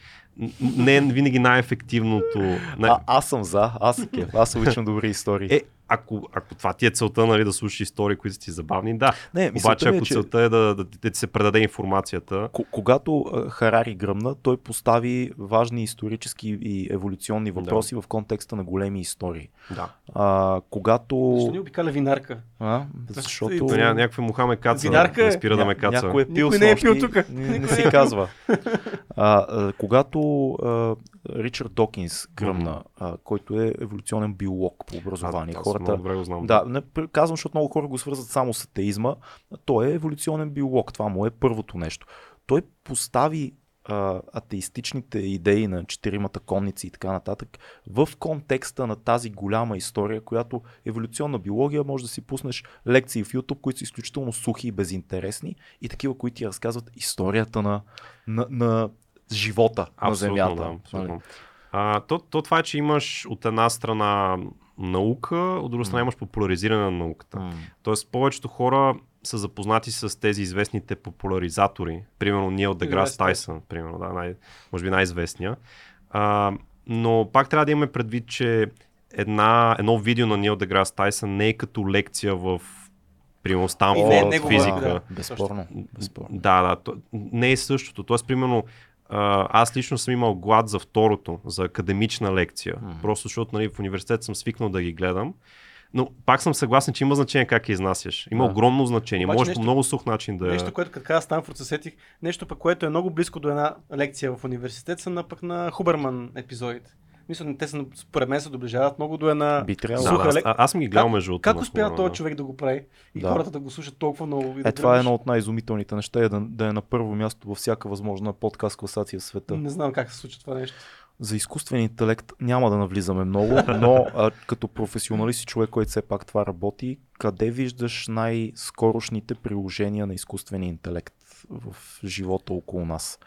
не е винаги най-ефективното. Най- А, аз съм за, аз кеф, аз обичам добри истории. е, ако, ако това ти е целта, нали, да слушаш истории, които са ти забавни, да. не, Обаче, ми ако е, че целта е да, да, да ти се предаде информацията, К- когато Харари гръмна, той постави важни исторически и еволюционни въпроси в контекста на големи истории. да. А, когато... Защо ни обикаля винарка? А, защото... То ня, някаква муха ме каца, Винарка не е. спира да ме каца. Някой е пил Никой не е пил тука. Не, не си е казва. А, а, когато а, Ричард Докинс гръмна, а, който е еволюционен биолог по образование, аз хората... добре го знам. Да, не, казвам, защото много хора го свързват само с атеизма. Той е еволюционен биолог. Това му е първото нещо. Той постави а, атеистичните идеи на четиримата конници и така нататък в контекста на тази голяма история, която еволюционна биология може да си пуснеш лекции в YouTube, които са изключително сухи и безинтересни и такива, които ти разказват историята на, на, на живота на Земята. Да, Нали? абсолютно. А, то, то това е, че имаш от една страна наука, от друга страна имаш популяризиране на науката. М. Тоест, повечето хора са запознати с тези известните популяризатори. Примерно Нил Деграс Тайсън, примерно, да, най- може би най-известния. А, но пак трябва да имаме предвид, че една, едно видео на Нил Деграс Тайсън не е като лекция в примерно И не е Станфорд, негова, физика. да. Безспорно. безспорно. Да, да. То, не е същото. Тоест, примерно, аз лично съм имал глад за второто, за академична лекция. Мгм. Просто защото нали, в университет съм свикнал да ги гледам. Но пак съм съгласен, че има значение как я изнасяш. Има Да. огромно значение. Обаче Може нещо- по много сух начин да. Нещо, което като каза Станфорд се сетих, нещо пък, което е много близко до една лекция в университет, са на пък на Хуберман епизодите. Мисля, те са, според мен се доближават много до една... Би Да, трябвало. Суха да, аз, лек- а- аз съм ги гледал между другото. Как Хуберман, този да. човек да го прави и Да. хората да го слушат толкова много? И да Е, това е едно от най-изумителните неща, е да, да е на първо място във всяка възможна подкаст класация в света. Не знам как се случва това нещо. За изкуствен интелект няма да навлизаме много, но а, като професионалист и човек, който все пак това работи, къде виждаш най-скорошните приложения на изкуствения интелект в живота около нас?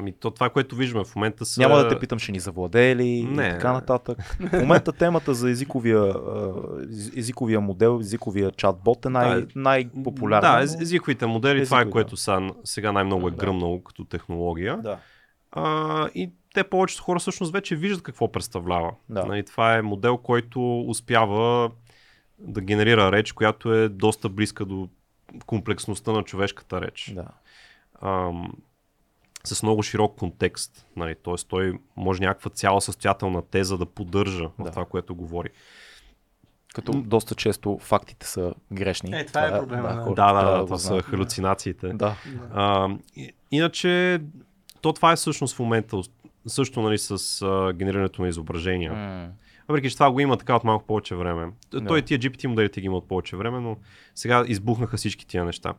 Ами то това, което виждаме в момента са... Няма да те питам, ще ни завладее ли Не. и така нататък. В момента темата за езиковия, езиковия модел, езиковия чатбот е най- Да, най-популярен. Да, но- ез- езиковите модели, това е Езикови, което да. са, сега най-много е Да. гръмнало като технология. да. А, и те повечето хора всъщност вече виждат какво представлява. Да. Нали, това е модел, който успява да генерира реч, която е доста близка до комплексността на човешката реч. Да. Ам, с много широк контекст. Нали? Тоест той може някаква цяла състоятелна теза да поддържа Да. в това, което говори. Като доста често фактите са грешни. Е, това е проблема, да. хората Да, да, да, това са халюцинациите. Да. А, иначе, то това е всъщност в момента също нали, с а, генерирането на изображения. М, Въпреки, че това го има така от малко повече време. Да. Той и тия GPT моделите ги имат повече време, но сега избухнаха всички тия неща.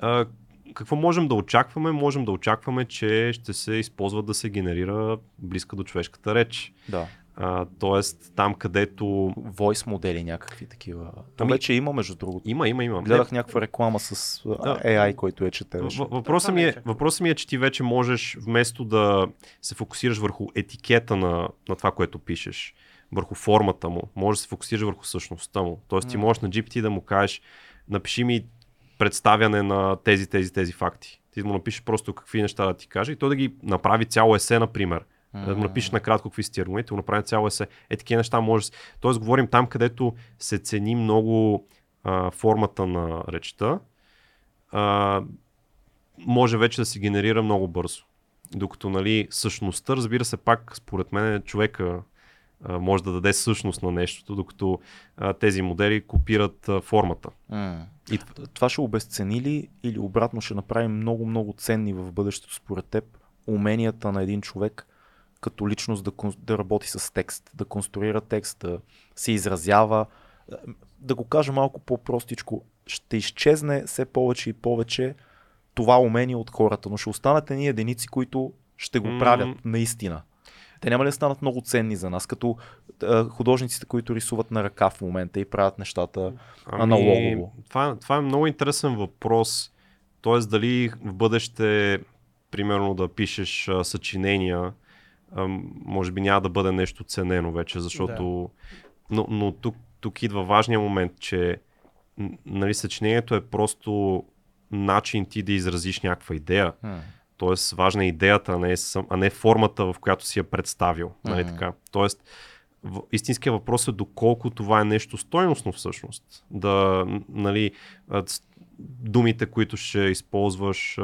А, какво можем да очакваме? Можем да очакваме, че ще се използват да се генерира близка до човешката реч. Да. А, тоест, там където... Voice модели някакви такива. То Ами- вече има, между другото. Има, има, има. Гледах някаква реклама с Да. AI, който е четеш. В- Въпросът ми, е, въпросът ми е, че ти вече можеш, вместо да се фокусираш върху етикета на, на това, което пишеш, върху формата му, можеш да се фокусираш върху същността му. Тоест ти можеш на GPT да му кажеш, напиши ми представяне на тези, тези, тези факти. Ти му напишеш просто какви неща да ти каже и той да ги направи цяло есе, например. Да му напишеш накратко какви са ти аргументи, да му направи цяло есе. Е, такива неща може. Тоест, говорим там, където се цени много а, формата на речта, а, може вече да се генерира много бързо. Докато, нали, същността, разбира се, пак, според мен, човека може да даде същност на нещото, докато а, тези модели копират а, формата. М. И, Това ще обесцени ли или обратно ще направи много-много ценни в бъдещето според теб уменията на един човек като личност да, да работи с текст, да конструира текст, да се изразява. Е, Да го кажа малко по-простичко, ще изчезне все повече и повече това умение от хората, но ще останат едни единици, които ще го правят наистина. Те няма ли да станат много ценни за нас, като е, художниците, които рисуват на ръка в момента и правят нещата аналогово? Ами, Това, това е много интересен въпрос. Тоест, дали в бъдеще, примерно, да пишеш а, съчинения, а, може би няма да бъде нещо ценено вече, защото. Но, но тук, тук идва важния момент, че нали, съчинението е просто начин ти да изразиш някаква идея. М. Тоест, важна е идеята, а не, сам- а не формата, в която си я представил. Нали, Мгм. така. Тоест, истинският въпрос е доколко това е нещо стойностно всъщност. Да, нали, думите, които ще използваш.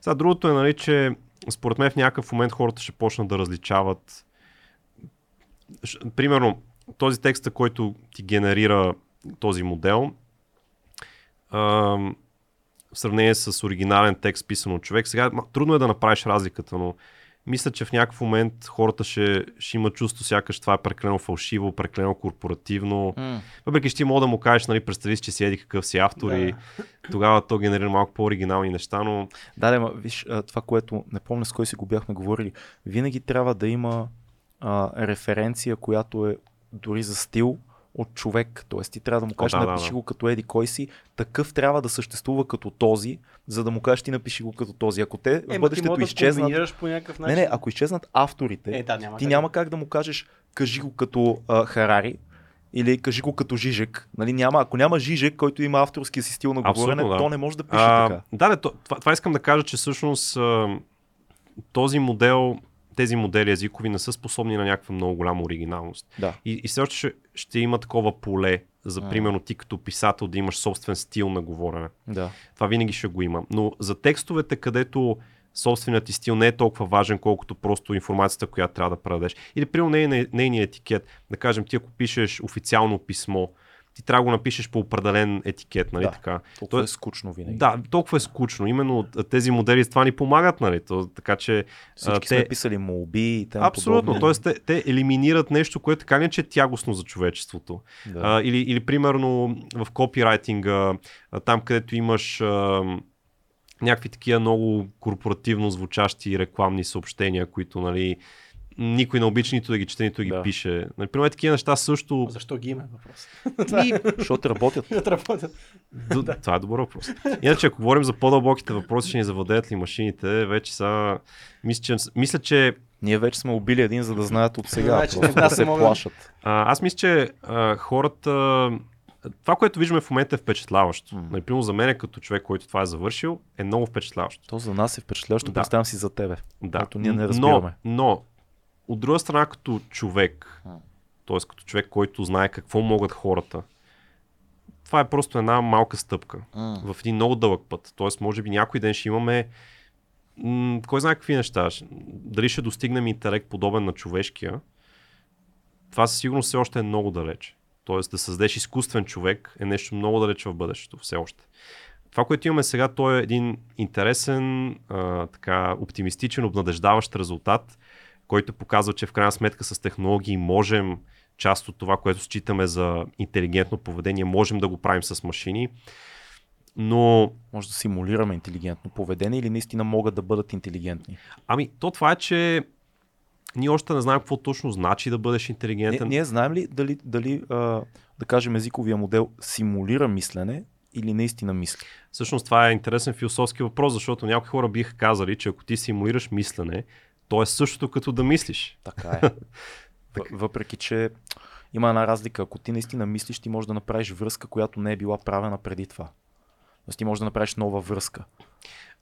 Сега, другото е, нали, че според мен в някакъв момент хората ще почнат да различават. Примерно, този текст, който ти генерира този модел, ам, в сравнение с оригинален текст, писан от човек. Сега трудно е да направиш разликата, но мисля, че в някакъв момент хората ще, ще имат чувство, сякаш това е прекалено фалшиво, прекалено корпоративно. М. Въпреки, че ти мога да му кажеш, нали, представи си, че си еди какъв си автор Да. и тогава то генерира малко по-оригинални неща, но Да, да, виж, това, което не помня с кой си го бяхме говорили, винаги трябва да има а, референция, която е дори за стил от човек. Тоест ти трябва да му кажеш, да, да, напиши да. го като еди кой си, такъв трябва да съществува като този, за да му кажеш ти напиши го като този. Ако те Е, в бъдещето да изчезнат... по някакъв Не, начин. не, ако изчезнат авторите, Е, да, няма ти как. няма как да му кажеш кажи го като а, Харари, или кажи го като Жижек. Нали, няма, ако няма Жижек, който има авторския си стил на говорене, да. то не може да пише А, така. да, да, то- това, това искам да кажа, че всъщност а, този модел, тези модели езикови не са способни на някаква много голяма оригиналност. Да. И, и все още ще, ще има такова поле, за М. примерно ти като писател да имаш собствен стил на говорене. Да. Това винаги ще го има. Но за текстовете, където собственият ти стил не е толкова важен, колкото просто информацията, която трябва да предадеш. Или примерно нейния, нейния етикет. Да кажем, ти ако пишеш официално писмо, ти трябва да го напишеш по определен етикет, нали Да. така? Толкова То- е скучно винаги. Да, толкова е скучно. Именно тези модели с това ни помагат, нали? То, така че Всички а, сме те, писали молби и тем Абсолютно. Тоест, те, те елиминират нещо, което така не че е тягостно за човечеството. Да. А, или, или примерно в копирайтинга, там където имаш а, някакви такива много корпоративно звучащи рекламни съобщения, които нали, никой не обича нито да ги чете, нито да ги Да. пише. Например, такива неща също... Защо ги има е въпрос? И, Защото работят. Да работят. Д- Това е добър въпрос. Иначе, ако говорим за по-дълбоките въпроси, ще ни завладеят ли машините, вече са... Мисля, че, мисля, че Ние вече сме убили един, за да знаят от сега. Значи, просто да, да се могат. плашат. А, аз мисля, че а, хората. Това, което виждаме в момента е впечатляващо. М. Например, за мен, като човек, който това е завършил, е много впечатляващо. То за нас е впечатляващо. Да. Представям си за тебе. Да. Ние не но, разбираме. но, от друга страна, като човек, т.е. като човек, който знае какво могат хората, това е просто една малка стъпка в един много дълъг път. Тоест, може би някой ден ще имаме м- кой знае какви неща. Дали ще достигнем интелект подобен на човешкия, това със сигурност все още е много далеч. Тоест да създадеш изкуствен човек е нещо много далеч в бъдещето все още. Това, което имаме сега, то е един интересен, а, така, оптимистичен, обнадеждаващ резултат, който показва, че в крайна сметка с технологии можем част от това, което считаме за интелигентно поведение, можем да го правим с машини. Но Може да симулираме интелигентно поведение или наистина могат да бъдат интелигентни. Ами, то това е, че ние още не знаем какво точно значи да бъдеш интелигентен. ние знаем ли дали, дали а, да кажем езиковия модел симулира мислене или наистина мисли? Всъщност това е интересен философски въпрос, защото някои хора биха казали, че ако ти симулираш мислене, то е същото като да мислиш. Така е. Въпреки, че има една разлика. Ако ти наистина мислиш, ти можеш да направиш връзка, която не е била правена преди това. Тоест ти можеш да направиш нова връзка.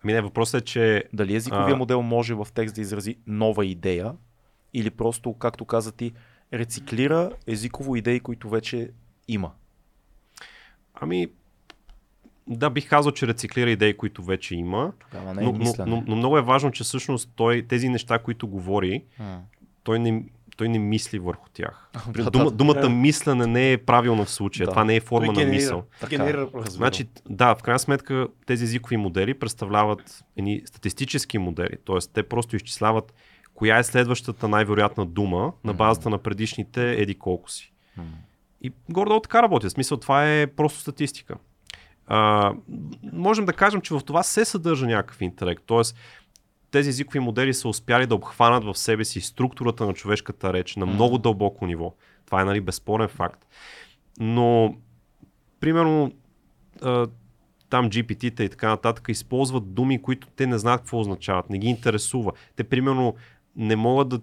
Ами не, въпросът е, че Дали езиковия А. модел може в текст да изрази нова идея или просто, както каза ти, рециклира езиково идеи, които вече има. Ами, да, бих казал, че рециклира идеи, които вече има, Тогава не е но, но, но, но много е важно, че всъщност той, тези неща, които говори, М. той не, той не мисли върху тях. Да, Дума, да. думата Да. мислене не е правилно в случая. Да. Това не е форма Той на генерира. мисъл. Така. Генерира. Значи, да, в крайна сметка тези езикови модели представляват едни статистически модели, т.е. те просто изчисляват коя е следващата най-вероятна дума на базата на предишните еди колко си. И горе-долу така работи. В смисъл, това е просто статистика. А, можем да кажем, че в това се съдържа някакъв интелект. Тоест, тези езикови модели са успяли да обхванат в себе си структурата на човешката реч на много дълбоко ниво. Това е нали, безспорен факт. Но, примерно, там GPT-та и така нататък използват думи, които те не знаят какво означават, не ги интересува. Те, примерно, не могат да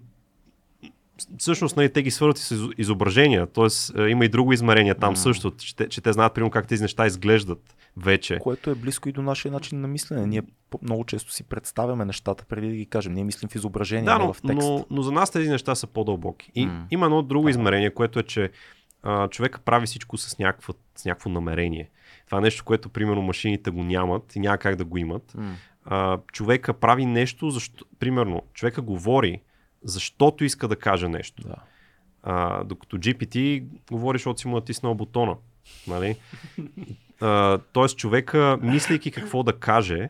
всъщност нали, те ги свързват и с изо- изображения, т.е. има и друго измерение там М. също, че те, че те знаят примерно как тези неща изглеждат вече. Което е близко и до нашия начин на мислене. Ние много често си представяме нещата преди да ги кажем. Ние мислим в изображение, Да, не но, в текст. но, но за нас тези неща са по-дълбоки. И М. има едно друго измерение, което е, че а, човека прави всичко с, някаква, с някакво намерение. Това е нещо, което примерно машините го нямат и няма как да го имат. М. а, човека прави нещо, защо, примерно, човека говори, защото иска да каже нещо. Да. А, докато GPT говори, защото си му натиснал бутона. Нали? А, тоест човека, мислейки какво да каже,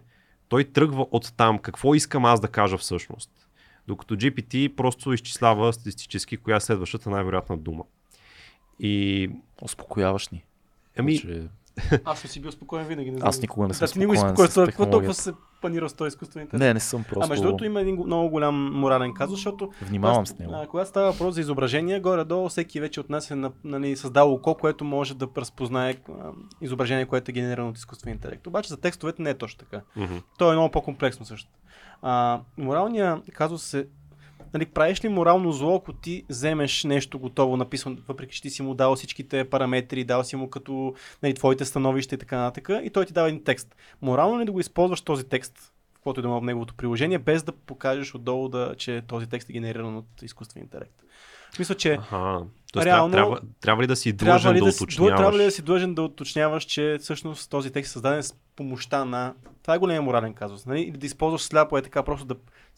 той тръгва от там, какво искам аз да кажа всъщност. Докато GPT просто изчислява статистически коя е следващата най-вероятна дума. И Успокояваш ни. ами, че... Аз съм си бил спокоен винаги. Не Аз знам. никога не съм Да, ти не го спокоен спокоен. с Какво толкова се панира с този изкуствен интелект? Не, не съм просто... А между другото има един го- много голям морален казус, защото Внимавам с него. А, когато става въпрос за изображение, горе-долу всеки вече от нас е на- нали, създал око, което може да разпознае а, изображение, което е генерирано от изкуствен интелект. Обаче за текстовете не е точно така. мгм. То е много по-комплексно също. А, моралният казус е Нали, правиш ли морално зло, ако ти вземеш нещо готово написано, въпреки че ти си му дал всичките параметри, дал си му като нали, твоите становища и така нататък, и той ти дава един текст. Морално ли да го използваш този текст, в който има в неговото приложение, без да покажеш отдолу, да, че този текст е генериран от изкуствен интелект? Мисля, че Аха. Тоест, Реално- трябва, трябва, ли да си длъжен да, да си, уточняваш? трябва ли да си длъжен да уточняваш, че всъщност този текст е създаден с помощта на... Това е големия морален казус. Нали? Или да използваш сляпо е така, просто да...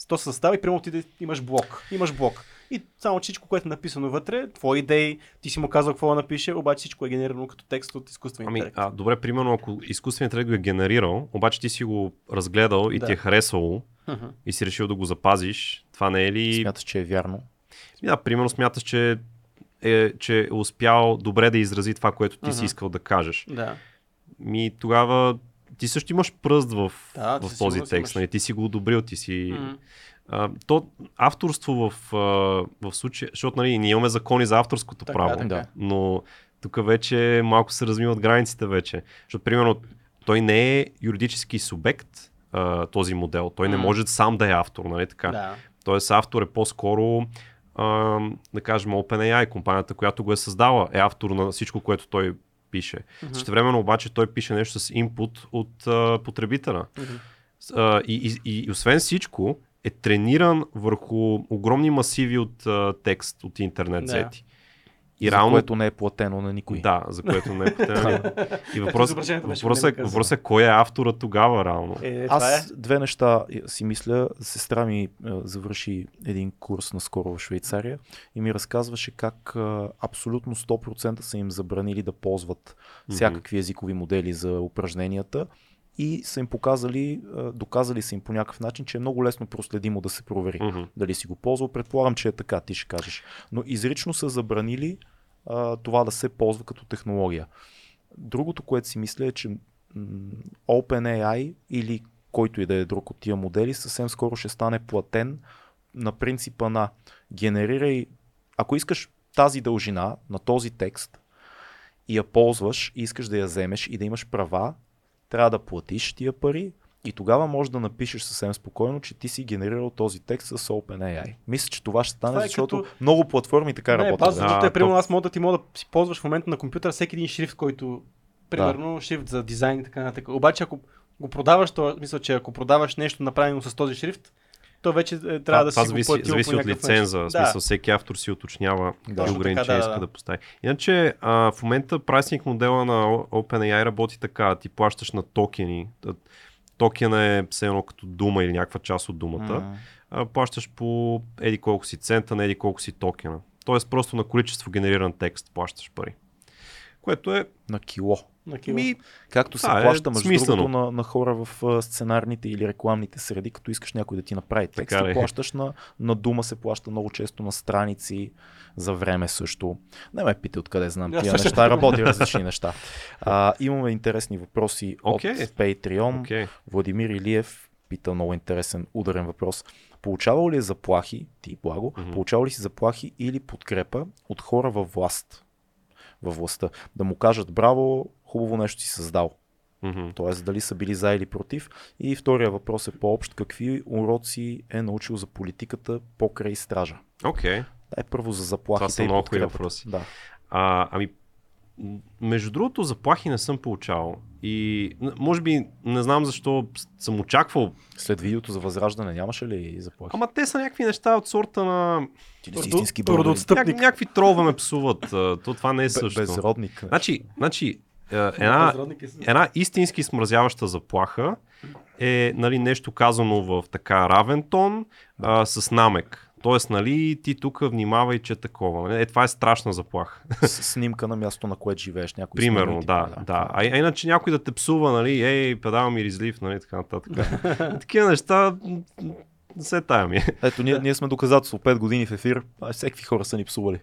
То се състави и примерно ти да имаш блок. Имаш блок. И само всичко, което е написано вътре, твои идеи, ти си му казал какво да напише, обаче всичко е генерирано като текст от изкуствен Ами, интелект. а, добре, примерно, ако изкуственият интелект го е генерирал, обаче ти си го разгледал и Да. ти е харесало Мгм. и си решил да го запазиш, това не е ли... Смяташ, че е вярно. Да, примерно смяташ, че е, че е успял добре да изрази това, което ти си Мгм. искал да кажеш. Да. Ми тогава ти също имаш пръст в, Да, в този текст. имаш. Нали? Ти си го одобрил, ти си... Мгм. А, то авторство в, а, в случая, защото нали, ние имаме закони за авторското Така, право, така. Но тук вече малко се размиват границите вече. Защото, примерно, той не е юридически субект, а, този модел. Той не М. може сам да е автор, нали така? Да. Тоест автор е по-скоро, а, да кажем, OpenAI, компанията, която го е създала, е автор на всичко, което той пише. Мгм. Същевременно обаче той пише нещо с инпут от а, потребителя. С- а, и, и, и, освен всичко, е трениран върху огромни масиви от а, текст от интернет Да. взети. И за реално- което не е платено на никой. Да, за което не е платено. и въпрос, въпросът, мен е, каза. въпросът е кой е автора тогава реално. Е, е. Аз две неща си мисля. Сестра ми а, завърши един курс наскоро в Швейцария и ми разказваше как а, абсолютно 100% са им забранили да ползват всякакви езикови модели за упражненията и са им показали, доказали са им по някакъв начин, че е много лесно проследимо да се провери Мгм. дали си го ползвал. Предполагам, че е така, ти ще кажеш. Но изрично са забранили а, това да се ползва като технология. Другото, което си мисля е, че OpenAI или който и да е друг от тия модели, съвсем скоро ще стане платен на принципа на генерирай, ако искаш тази дължина на този текст и я ползваш и искаш да я вземеш и да имаш права, трябва да платиш тия пари и тогава можеш да напишеш съвсем спокойно, че ти си генерирал този текст с OpenAI. Мисля, че това ще стане, Това е защото като- много платформи така Не, работят. аз защото Да, е, примерно, аз мога да ти мога да си ползваш в момента на компютъра всеки един шрифт, който, примерно, шрифт за дизайн и така нататък. Обаче, ако го продаваш, то мисля, че ако продаваш нещо направено с този шрифт, то вече е, трябва да това си зависи, го платил зависи от лиценза. начин. В смисъл, всеки автор си уточнява Да. какви ограничения да, иска да. да постави. Иначе а, в момента прайсинг модела на OpenAI работи така. Ти плащаш на токени. Т- Токен е все едно като дума или някаква част от думата. А, плащаш по еди колко си цента на еди колко си токена. Тоест просто на количество генериран текст плащаш пари. Което е На кило. На кило. ми, Както се Да, е плаща, между смислено. другото, на, на хора в а, сценарните или рекламните среди, като искаш някой да ти направи текст, Така плащаш на, на дума, се плаща много често на страници, за време също. Не ме питай откъде знам тия неща, работи различни неща. А, имаме интересни въпроси Окей. от Patreon. окей. Владимир Илиев пита много интересен, ударен въпрос. Получавал ли е заплахи, ти благо, Мгм. получавал ли си заплахи или подкрепа от хора във власт? Във властта. Да му кажат браво, хубаво нещо си създал. Мгм. Т.е. дали са били за или против. И втория въпрос е по-общ. Какви уроци е научил за политиката покрай стража? Окей. Дай първо за заплахите Това са много хубави въпроси. Да. А, ами, между другото, заплахи не съм получавал. И може би не знам защо съм очаквал. След видеото за възраждане нямаше ли заплахи? Ама те са някакви неща от сорта на... Ти ли си истински. Няк, някакви тролове ме псуват. То това не е също. Безродник. Значи, значи е, една, Безродник е една истински смразяваща заплаха е нали, нещо казано в така равен тон а, с намек. Тоест, нали, ти тук внимавай, че е такова. нали? Е, това е страшна заплаха. С снимка на място, на което живееш. Някой Примерно, да, преда. да. А, а иначе някой да те псува, нали, ей, педал ми ризлив, нали, така нататък. Такива неща, не се тая ми. Ето, ние, ние сме доказателство. 5 години в ефир, а всеки хора са ни псували.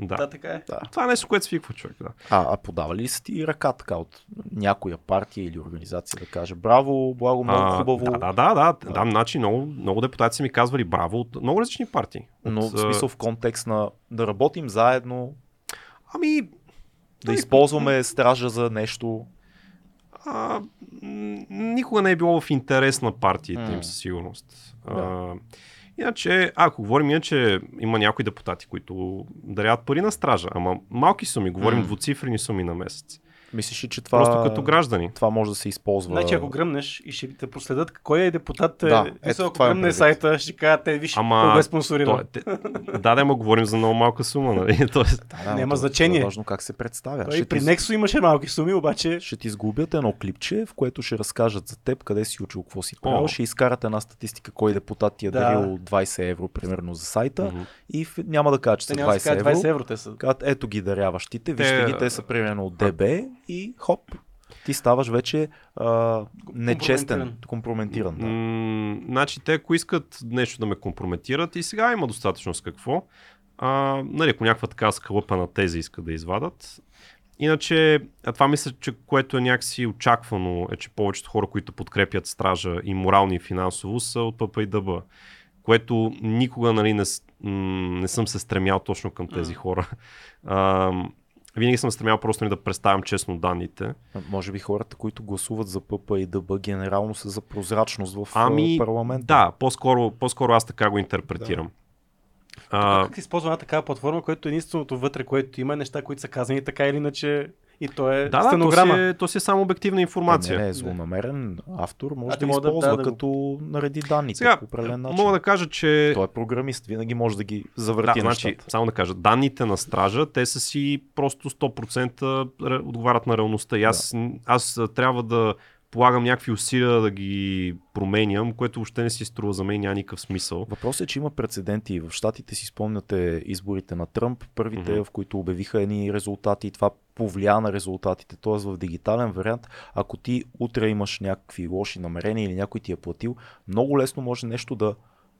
Да. Да, така е. Да. Това е нещо, което свиква човек, да. А, а подавали ли са ти ръка така от някоя партия или организация да каже браво, благо, много А, хубаво? Да, да, да, да. да. да значи много, много депутати са ми казвали браво от много различни партии. От, Но в смисъл в контекст на да работим заедно, Ами, да Той- използваме стража за нещо. а, никога не е било в интерес на партиите М. им със сигурност. Да. А, иначе, ако говорим иначе, има някои депутати, които даряват пари на стража, ама малки суми, говорим М. двуцифрени суми на месец. Мислиш ли, че това, Просто като граждани. това може да се използва? Значи, ако гръмнеш и ще те проследят, кой е депутат, е, Да, да, ето ако имам гръмне предвид. сайта, ще кажат, те виж, Ама, колко е спонсорирал. е, те, да, да, ма говорим за много малка сума, нали? Тоест, Да, да, Няма то- значение. е важно как се представя. Той ще, при ти, Nexo имаше малки суми, обаче ще ти сгубят едно клипче, в което ще разкажат за теб, къде си учил, какво си правил. О. Ще изкарат една статистика, кой депутат ти е Да. дарил 20 евро, примерно, за сайта. Мгм. И в, няма да кажат, че са няма да 20 се кажат евро. 20 евро. Те са. Казват, ето ги даряващите, вижте Те- ги, те са примерно от ДБ и хоп, ти ставаш вече а, нечестен, Компрометиран. Да. М, значи, те ако искат нещо да ме компрометират и сега има достатъчно с какво. А, нали, ако някаква така скълъпена теза искат да извадат. Иначе, а това мисля, че което е някакси очаквано, е, че повечето хора, които подкрепят стража и морално и финансово, са от ПП и ДБ. Което никога нали, не, не съм се стремял точно към тези хора. А, винаги съм се стремял просто нали, да представям честно данните. А, Може би хората, които гласуват за ПП и ДБ, генерално са за прозрачност в Ами, парламента. Да, по-скоро, по-скоро аз така го интерпретирам. А... А, Как използва една такава платформа, която единственото вътре, което има, е неща, които са казани така или иначе и то е Да, да, то стенограма. си, е, то си е само обективна информация. Не, не, злонамерен автор може А да да- използва да, да го- като нареди данните Сега, по определен начин. мога да кажа, че Той е програмист, винаги може да ги Да, завърти значи, нещата. само да кажа, данните на стража, те са си просто 100% ре- отговарят на реалността. И аз, аз а, трябва да полагам някакви усилия да ги променям, което въобще не си струва за мен, няма никакъв смисъл. Въпросът е, че има прецеденти. В Штатите си спомняте изборите на Тръмп, първите, Мгм. в които обявиха едни резултати и това повлия на резултатите. Т.е. в дигитален вариант, ако ти утре имаш някакви лоши намерения или някой ти е платил, много лесно може нещо да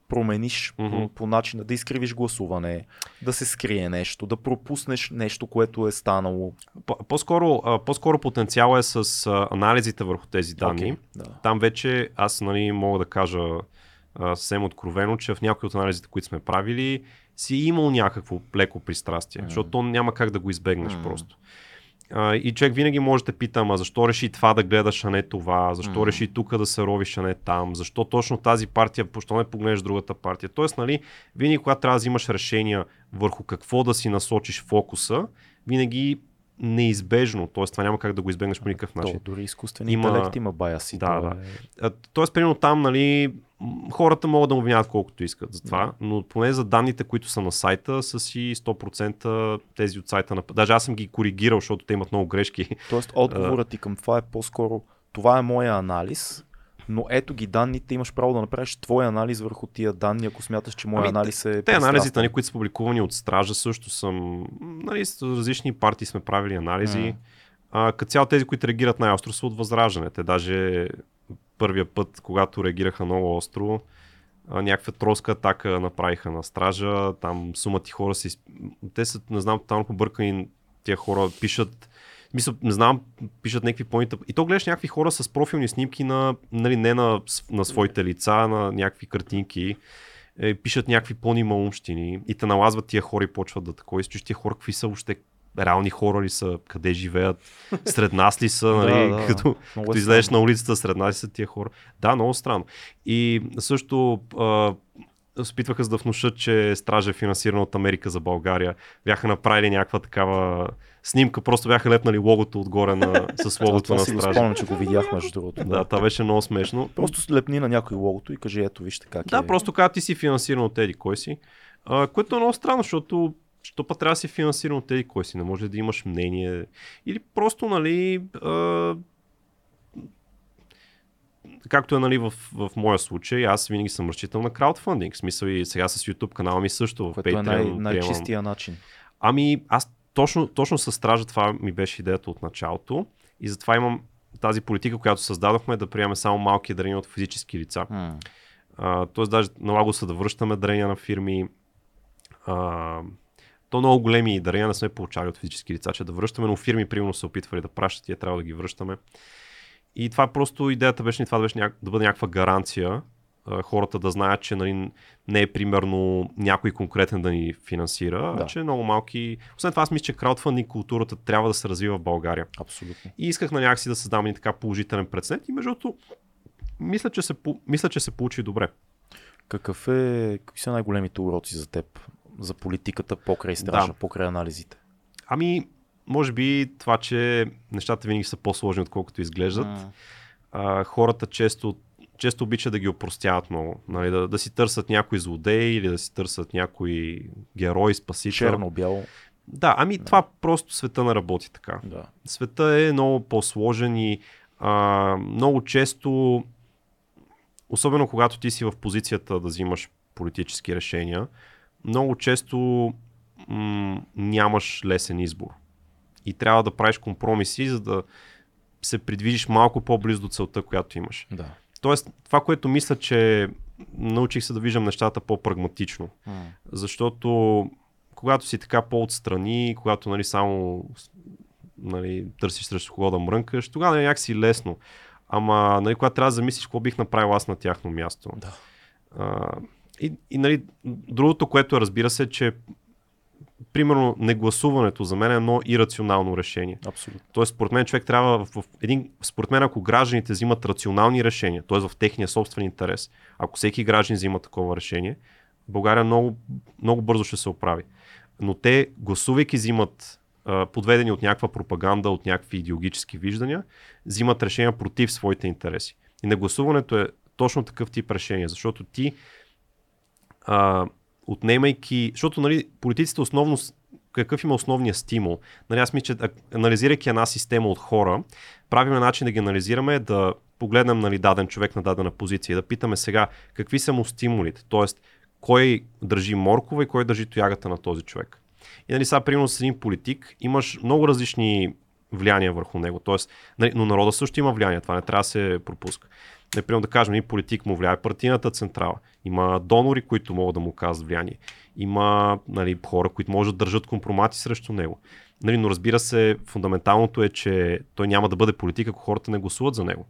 промениш Мгм. по, по начина да изкривиш гласуване, да се скрие нещо, да пропуснеш нещо, което е станало. По-скоро, по-скоро потенциал е с анализите върху тези данни. Окей, да. Там вече аз нали, мога да кажа съвсем откровено, че в някои от анализите, които сме правили, си имал някакво леко пристрастие, Мгм. защото то няма как да го избегнеш Мгм. просто. А, и човек винаги може да пита, ама защо реши това да гледаш, а не това, защо Мгм. реши тук да се ровиш, а не там, защо точно тази партия, защо не погледнеш другата партия. Тоест, нали, винаги когато трябва да взимаш решения върху какво да си насочиш фокуса, винаги неизбежно, т.е. това няма как да го избегнеш по никакъв начин. То, дори изкуствен Има- интелект има баяси. Да, да. Е... Тоест, примерно там, нали, хората могат да му обвиняват колкото искат за това, но поне за данните, които са на сайта, са си 100% тези от сайта на... Даже аз съм ги коригирал, защото те имат много грешки. Тоест, отговорът ти към това е по-скоро това е моя анализ, но ето ги данните, имаш право да направиш твой анализ върху тия данни, ако смяташ, че моя Ами, анализ е Те анализите, нали, които са публикувани от Стража, също съм... Нали, с различни партии сме правили анализи. М. А, като цяло тези, които реагират най-остро са от Възраждане. Те даже първия път, когато реагираха много остро, а, някаква троска атака направиха на стража, там сумата ти хора си... Те са, не знам, тотално побъркани тия хора, пишат мисля, знам, пишат някакви поинта. И то гледаш някакви хора с профилни снимки на, нали, не на, на своите лица, на някакви картинки. Е, пишат някакви малумщини и те налазват тия хора и почват да такова. И тия хора какви са въобще реални хора ли са, къде живеят, сред нас ли са, нали, Да, да, като, много като е излезеш на улицата, сред нас ли са тия хора. Да, много странно. И също а, опитваха се да внушат, че Стража е финансирана от Америка за България. Бяха направили някаква такава снимка, просто бяха лепнали логото отгоре на, с логото на Стража. спомням, че го видях между другото. Да, това беше много смешно. Просто слепни на някой логото и кажи, ето вижте как Да, е. просто каза ти си финансиран от еди кой си. А, което е много странно, защото що път трябва да си финансиран от еди кой си. Не може да имаш мнение. Или просто, нали, а, както е нали, в, в моя случай, аз винаги съм разчитал на краудфандинг. В смисъл и сега с YouTube канала ми също. В Което е Patreon най- приемам- най-чистия начин. Ами, аз точно, точно с стража това ми беше идеята от началото. И затова имам тази политика, която създадохме, да приемем само малки дарения от физически лица. А, тоест даже налага се да връщаме дарения на фирми. А, то много големи дарения не сме получали от физически лица, че да връщаме, но фирми примерно са опитвали да пращат и е трябва да ги връщаме. И това просто идеята беше, това беше няк... да бъде някаква гаранция, хората да знаят, че нали, не е примерно някой конкретен да ни финансира, Да. а че е много малки. Освен това, аз мисля, че краудфандинг културата трябва да се развива в България. Абсолютно. И исках на някакси да създам и така положителен прецедент и между другото, мисля, че се, мисля, че се получи добре. Какъв е, какви са най-големите уроци за теб? За политиката покрай стража, Да. покрай анализите? Ами, може би това, че нещата винаги са по-сложни, отколкото изглеждат. М. А, хората често, често обичат да ги опростяват много. Нали, да, да си търсят някой злодей или да си търсят някой герой, спасител. Черно-бяло. Да, ами това просто света не работи така. Да. Света е много по-сложен и а, много често, особено когато ти си в позицията да взимаш политически решения, много често м- нямаш лесен избор. И трябва да правиш компромиси, за да се придвижиш малко по-близо до целта, която имаш. да. Тоест, това, което мисля, че научих се да виждам нещата по-прагматично. М. Защото когато си така по-отстрани, когато нали, само нали, търсиш срещу кого да мрънкаш, тогава е някакси лесно. Ама нали, когато трябва да замислиш какво бих направил аз на тяхно място. Да. А, и, и нали, другото, което е, разбира се, че примерно негласуването за мен е едно ирационално решение. Абсолютно. Тоест, според мен човек трябва в, в един, според мен, ако гражданите взимат рационални решения, т.е. в техния собствен интерес, ако всеки гражданин взима такова решение, България много, много бързо ще се оправи. Но те, гласувайки, взимат подведени от някаква пропаганда, от някакви идеологически виждания, взимат решения против своите интереси. И нагласуването е точно такъв тип решение, защото ти а, отнемайки, защото нали, политиците основно, какъв има основния стимул? Нали, аз мисля, че анализирайки една система от хора, правилният начин да ги анализираме да погледнем нали, даден човек на дадена позиция да питаме сега какви са му стимулите, т.е. кой държи моркова и кой държи тоягата на този човек. И нали сега, примерно с един политик, имаш много различни влияния върху него. Тоест, нали, но народа също има влияние, това не трябва да се пропуска. Например, да кажем, един политик му влияе партийната централа. Има донори, които могат да му казват влияние. Има нали, хора, които могат да държат компромати срещу него. Нали, но разбира се, фундаменталното е, че той няма да бъде политик, ако хората не гласуват за него.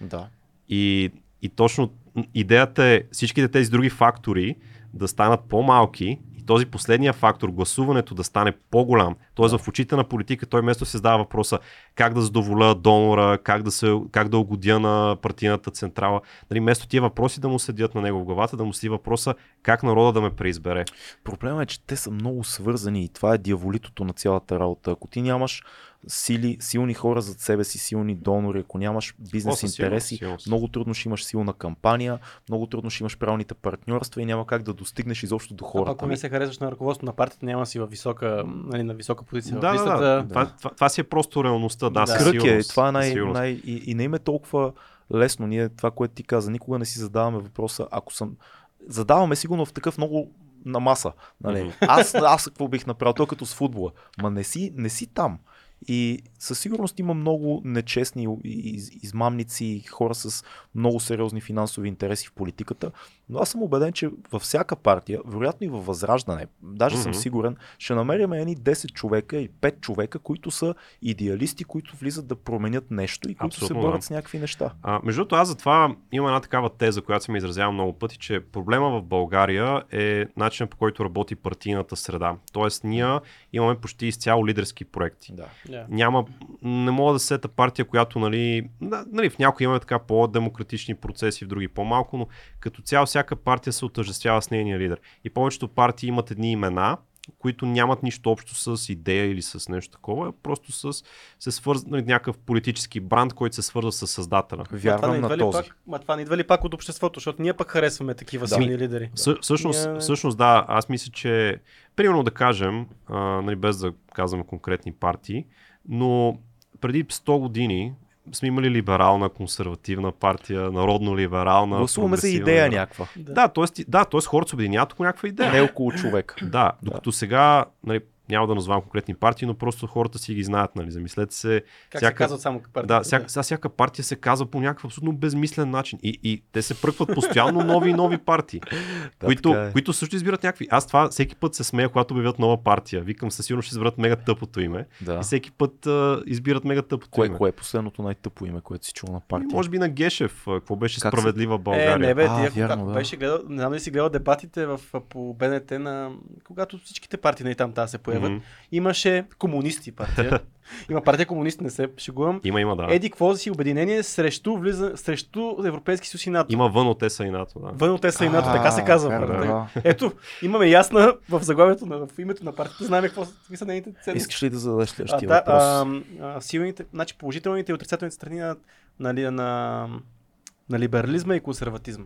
Да. И, и точно идеята е всичките тези други фактори да станат по-малки и този последния фактор, гласуването да стане по-голям. Да. в очите на политика той вместо се задава въпроса как да задоволя донора, как да, се, как да угодя на партийната централа. Нали, вместо тия въпроси да му седят на него в главата, да му седи въпроса как народа да ме преизбере. Проблемът е, че те са много свързани и това е дяволитото на цялата работа. Ако ти нямаш сили, силни хора зад себе си, силни донори, ако нямаш бизнес О, интереси, силно. много трудно ще имаш силна кампания, много трудно ще имаш правилните партньорства и няма как да достигнеш изобщо до хората. Ако не се харесваш на ръководството на партията, няма си във висока, нали, на висока позиция Да, в да, листата. да. Това, това, това си е просто реалността. Да, Да. Кръг е, това е най, най и, и не им е толкова лесно. Ние това, което ти каза, никога не си задаваме въпроса, ако съм... Задаваме сигурно в такъв много на маса. Нали? Аз, аз какво бих направил, то като с футбола. Ма не си, не си там. И със сигурност има много нечестни и- из, измамници, хора с много сериозни финансови интереси в политиката, но аз съм убеден, че във всяка партия, вероятно и във Възраждане, даже съм Мгм. сигурен, ще намерим едни 10 човека и 5 човека, които са идеалисти, които влизат да променят нещо и които се Абсолютно, борят да. с някакви неща. А, между другото, аз затова имам една такава теза, която съм изразявал много пъти, че проблема в България е начинът по който работи партийната среда. Тоест, ние имаме почти изцяло лидерски проекти. Да. Да. Няма, не мога да се сета партия, която, нали, на- нали, в някои имаме така по-демократични процеси, в други по-малко, но като цяло всяка партия се отъждествява с нейния лидер. И повечето партии имат едни имена, които нямат нищо общо с идея или с нещо такова, а просто с, се свърз... нали, някакъв политически бранд, който се свързва с създателя. Вярвам на този. Пак, ма това не идва ли пак от обществото, защото ние пък харесваме такива Да. силни лидери. Съ, всъщност, Ние- всъщност, да, аз мисля, че примерно да кажем, а, нали, без да казваме конкретни партии, но преди 100 години сме имали либерална, консервативна партия, народно-либерална. Гласуваме за идея да. някаква. Да, т.е. да, т.е. хората се обединяват около някаква идея. Не около човек. Да, докато сега, нали, няма да назвам конкретни партии, но просто хората си ги знаят, нали, замислете се. Как се казват само партията? Да, всяка, сега всяка партия се казва по някакъв абсолютно безмислен начин. И, и те се пръкват постоянно нови и нови партии, Да, които, е. които също избират някакви. Аз това всеки път се смея, когато обявят нова партия. Викам, със сигурност ще изберат мега тъпото име. Да. И всеки път а, избират мега тъпото Кое, име. кое е последното най-тъпо име, което си чул на И партия? може би на Гешев. Какво беше Как се- справедлива България? Е, не бе, А, ти ако, вярно, да. беше гледал, не знам дали си гледал дебатите в, по БНТ на, когато всичките партии нали, там тази се появят, Мгм. имаше комунисти партия. Има партия комунисти, не се шегувам. Има, има, да. Еди, какво си обединение срещу, влиза, срещу Европейски съюз и НАТО. Има вън от ЕСА и НАТО. Да. Вън от ЕСА и НАТО, така се казва. да. Ето, имаме ясна в заглавието на в името на партията, знаем какво са, са нейните ценности. Искаш ли да зададеш следващия да, въпрос? а, а, силните, значи положителните и отрицателните страни на, на, на, на либерализма и консерватизма.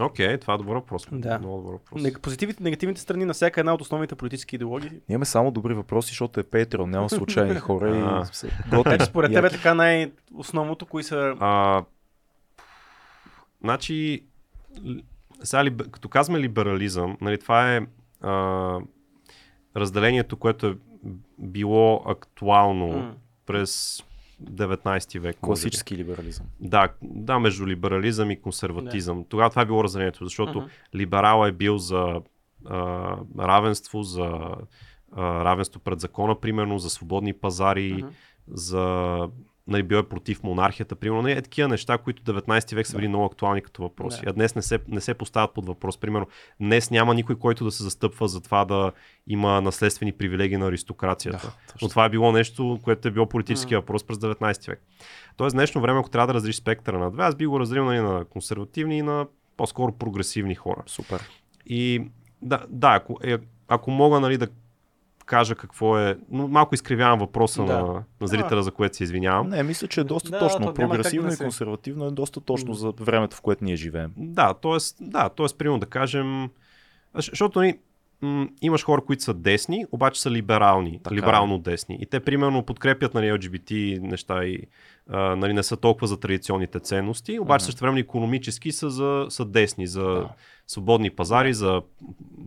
Окей, това е добър въпрос. Да. Много добър въпрос. Позитивите и негативните страни на всяка една от основните политически идеологии. Имаме само добри въпроси, защото е Patreon, няма случайни хора и готвим. Значи според тебе така най-основното, кои са... А, значи, сега, като казваме либерализъм, нали, това е а, разделението, което е било актуално през 19 век. може би. Класически либерализъм. Да, да, между либерализъм и консерватизъм. Тогава това е било разделението, защото Мгм. либерал е бил за а, равенство, за а, равенство пред закона, примерно, за свободни пазари, Мгм. за нали, бил е против монархията, примерно. Нали, е такива неща, които 19 век са били много актуални като въпроси. Да. А днес не се, не се поставят под въпрос. Примерно, днес няма никой, който да се застъпва за това да има наследствени привилегии на аристокрацията. Да, Но това е било нещо, което е било политически въпрос през 19 век. Тоест, днешно време, ако трябва да разделиш спектъра на две, аз би го разделил нали, на консервативни и на по-скоро прогресивни хора. Супер. И да, да ако, е, ако мога нали, да кажа какво е. Но малко изкривявам въпроса Да. на, на зрителя, за което се извинявам. Не, мисля, че е доста Да, точно. то Прогресивно да и се- консервативно е доста точно за времето, в което ние живеем. Да, т.е. да, т.е. примерно да кажем, защото нали, м, имаш хора, които са десни, обаче са либерални, Така е. либерално десни. И те примерно подкрепят нали, LGBT неща и а, нали, не са толкова за традиционните ценности, обаче също време економически са, за, са десни, за Да. Свободни пазари, за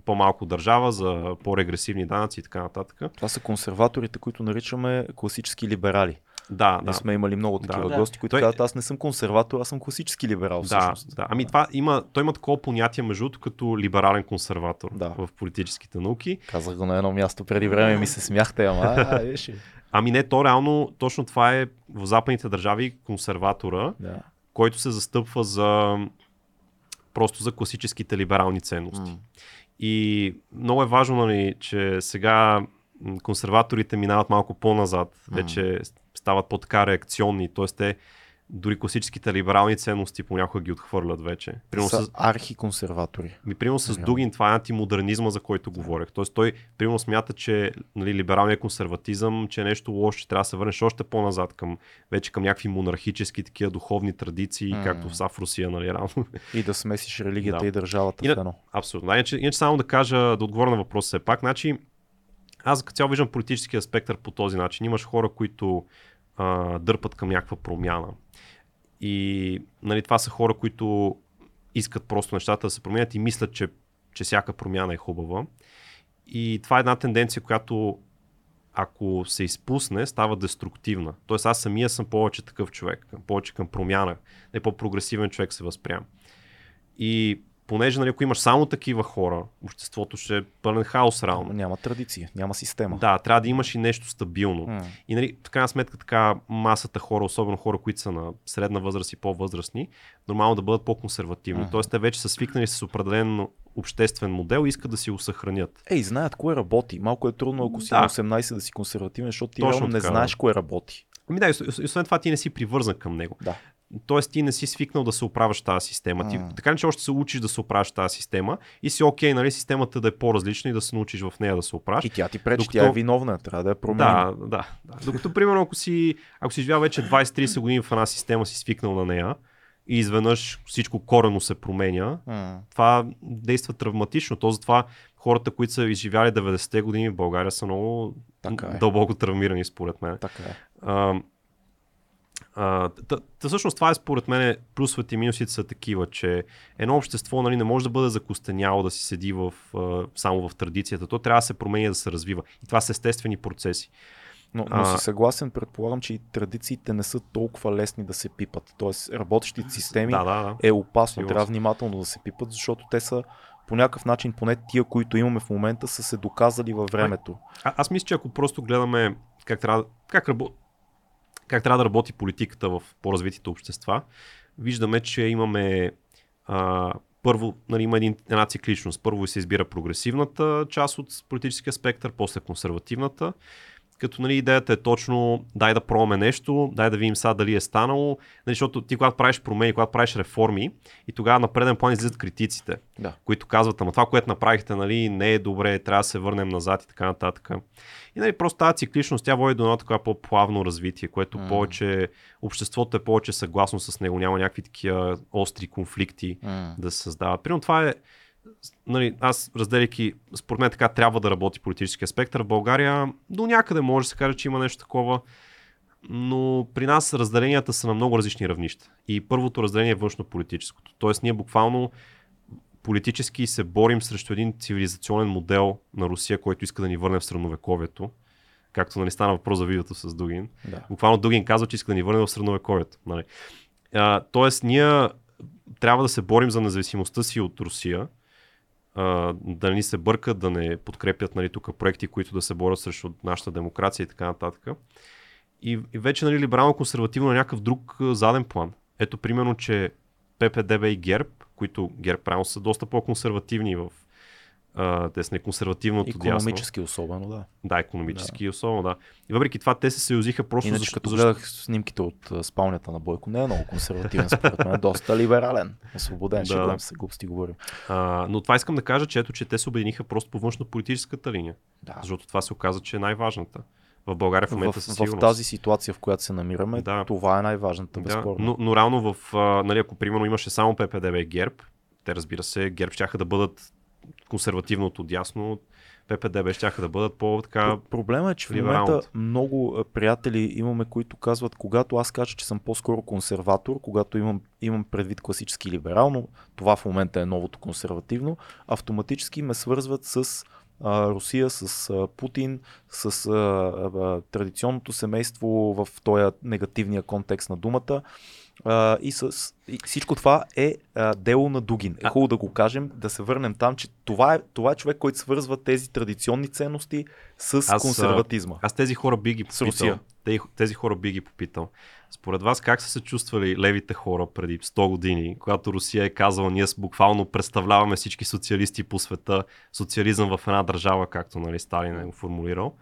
по-малко държава, за по-регресивни данъци и така нататък. Това са консерваторите, които наричаме класически либерали. Да, Ние да. сме имали много такива Да. гости, които Той- казват, аз не съм консерватор, аз съм класически либерал. Да, всъщност. да. Ами това има, той има такова понятие между другото като либерален консерватор Да. в политическите науки. Казах го на едно място преди време, ми се смяхте, ама а. Ами не, то реално, точно това е в западните държави консерватора, Да. който се застъпва за просто за класическите либерални ценности. М. И много е важно, нали, че сега консерваторите минават малко по-назад, вече стават по-така реакционни, т.е. те дори класическите либерални ценности понякога ги отхвърлят вече. Примерно Са с, архиконсерватори. ми, примерно с Реално. Дугин това е антимодернизма, за който говорех. Тоест той примерно смята, че нали, либералният консерватизъм, че е нещо лошо, че трябва да се върнеш още по-назад към, вече към някакви монархически такива духовни традиции, М. както в СА в Русия, нали, реално. И да смесиш религията Да. и държавата И в едно. Абсолютно. Иначе, иначе само да кажа, да отговоря на въпроса все пак. Значи, аз като цяло виждам политическия спектър по този начин. Имаш хора, които а, дърпат към някаква промяна. И нали, това са хора, които искат просто нещата да се променят и мислят, че, че всяка промяна е хубава. И това е една тенденция, която ако се изпусне, става деструктивна. Тоест аз самия съм повече такъв човек, повече към промяна, не по-прогресивен човек се възприема. И понеже нали, ако имаш само такива хора, обществото ще е пълен хаос реално. няма традиция, няма система. Да, трябва да имаш и нещо стабилно. М. И нали, в крайна сметка така масата хора, особено хора, които са на средна възраст и по-възрастни, нормално да бъдат по-консервативни. Мгм. Тоест те вече са свикнали с определен обществен модел и искат да си го съхранят. Ей, знаят кое работи. Малко е трудно, ако си Да. на 18 да си консервативен, защото ти Точно не така, знаеш кое работи. Ами да, и ос- ос- освен това ти не си привързан към него. Да. Тоест ти не си свикнал да се оправяш тази система. Ти, така че още се учиш да се оправяш тази система и си окей, нали, системата да е по-различна и да се научиш в нея да се оправяш. И тя ти пречи, Докато- тя е виновна, трябва да я променим. Да, да, да. Докато, примерно, ако си, ако си живял вече 20-30 години в една система, си свикнал на нея и изведнъж всичко корено се променя, М. това действа травматично. То затова хората, които са изживяли 90-те години в България са много Така е. дълбоко травмирани, според мен. Така е. А, а, та, та, всъщност това е според мен плюсовете и минусите са такива, че едно общество нали, не може да бъде закостеняло да си седи в, а, само в традицията. То трябва да се променя да се развива. И това са естествени процеси. Но, но си съгласен, предполагам, че и традициите не са толкова лесни да се пипат. Тоест, работещите системи Да, да, да. е опасно. Сигурно Трябва внимателно да се пипат, защото те са по някакъв начин, поне тия, които имаме в момента, са се доказали във времето. А, аз мисля, че ако просто гледаме как трябва, как, рабо, как трябва да работи политиката в по-развитите общества, виждаме, че имаме а, първо, нали, има един, една цикличност. Първо се избира прогресивната част от политическия спектър, после консервативната. Като нали, идеята е точно дай да пробваме нещо, дай да видим сега дали е станало. Нали, защото ти когато правиш промени, когато правиш реформи и тогава на преден план излизат критиците, Да. които казват, ама това, което направихте, нали, не е добре, трябва да се върнем назад и така нататък. И нали, просто тази цикличност, тя води до едно такова по-плавно развитие, което mm. повече, обществото е повече съгласно с него, няма някакви такива остри конфликти М. да се създават. Примерно това е, нали, аз разделяйки, според мен така трябва да работи политическия спектър в България, до някъде може да се каже, че има нещо такова, но при нас разделенията са на много различни равнища. И първото разделение е външно-политическото. Тоест ние буквално политически се борим срещу един цивилизационен модел на Русия, който иска да ни върне в средновековието. Както нали, стана въпрос за видеото с Дугин. Да. Буквално Дугин казва, че иска да ни върне в средновековието. Нали. А, тоест, ние трябва да се борим за независимостта си от Русия, да не ни се бъркат, да не подкрепят нали, тук проекти, които да се борят срещу нашата демокрация и така нататък. И, и вече нали, либерално-консервативно на някакъв друг заден план. Ето примерно, че ППДБ и ГЕРБ, които ГЕРБ правилно са доста по-консервативни в а, те са консервативното дясно. Економически особено, да. Да, економически особено, да. И въпреки това те се съюзиха просто Иначе защо, като защо... гледах снимките от а, спалнята на Бойко, не е много консервативен, според мен, доста либерален, освободен, Да, шегувам да. се, глупости говорим. А, но това искам да кажа, че ето, че те се обединиха просто по външно-политическата линия. Да. Защото това се оказа, че е най-важната. В България в В, момента със в, тази ситуация, в която се намираме, Да. това е най-важната, Да, безспорно. но, но реално в, а, нали, ако примерно имаше само ППДБ и ГЕРБ, те разбира се, ГЕРБ ще да бъдат консервативното дясно, ППДБ ще да бъдат по-така... Про- Проблема е, че в момента много приятели имаме, които казват, когато аз кажа, че съм по-скоро консерватор, когато имам, имам предвид класически либерално, това в момента е новото консервативно, автоматически ме свързват с а, Русия, с а, Путин, с а, а, традиционното семейство в този негативния контекст на думата. А, и, с, и всичко това е а, дело на Дугин. Е хубаво да го кажем, да се върнем там, че това е, това е човек, който свързва тези традиционни ценности с Аз, консерватизма. Аз тези хора би ги попитал. Русия. Те, тези хора би ги попитал. Според вас как са се чувствали левите хора преди 100 години, когато Русия е казала, ние буквално представляваме всички социалисти по света, социализъм в една държава, както нали, Сталин е го формулирал.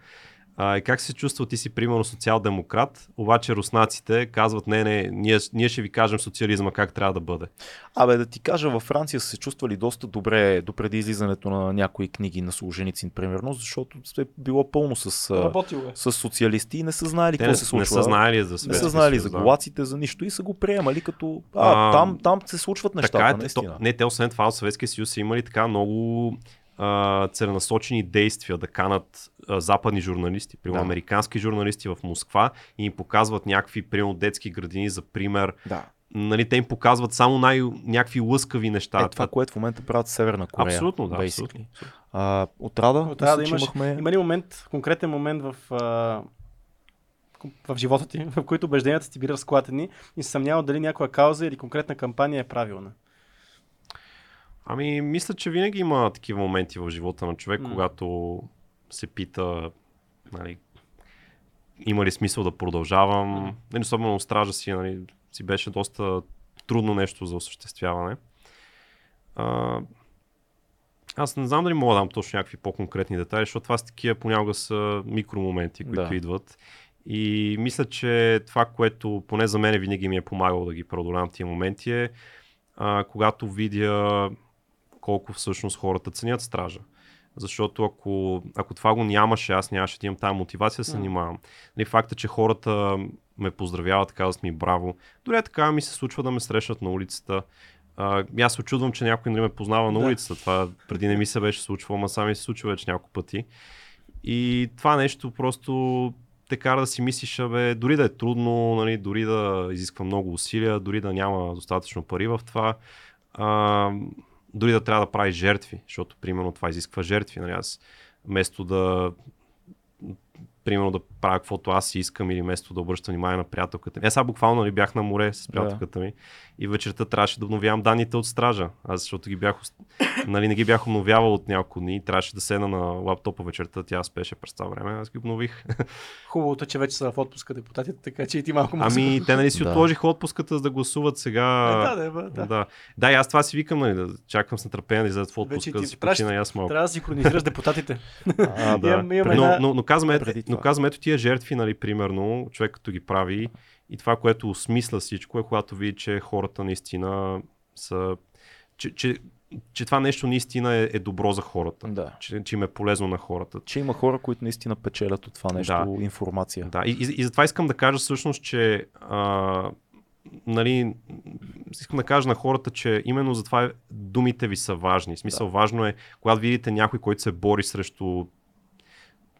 А, и как се чувства ти си, примерно, социал-демократ, обаче руснаците казват, не, не, ние, ние ще ви кажем социализма как трябва да бъде. Абе, да ти кажа, във Франция са се чувствали доста добре допреди излизането на някои книги на Солженицин, примерно, защото е било пълно с, е. с социалисти и не са знаели Те какво не, се не случва. са знаели за не Съветския са знаели за голаците, за нищо и са го приемали като а, А, там, там се случват нещата, така е, то, наистина. не, те освен това от Съветския съюз са имали така много а, целенасочени действия да канат а, западни журналисти, примерно Да. американски журналисти в Москва и им показват някакви, примерно детски градини за пример. Да. Нали, те им показват само най- някакви лъскави неща. Е, това, което в момента правят Северна Корея. Абсолютно, да. Абсолютно. А, отрада, Но трябва да мисля, имаш, имахме... има ли момент, конкретен момент в, а, в живота ти, в който убежденията ти били разклатени и се съмнява дали някоя кауза или конкретна кампания е правилна. Ами, мисля, че винаги има такива моменти в живота на човек, М. когато се пита, нали, има ли смисъл да продължавам. Нали, особено стража си, нали, си беше доста трудно нещо за осъществяване. А, аз не знам дали мога да дам точно някакви по-конкретни детайли, защото това са такива понякога са микромоменти, които Да. идват. И мисля, че това, което поне за мен винаги ми е помагало да ги преодолявам тия моменти е а, когато видя колко всъщност хората ценят стража. Защото ако, ако това го нямаше, аз нямаше да имам тази мотивация да се занимавам. Нали, факта, че хората ме поздравяват, казват ми браво. Дори е така ми се случва да ме срещнат на улицата. А, аз се очудвам, че някой нали ме познава на Да. улицата. Това преди не ми се беше случвало, ама сами се случва вече няколко пъти. И това нещо просто те кара да си мислиш, абе, дори да е трудно, нали, дори да изисква много усилия, дори да няма достатъчно пари в това, а, дори да трябва да правиш жертви, защото примерно това изисква жертви. Нали, аз вместо да примерно да правя каквото аз си искам или вместо да обръщам внимание на приятелката ми. Аз сега буквално нали, бях на море с приятелката ми и вечерта трябваше да обновявам данните от стража. Аз защото ги бях, нали, не ги бях обновявал от няколко дни. Трябваше да седна на лаптопа вечерта, тя спеше през това време, аз ги обнових. Хубавото е, че вече са в отпуска депутатите, така че и ти малко му Ами, те нали си Да. отложиха отпуската, за да гласуват сега. Е, да, да, да, да. да. да, и аз това си викам, нали, да чакам с нетърпение да излезат в Вече отпуска, ти да си почина и аз малко. Трябва да синхронизираш депутатите. А, да. Имам- имам но, но, но, казваме, но казваме, ето тия жертви, нали, примерно, човек като ги прави и това, което осмисля всичко е, когато види, че хората наистина са... Че, че, че това нещо наистина е, е добро за хората. Да. Че, че им е полезно на хората. Че има хора, които наистина печелят от това нещо, Да. информация. Да, и, и, и затова искам да кажа всъщност, че а, нали, искам да кажа на хората, че именно затова думите ви са важни. В смисъл, Да. важно е, когато видите някой, който се бори срещу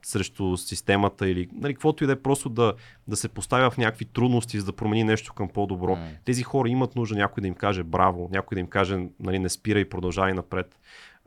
срещу системата или нали, каквото и да е, просто да, да се поставя в някакви трудности, за да промени нещо към по-добро. М. Тези хора имат нужда някой да им каже браво, някой да им каже нали, не спира и продължавай напред.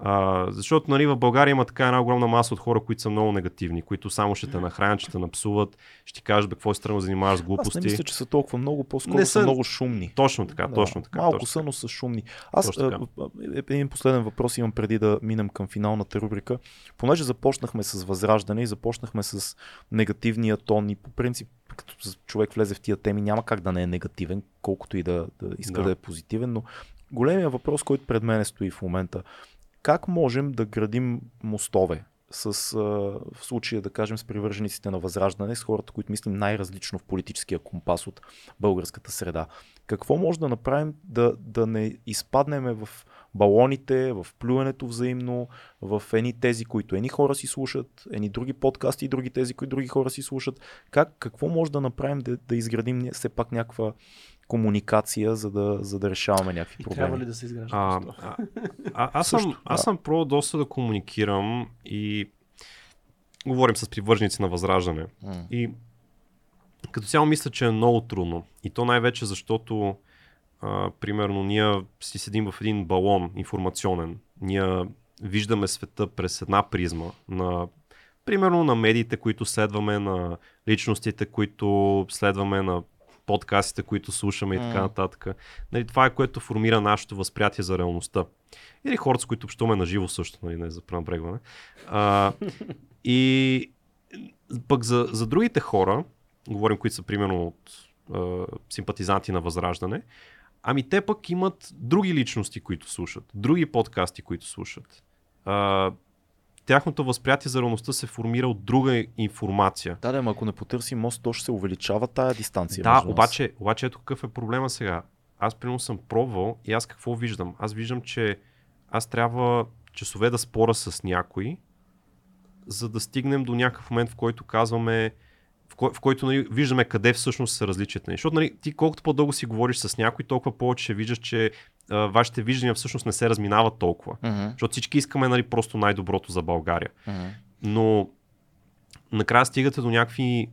А, защото нали, в България има така една огромна маса от хора, които са много негативни, които само ще те нахранят, ще те напсуват, ще ти кажат бе, какво си тръгнал да занимаваш с Аз глупости. не мисля, че са толкова много, по-скоро Не са, са- много шумни. Точно така, Да, точно така. Малко точно са, но са шумни. Аз а, а, един последен въпрос имам преди да минем към финалната рубрика. Понеже започнахме с възраждане и започнахме с негативния тон и по принцип като човек влезе в тия теми няма как да не е негативен, колкото и да, да иска да. Да. да е позитивен, но големия въпрос, който пред мен стои в момента как можем да градим мостове с, в случая, да кажем, с привържениците на Възраждане, с хората, които мислим най-различно в политическия компас от българската среда. Какво може да направим да, да не изпаднеме в балоните, в плюването взаимно, в едни тези, които едни хора си слушат, едни други подкасти и други тези, които други хора си слушат. Как, какво може да направим да, да изградим все пак някаква комуникация, за да, за да решаваме някакви И проблеми? трябва ли да се изгражда? А, а, а, аз съм, Също, аз съм про доста да комуникирам и говорим с привърженици на Възраждане. И като цяло мисля, че е много трудно. И то най-вече защото, а, примерно, ние си седим в един балон информационен. Ние виждаме света през една призма на примерно на медиите, които следваме, на личностите, които следваме, на подкастите, които слушаме и така нататък. Нали, това е което формира нашето възприятие за реалността. Или хората, с които общуваме на живо също, нали, не за пренебрегване. А, и пък за, за другите хора, говорим, които са примерно от а, симпатизанти на Възраждане, ами те пък имат други личности, които слушат, други подкасти, които слушат. А, тяхното възприятие за реалността се формира от друга информация. Да, да, ама ако не потърсим мост, то ще се увеличава тая дистанция. Да, обаче, обаче ето какъв е проблема сега. Аз примерно съм пробвал и аз какво виждам? Аз виждам, че аз трябва часове да спора с някой, за да стигнем до някакъв момент, в който казваме, в, кой, в който нали, виждаме къде всъщност са различията ни. Защото нали, ти колкото по-дълго си говориш с някой, толкова повече ще виждаш, че а, вашите виждания всъщност не се разминават толкова. Мгм, Защото всички искаме нали, просто най-доброто за България мгм. но накрая стигате до някакви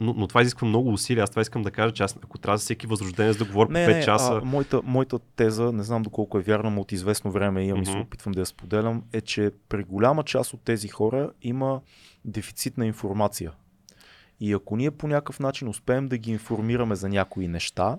но, но това изисква много усилия. Аз това искам да кажа, че аз, ако трябва за всеки възрожденец да говоря по 5 часа, А, моята, моята теза, не знам доколко е вярна, но от известно време имам и се опитвам да я споделям, е, че при голяма част от тези хора има дефицит на информация. И ако ние по някакъв начин успеем да ги информираме за някои неща,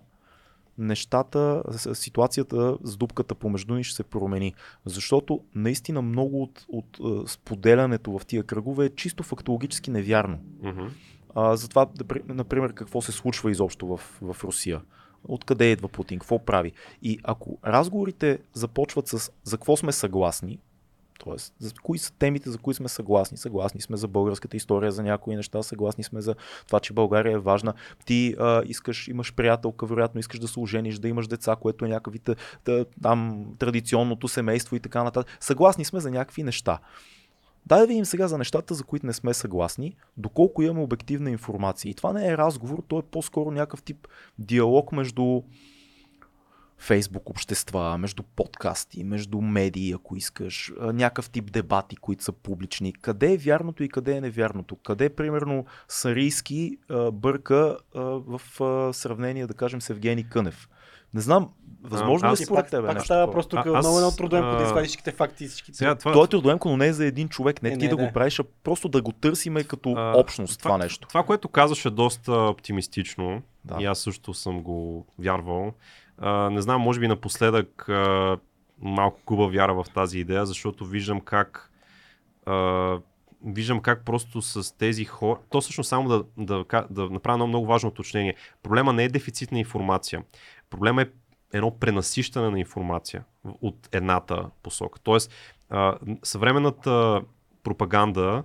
нещата, ситуацията с дупката помежду ни ще се промени. Защото наистина много от, от е, споделянето в тия кръгове е чисто фактологически невярно. мгм, А, за това, да при- например, какво се случва изобщо в, в Русия. Откъде идва Путин, какво прави. И ако разговорите започват с за какво сме съгласни, т.е. за кои са темите, за които сме съгласни. Съгласни сме за българската история, за някои неща, съгласни сме за това, че България е важна. Ти а, искаш, имаш приятелка, вероятно искаш да се ожениш, да имаш деца, което е някакви там традиционното семейство и така нататък. Съгласни сме за някакви неща. Дай да видим сега за нещата, за които не сме съгласни, доколко имаме обективна информация. И това не е разговор, то е по-скоро някакъв тип диалог между Фейсбук общества, между подкасти, между медии, ако искаш, някакъв тип дебати, които са публични. Къде е вярното и къде е невярното? Къде, примерно, Сарийски бърка в сравнение, да кажем, с Евгений Кънев? Не знам, възможно А, ли аз- е според тебе пак нещо става просто тук много едно трудоемко да извадиш всичките факти и всичките. Сега, това, Той е трудоемко, но не е за един човек, не, Е, ти не, да го не. правиш, а просто да го търсиме като А, общност това, нещо. Това, което казваш е доста оптимистично. Да. И аз също съм го вярвал. Не знам, може би напоследък а, малко губа вяра в тази идея, защото виждам как а, виждам как просто с тези хора... То всъщност само да, да, да направя едно много важно уточнение. Проблема не е дефицит на информация. Проблема е едно пренасищане на информация от едната посока. Тоест, а, съвременната пропаганда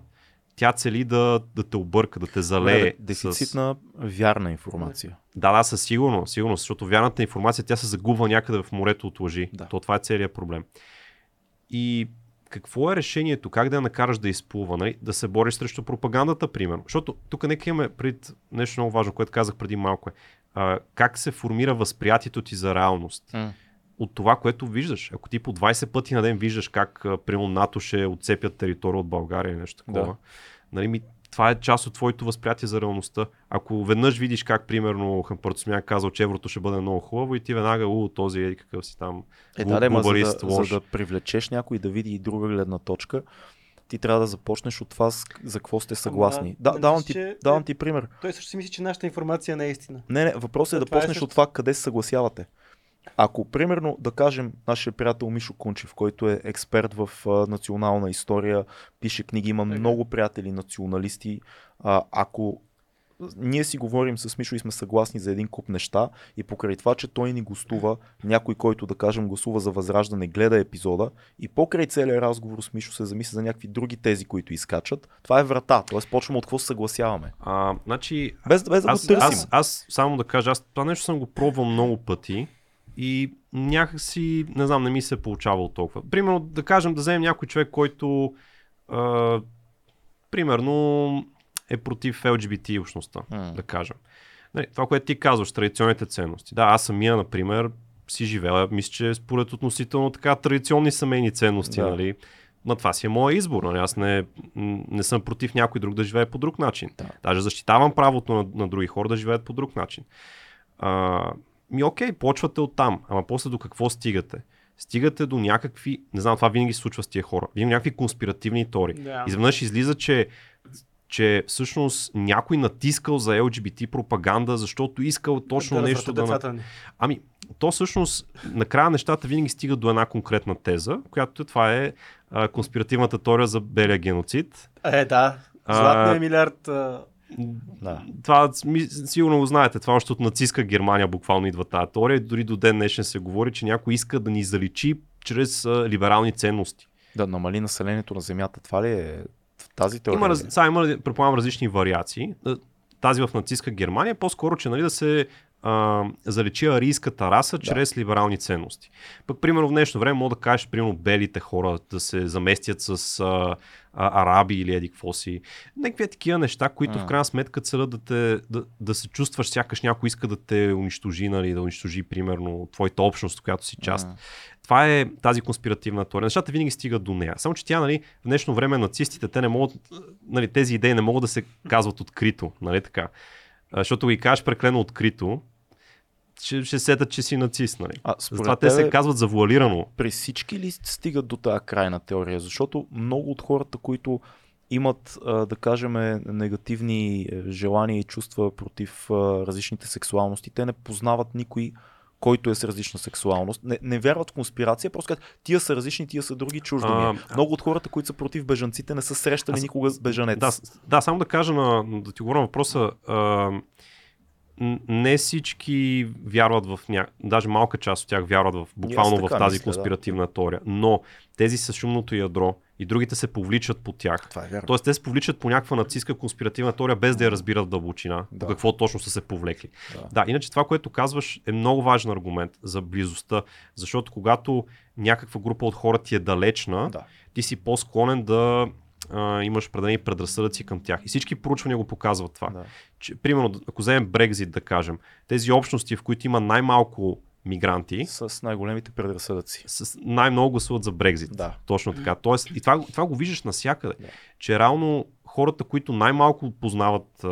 тя цели да, да те обърка, да те залее. Добре, дефицит с... на вярна информация. Да, да, със сигурност, сигурност, защото вярната информация тя се загубва някъде в морето от лъжи. Да. То това е целият проблем. И какво е решението? Как да я накараш да изплува? Нали? Да се бориш срещу пропагандата, примерно. Защото тук нека имаме пред нещо много важно, което казах преди малко. Е. А, как се формира възприятието ти за реалност? М. От това, което виждаш. Ако ти по 20 пъти на ден виждаш как, примерно, НАТО ще отцепят територия от България или нещо такова, Да. нали, ми, това е част от твоето възприятие за реалността. Ако веднъж видиш как, примерно, Хъмпъртосмян казал, че еврото ще бъде много хубаво и ти веднага, у, този е какъв си там Е, да, да, за, да, за да привлечеш някой да види и друга гледна точка, ти трябва да започнеш от това за какво сте съгласни. да, нали давам, ти, че- давам ти пример. Той също си мисли, че нашата информация не е истина. Не, не, въпросът е Да, да е почнеш също. от това къде се съгласявате. Ако, примерно, да кажем, нашия приятел Мишо Кунчев, който е експерт в а, национална история, пише книги, има Така. много приятели националисти, а, ако ние си говорим с Мишо и сме съгласни за един куп неща и покрай това, че той ни гостува, някой, който да кажем гласува за възраждане, гледа епизода и покрай целият разговор с Мишо се замисля за някакви други тези, които изкачат, това е врата. Тоест почваме от какво се съгласяваме. А, значи, Без, без да аз, го търсим. аз, аз само да кажа, аз това нещо съм го пробвал много пъти и някакси, не знам, не ми се е получавало толкова. Примерно, да кажем, да вземем някой човек, който а, примерно е против LGBT общността, М. да кажем. Нали, това, което ти казваш, традиционните ценности. Да, аз самия, например, си живея, мисля, че според относително така традиционни семейни ценности, Да. нали. Ма това си е моя избор. Нали? Аз не, не съм против някой друг да живее по друг начин. Да. Даже защитавам правото на, на други хора да живеят по друг начин. А, ми окей, почвате от там, ама после до какво стигате? Стигате до някакви, не знам, това винаги се случва с тия хора, винаги някакви конспиративни теории. Да. Изведнъж излиза, че че всъщност някой натискал за LGBT пропаганда, защото искал точно да нещо да... на- децата ни. Ами, то всъщност, накрая нещата винаги стигат до една конкретна теза, която това е а, конспиративната теория за белия геноцид. Е, да. А, Златният милиард. а, Да. Това сигурно го знаете, това още от нацистска Германия буквално идва тази теория. Дори до ден днешен се говори, че някой иска да ни заличи чрез а, либерални ценности. да намали населението на Земята. Това ли е тази теория? Има, раз, сега има, предполагам, различни вариации. Тази в нацистска Германия по-скоро, че нали, да се а, заличи арийската раса Да. чрез либерални ценности. Пък, примерно, в днешно време мога да кажеш, примерно, белите хора да се заместят с а, а, араби или еди какво си. Някакви такива неща, които М. в крайна сметка целят да, те, да, да се чувстваш сякаш някой иска да те унищожи, нали, да унищожи, примерно, твоята общност, която си част. М. Това е тази конспиративна теория. Нещата винаги стигат до нея. Само, че тя, нали, в днешно време нацистите, те не могат, нали, тези идеи не могат да се казват открито, нали така. Защото ги кажеш преклено открито, ще, ще сетат, че си нацист, нали. А Затова те се казват завуалирано. при всички ли стигат до тази крайна теория? Защото много от хората, които имат, да кажем, негативни е, желания и чувства против различните сексуалности, те не познават никой, който е с различна сексуалност. Не, не вярват в конспирация, просто казват, тия са различни, тия са други, чуждо ми е. Много от хората, които са против бежанците, не са срещали Аз- никога с бежанец. Да, да, само да кажа, на, да ти говоря въпроса. А, не всички вярват в ня... даже малка част от тях вярват в буквално в тази мисля, да. конспиративна теория. Но тези с шумното ядро и другите се повличат по тях. Това е вярно. Тоест те се повличат по някаква нацистска конспиративна теория, без да я разбират в дълбочина, Да. по какво точно са се повлекли. Да. Да, иначе това, което казваш, е много важен аргумент за близостта, защото когато някаква група от хора ти е далечна, Да. ти си по-склонен да а, имаш определени предразсъдъци към тях. И всички проучвания го показват това. Да. Че, примерно, ако вземем Брекзит, да кажем, тези общности, в които има най-малко мигранти, С най-големите предразсъдъци. с най-много гласуват за Брекзит. Да. Точно така. Тоест, и това, това го виждаш навсякъде. Да. Че реално хората, които най-малко познават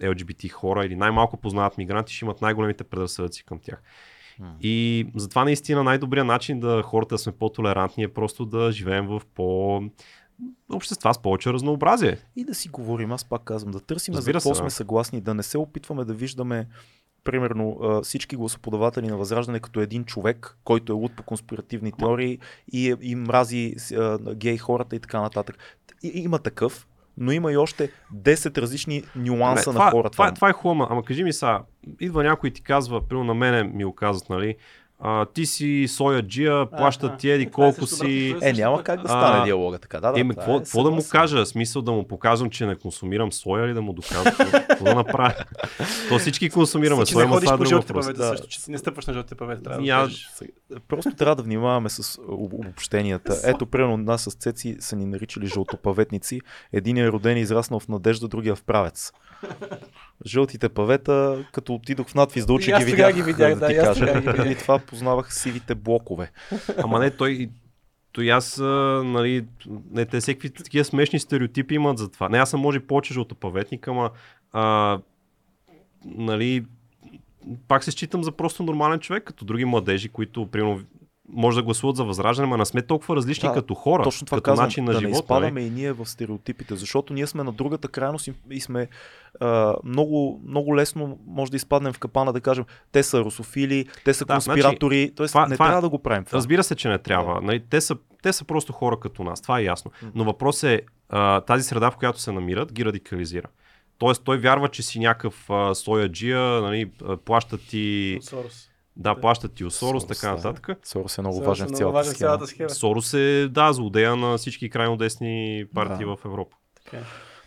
LGBT хора или най-малко познават мигранти, ще имат най-големите предразсъдъци към тях. И затова наистина най-добрият начин да хората да сме по-толерантни е просто да живеем в по общества с повече разнообразие. И да си говорим, аз пак казвам, да търсим за Разбира какво се, сме съгласни, да не се опитваме да виждаме примерно всички гласоподаватели на Възраждане като един човек, който е луд по конспиративни теории и, е- и мрази гей хората и така нататък. И, има такъв, но има и още 10 различни нюанса Не, на това, хора това, там. това е хубаво, ама кажи ми сега, идва някой и ти казва, примерно на мене ми го казват, нали, а, ти си соя джия, плащат Аха. ти еди Това е колко си. обратното. Е, няма как да стане А, диалога така. Да, да, това какво, е какво да му кажа? Смисъл да му показвам, че не консумирам соя или да му докажа? Какво- да направя? То всички консумираме соя, ходиш това е по друг въпрос. Да. също, че не стъпваш на жълтите павета. Трябва да Я- кажеш. Просто трябва да внимаваме с об- обобщенията. Ето, примерно, нас с Цеци са ни наричали жълтопаветници. Един е роден и израснал в надежда, другия в правец. Жълтите павета, като отидох в надвис да уча, И аз ги сега видях, ги видях, да, ти и аз кажа. сега ги видях. И това познавах сивите блокове. Ама не, той, той аз, а, нали, не, те всеки такива смешни стереотипи имат за това. Не, аз съм може повече жълтопаветник, ама а, нали, пак се считам за просто нормален човек, като други младежи, които, примерно, може да гласуват за възраждане, но не сме толкова различни Да, като хора, Точно това като казвам, начин на да не живот. изпадаме и ние в стереотипите, защото ние сме на другата крайност и, и сме а, много, много лесно може да изпаднем в капана да кажем, те са русофили, те са Да, конспиратори, т.е. това- не това- трябва да го правим това. Разбира се, че не трябва. Нали, те, са, те са просто хора като нас, това е ясно. Но въпрос е а, тази среда, в която се намират, ги радикализира. Тоест той вярва, че си някакъв а, сояджия, нали, а, плащат ти, Сорос. Да, плащат ти от Сорос, Сорос, така да. нататък. Сорос е много Сорос важен е в цялата важен схема. цялата схема. Сорос е, да, злодея на всички крайно десни партии Да. в Европа. Така е.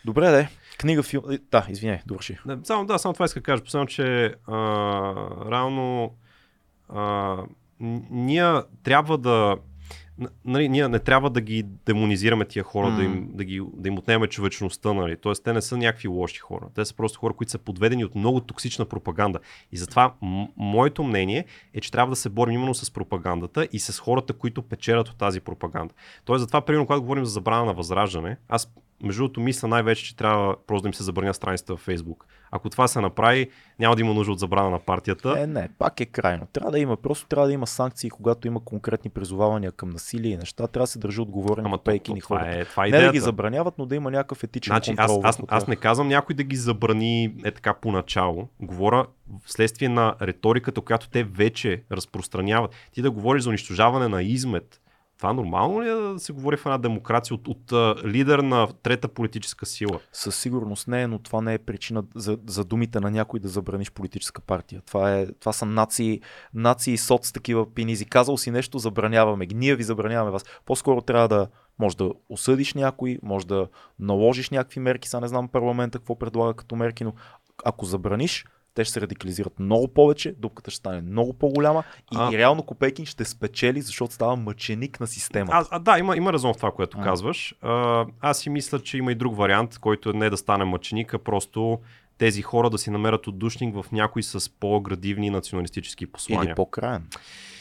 Добре, де. Книга, филм... е, Да, извиняй, довърши. Не, само, да, само това иска да кажа. Последно, че а, реално а, ние трябва да Нали, ние не трябва да ги демонизираме тия хора, М. да, им, да, ги, да им отнемем човечността. Нали. Тоест, те не са някакви лоши хора. Те са просто хора, които са подведени от много токсична пропаганда. И затова м- моето мнение е, че трябва да се борим именно с пропагандата и с хората, които печелят от тази пропаганда. Тоест, затова, примерно, когато говорим за забрана на възраждане, аз между другото мисля най-вече, че трябва просто да им се забраня страницата в Facebook. Ако това се направи, няма да има нужда от забрана на партията. Е, не, пак е крайно. Трябва да има, просто трябва да има санкции, когато има конкретни призовавания към насилие и неща. Трябва да се държи отговорен Ама пейки ни хората. е, това е Не да ги забраняват, но да има някакъв етичен Значи, аз, контрол. аз, аз тях. не казвам някой да ги забрани е така поначало. Говоря вследствие на риториката, която те вече разпространяват. Ти да говориш за унищожаване на измет. Това нормално ли е да се говори в една демокрация от, от, а, лидер на трета политическа сила? Със сигурност не но това не е причина за, за думите на някой да забраниш политическа партия. Това, е, това са нации, нации соц такива пинизи. Казал си нещо, забраняваме ги. Ние ви забраняваме вас. По-скоро трябва да може да осъдиш някой, може да наложиш някакви мерки. Сега не знам парламента какво предлага като мерки, но ако забраниш, те ще се радикализират много повече, дупката ще стане много по-голяма и, А. и реално Копейкин ще спечели, защото става мъченик на системата. А, а, да, има, има резон в това, което А. казваш. А, аз си мисля, че има и друг вариант, който е не да стане мъченик, а просто тези хора да си намерят отдушник в някой с по-градивни националистически послания. Или по-краен.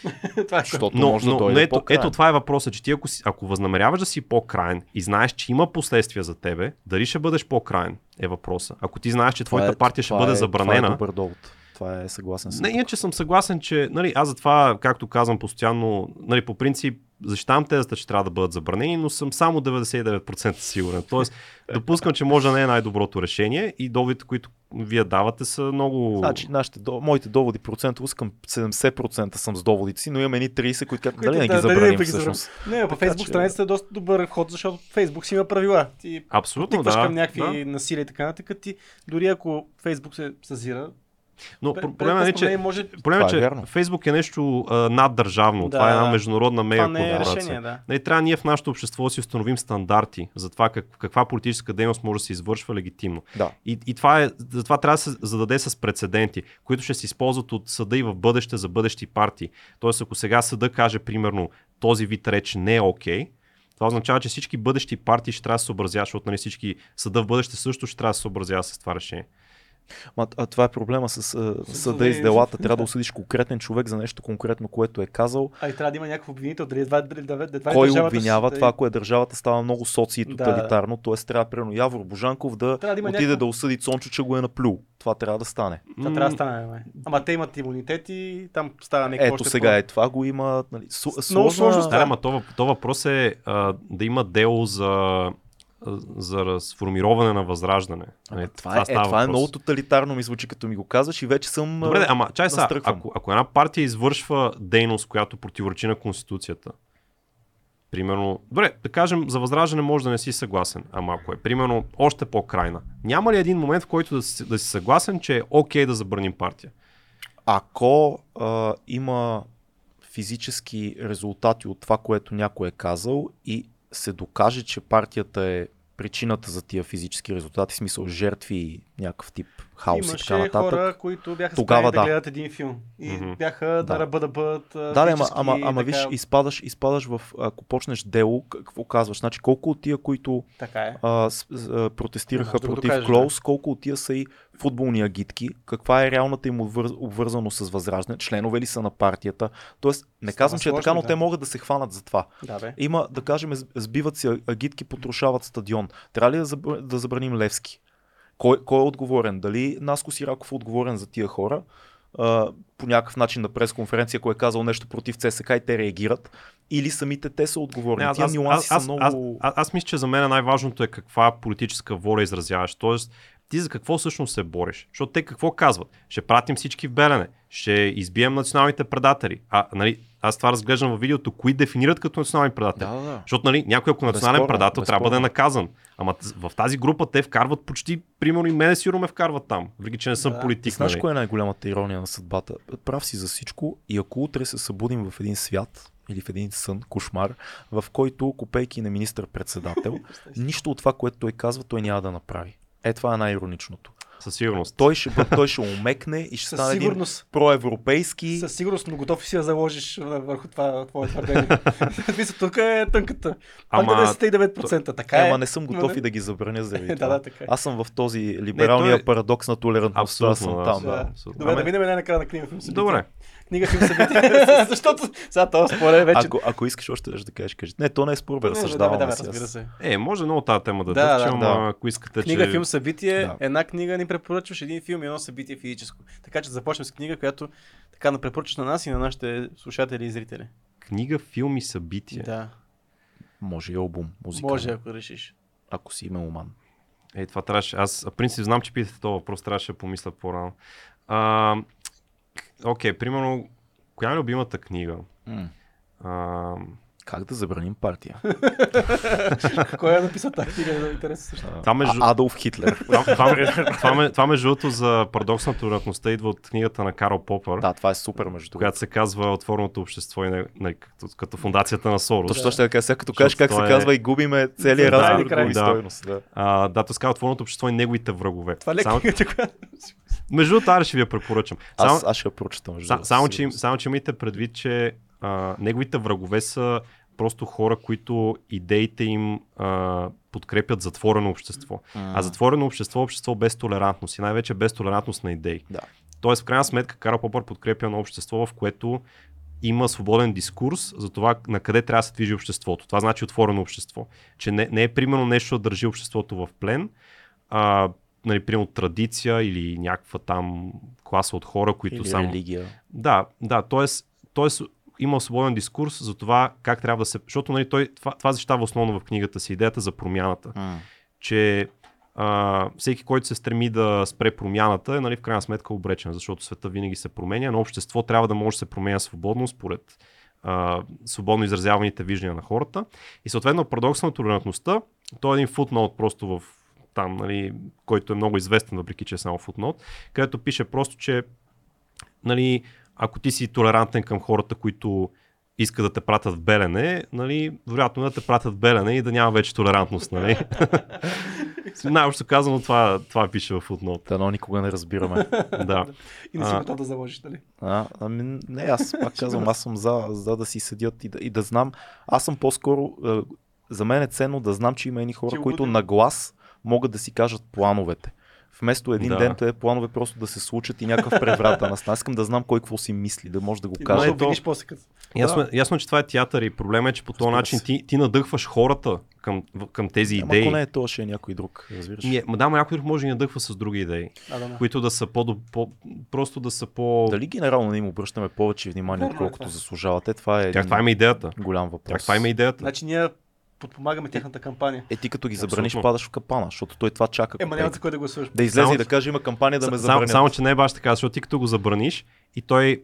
Това е Защото Но, може да но, дойде но ето, по-краен. ето това е въпросът, че ти ако, си, ако възнамеряваш да си по-крайен и знаеш, че има последствия за тебе, дали ще бъдеш по-крайен е въпроса. Ако ти знаеш, че твоята е- партия ще бъде е, забранена, Това е добър довод. Това е съгласен с не, иначе съм съгласен, че нали, аз затова, както казвам постоянно, нали, по принцип защитавам тезата, че трябва да бъдат забранени, но съм само 99% сигурен. Тоест, допускам, че може да не е най-доброто решение и доводите, които вие давате са много... Значи, нашите, до- моите доводи процентово искам 70% съм с доводите си, но имаме ни 30, които Които дали не да- ги дали не забраним ги всъщност. Не, по Фейсбук че- страницата е доста добър ход, защото Фейсбук си има правила. Ти Абсолютно, тикваш да. към някакви да. насилия и така нататък. Ти, дори ако Фейсбук се съзира, Но проблема е, пред че, може... проблема е, е че вярно. Фейсбук е нещо а, наддържавно. Да, това е една международна мега не е решение, да. Нали, трябва ние в нашето общество да си установим стандарти за това как, каква политическа дейност може да се извършва легитимно. Да. И, и това, е, за това трябва да се зададе с прецеденти, които ще се използват от съда и в бъдеще за бъдещи партии. Тоест, ако сега съда каже, примерно, този вид реч не е окей, това означава, че всички бъдещи партии ще трябва да се съобразяват, защото нали, всички съда в бъдеще също ще трябва да се съобразява с това решение. Ма, а това е проблема с а, С съда и с делата. Трябва да осъдиш конкретен човек за нещо конкретно, което е казал. А и трябва да има някакъв обвинител, дали едва, дали, дали, дали, Кой обвинява ще- това, ако е държавата, става много соци и Да. тоталитарно. Т.е. трябва, примерно, Явор Божанков да, да отиде някакво- да осъди Цончо, че го е наплюл. Това трябва да стане. Това трябва да стане, бе. Ама те имат имунитет и там става някакво Ето още сега по- е това го има. Нали, су, Много сложно Да, ама то, то въпрос е а, да има дело за, за разформироване на възраждане. Ама Нали, това, е, е, става това е много тоталитарно ми звучи, като ми го казваш и вече съм... Добре, де, ама чай сега, ако, ако една партия извършва дейност, която противоречи на Конституцията, примерно, добре, да кажем, за възраждане може да не си съгласен, ама ако е, примерно, още по-крайна, няма ли един момент, в който да си, да си съгласен, че е окей да забраним партия? Ако а, има физически резултати от това, което някой е казал и се докаже, че партията е причината за тия физически резултати, в смисъл жертви и някакъв тип хаос и Имаше така нататък. хора, които бяха Тогава да, да. гледат един филм. И Мгм. бяха Да. да, ръба да бъдат Да, да, ама, ама, ама така, виж, изпадаш, изпадаш в, ако почнеш дело, какво казваш? Значи колко от тия, които Така е. а, с, а, протестираха да против докажеш, Клоус, колко от тия са и футболни агитки, каква е реалната им обвър... обвързаност с възраждане, членове ли са на партията. Тоест, не Става казвам, че е така, сложно, но да. те могат да се хванат за това. Да, бе. Има, да кажем, сб- сбиват си агитки, потрошават стадион. Трябва ли да, да забраним Левски? Кой, кой е отговорен? Дали Наско Сираков е отговорен за тия хора? А, по някакъв начин на пресконференция, кой е казал нещо против ЦСК и те реагират? Или самите те са отговорни? Не, Тия нюанси са много... аз, аз, аз мисля, че за мен най-важното е каква политическа воля изразяваш. Тоест, ти за какво всъщност се бориш? Защото те какво казват? Ще пратим всички в Белене, ще избием националните предатели. А, нали, аз това разглеждам във видеото, кои дефинират като национални предатели. Да, да, да. Защото, нали, някой ако е национален Безспорно, предател, трябва да е безспорно. наказан. Ама в тази група те вкарват почти, примерно и мене сигурно ме вкарват там. Въпреки, че не съм Да. политик. Знаеш нали. кое е най-голямата ирония на съдбата? Прав си за всичко и ако утре се събудим в един свят или в един сън, кошмар, в който, купейки на министър-председател, нищо от това, което той казва, той няма да направи. Е, това е най-ироничното. Със сигурност. Той ще, той ще умекне и ще Със стане един сигурност. проевропейски. Със сигурност, но готов си да заложиш върху това твое твърдение. Мисля, тук е тънката. Пак Ама- 99%. Така е. Ама не съм готов и да ги забраня заради Да, това. да, така е. Аз съм в този либералния той е- парадокс на толерантността. Аз Абсолютно, съм да. там. Да. Да. абсолютно. Добре, Ами- да минем най-накрая на събитие. Добре. Книга филм събитие. Защото сега този спор е вече. Ако, ако искаш още да кажеш, кажи. Не, то не е спор, бе, разсъждаваме да, да, разбира се. Е, може много тази тема да, Да, да да, ако искате, Книга, че... филм, събитие, Да. една книга ни препоръчваш, един филм и едно събитие физическо. Така че започнем с книга, която така да препоръчаш на нас и на нашите слушатели и зрители. Книга, филм и събитие. Да, Може и албум, музика. може ако решиш. Ако си меломан. Е, това трябваше. Аз, в принцип, знам, че питате това въпрос, трябваше да помисля по-рано. А, Окей, примерно, коя е любимата книга? М. А, Как да забраним партия? Кой е написал тази книга? Интересно също. това, между, Адолф Хитлер. това, това, това, ме- това, между другото за парадокс на толерантността идва от книгата на Карл Попър, да, това е супер между другото. която се казва Отворното общество и не, не, като, като фундацията на Сорос. Точно ще да кажа, сега като кажеш как се е- казва и губиме целият Да, разговор, Да. стойност. Да. А, да, то се казва Отворното общество и неговите врагове. Това е Само, книгата, която... между другото, аз ще ви я препоръчам. Само, Аз, аз ще я прочета. между Са, само, че, само, че имайте предвид, че а, неговите врагове са просто хора, които идеите им а, подкрепят затворено общество. А затворено общество е общество без толерантност и най-вече без толерантност на идеи. Да. Тоест, в крайна сметка, Карл Попър подкрепя едно общество, в което има свободен дискурс за това на къде трябва да се движи обществото. Това значи отворено общество. Че не, не е примерно нещо да държи обществото в плен, а, нали, примерно традиция или някаква там класа от хора, които Или само... религия. Да, да, т.е. има свободен дискурс за това как трябва да се... Защото нали, той, това, това защитава основно в книгата си, идеята за промяната. М. Че а, всеки, който се стреми да спре промяната, е нали, в крайна сметка обречен, защото света винаги се променя, но общество трябва да може да се променя свободно според а, свободно изразяваните виждания на хората. И съответно парадокс на толерантността, то е един футнот просто в там, нали, който е много известен, въпреки че е само футнот, където пише просто, че нали, ако ти си толерантен към хората, които искат да те пратят в Белене, нали, вероятно да те пратят в Белене и да няма вече толерантност. Нали? Най-общо казано това, това пише в футнот. Дано никога не разбираме. Да. И не си готов да заложиш, нали? А, ами, не, аз пак казвам, аз съм за, за да си седят и да, и да знам. Аз съм по-скоро, е, за мен е ценно да знам, че има едни хора, които на глас могат да си кажат плановете. Вместо един Да. ден те планове просто да се случат и някакъв преврат да настане. Аз Искам да знам кой какво си мисли, да може да го каже. да обвиниш после като... Ясно, ясно, че това е театър и проблема е, че по този начин ти, ти надъхваш хората към, към тези Ама идеи. ако не е то, ще е някой друг, разбираш. Ма да, ма някой друг може да надъхва с други идеи, А, да, да. които да са по, по просто да са по... Дали генерално не им обръщаме повече внимание, е отколкото това. заслужават? Е, това е Тях това има идеята. голям въпрос. Тях това има идеята. Значи ние подпомагаме тяхната кампания. Е, ти като ги забраниш, Абсолютно. падаш в капана, защото той това чака. Ема няма за кой да гласуваш. Да излезе Само- и да каже, има кампания да ме Само, забранят. само, че не е баш така, защото ти като го забраниш и той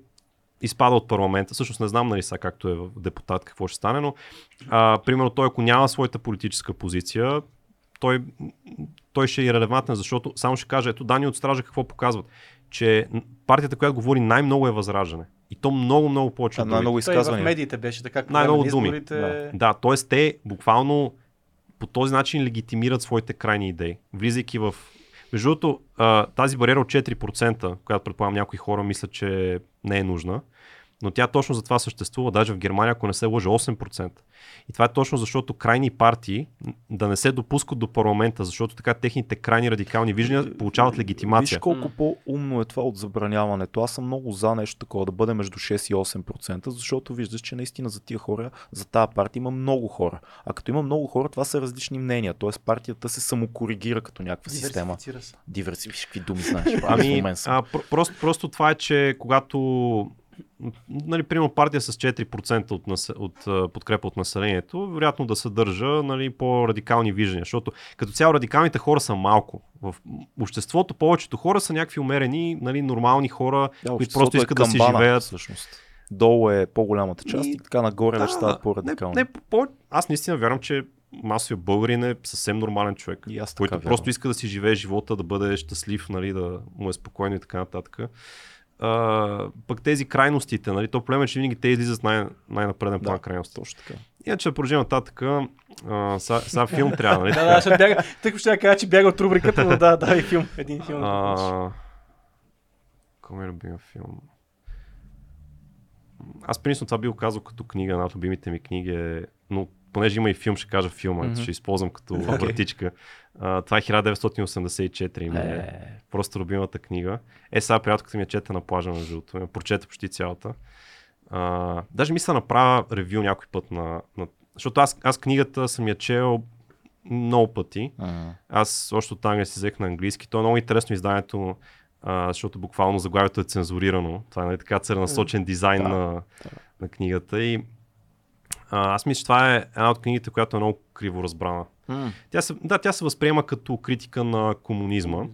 изпада от парламента. Всъщност не знам нали сега както е в депутат какво ще стане, но а, примерно той ако няма своята политическа позиция, той, той ще е релевантен, защото само ще каже, ето данни от стража какво показват, че партията, която говори най-много е възраждане. И то много, много повече А, от най-много другите. Той и в изказвания. медиите беше така. Най-много думи. изборите- Да. Да, т.е. те буквално по този начин легитимират своите крайни идеи, влизайки в... Между другото, тази бариера от 4%, която предполагам някои хора мислят, че не е нужна, но тя точно за това съществува, даже в Германия, ако не се лъжа, 8%. И това е точно защото крайни партии да не се допускат до парламента, защото така техните крайни радикални виждания получават легитимация. Виж колко по-умно е това от забраняването. Аз съм много за нещо такова, да бъде между 6 и 8%, защото виждаш, че наистина за тия хора, за тази партия има много хора. А като има много хора, това са различни мнения. Тоест партията се самокоригира като някаква система. Диверсифицира се. Диверси, виж какви думи знаеш. Ами, а, про- просто, просто това е, че когато нали, примерно партия с 4% от, нас, от подкрепа от населението, вероятно да съдържа нали, по-радикални виждания, защото като цяло радикалните хора са малко. В обществото повечето хора са някакви умерени, нали, нормални хора, Да, които просто е искат да си камбана, живеят. Всъщност. Долу е по-голямата част и, И- така нагоре Да, вече стават не, по-радикални. не, по, аз наистина вярвам, че масовия българин е съвсем нормален човек, И аз който вярвам. просто иска да си живее живота, да бъде щастлив, нали, да му е спокойно и така нататък. А, пък тези крайностите, нали, то проблем е, че винаги те излизат най- най-напреден план Да. крайности. Точно така. Иначе да продължим нататък. Сега филм трябва, нали? Да, да, ще бяга. Тъй ще кажа, че бяга от рубриката, но да, да, и филм. Един филм. А, Кой ми е любим филм? Аз принципно това би го казал като книга, една от любимите ми книги е, но понеже има и филм, ще кажа филма, Мгм. ще използвам като Окей. вратичка. А, това е 1984 ми е. Е, Просто любимата книга. Е, сега приятелката ми я чете на плажа, между другото. Я прочета почти цялата. А, даже мисля направя ревю някой път на... на... Защото аз, аз книгата съм я чел много пъти. м, Аз още от Англия си взех на английски. То е много интересно изданието, а, защото буквално заглавието е цензурирано. Това е нали, така целенасочен дизайн Да, на, да. на книгата. И а, аз мисля, че това е една от книгите, която е много криво разбрана. Тя се, да, тя се възприема като критика на комунизма,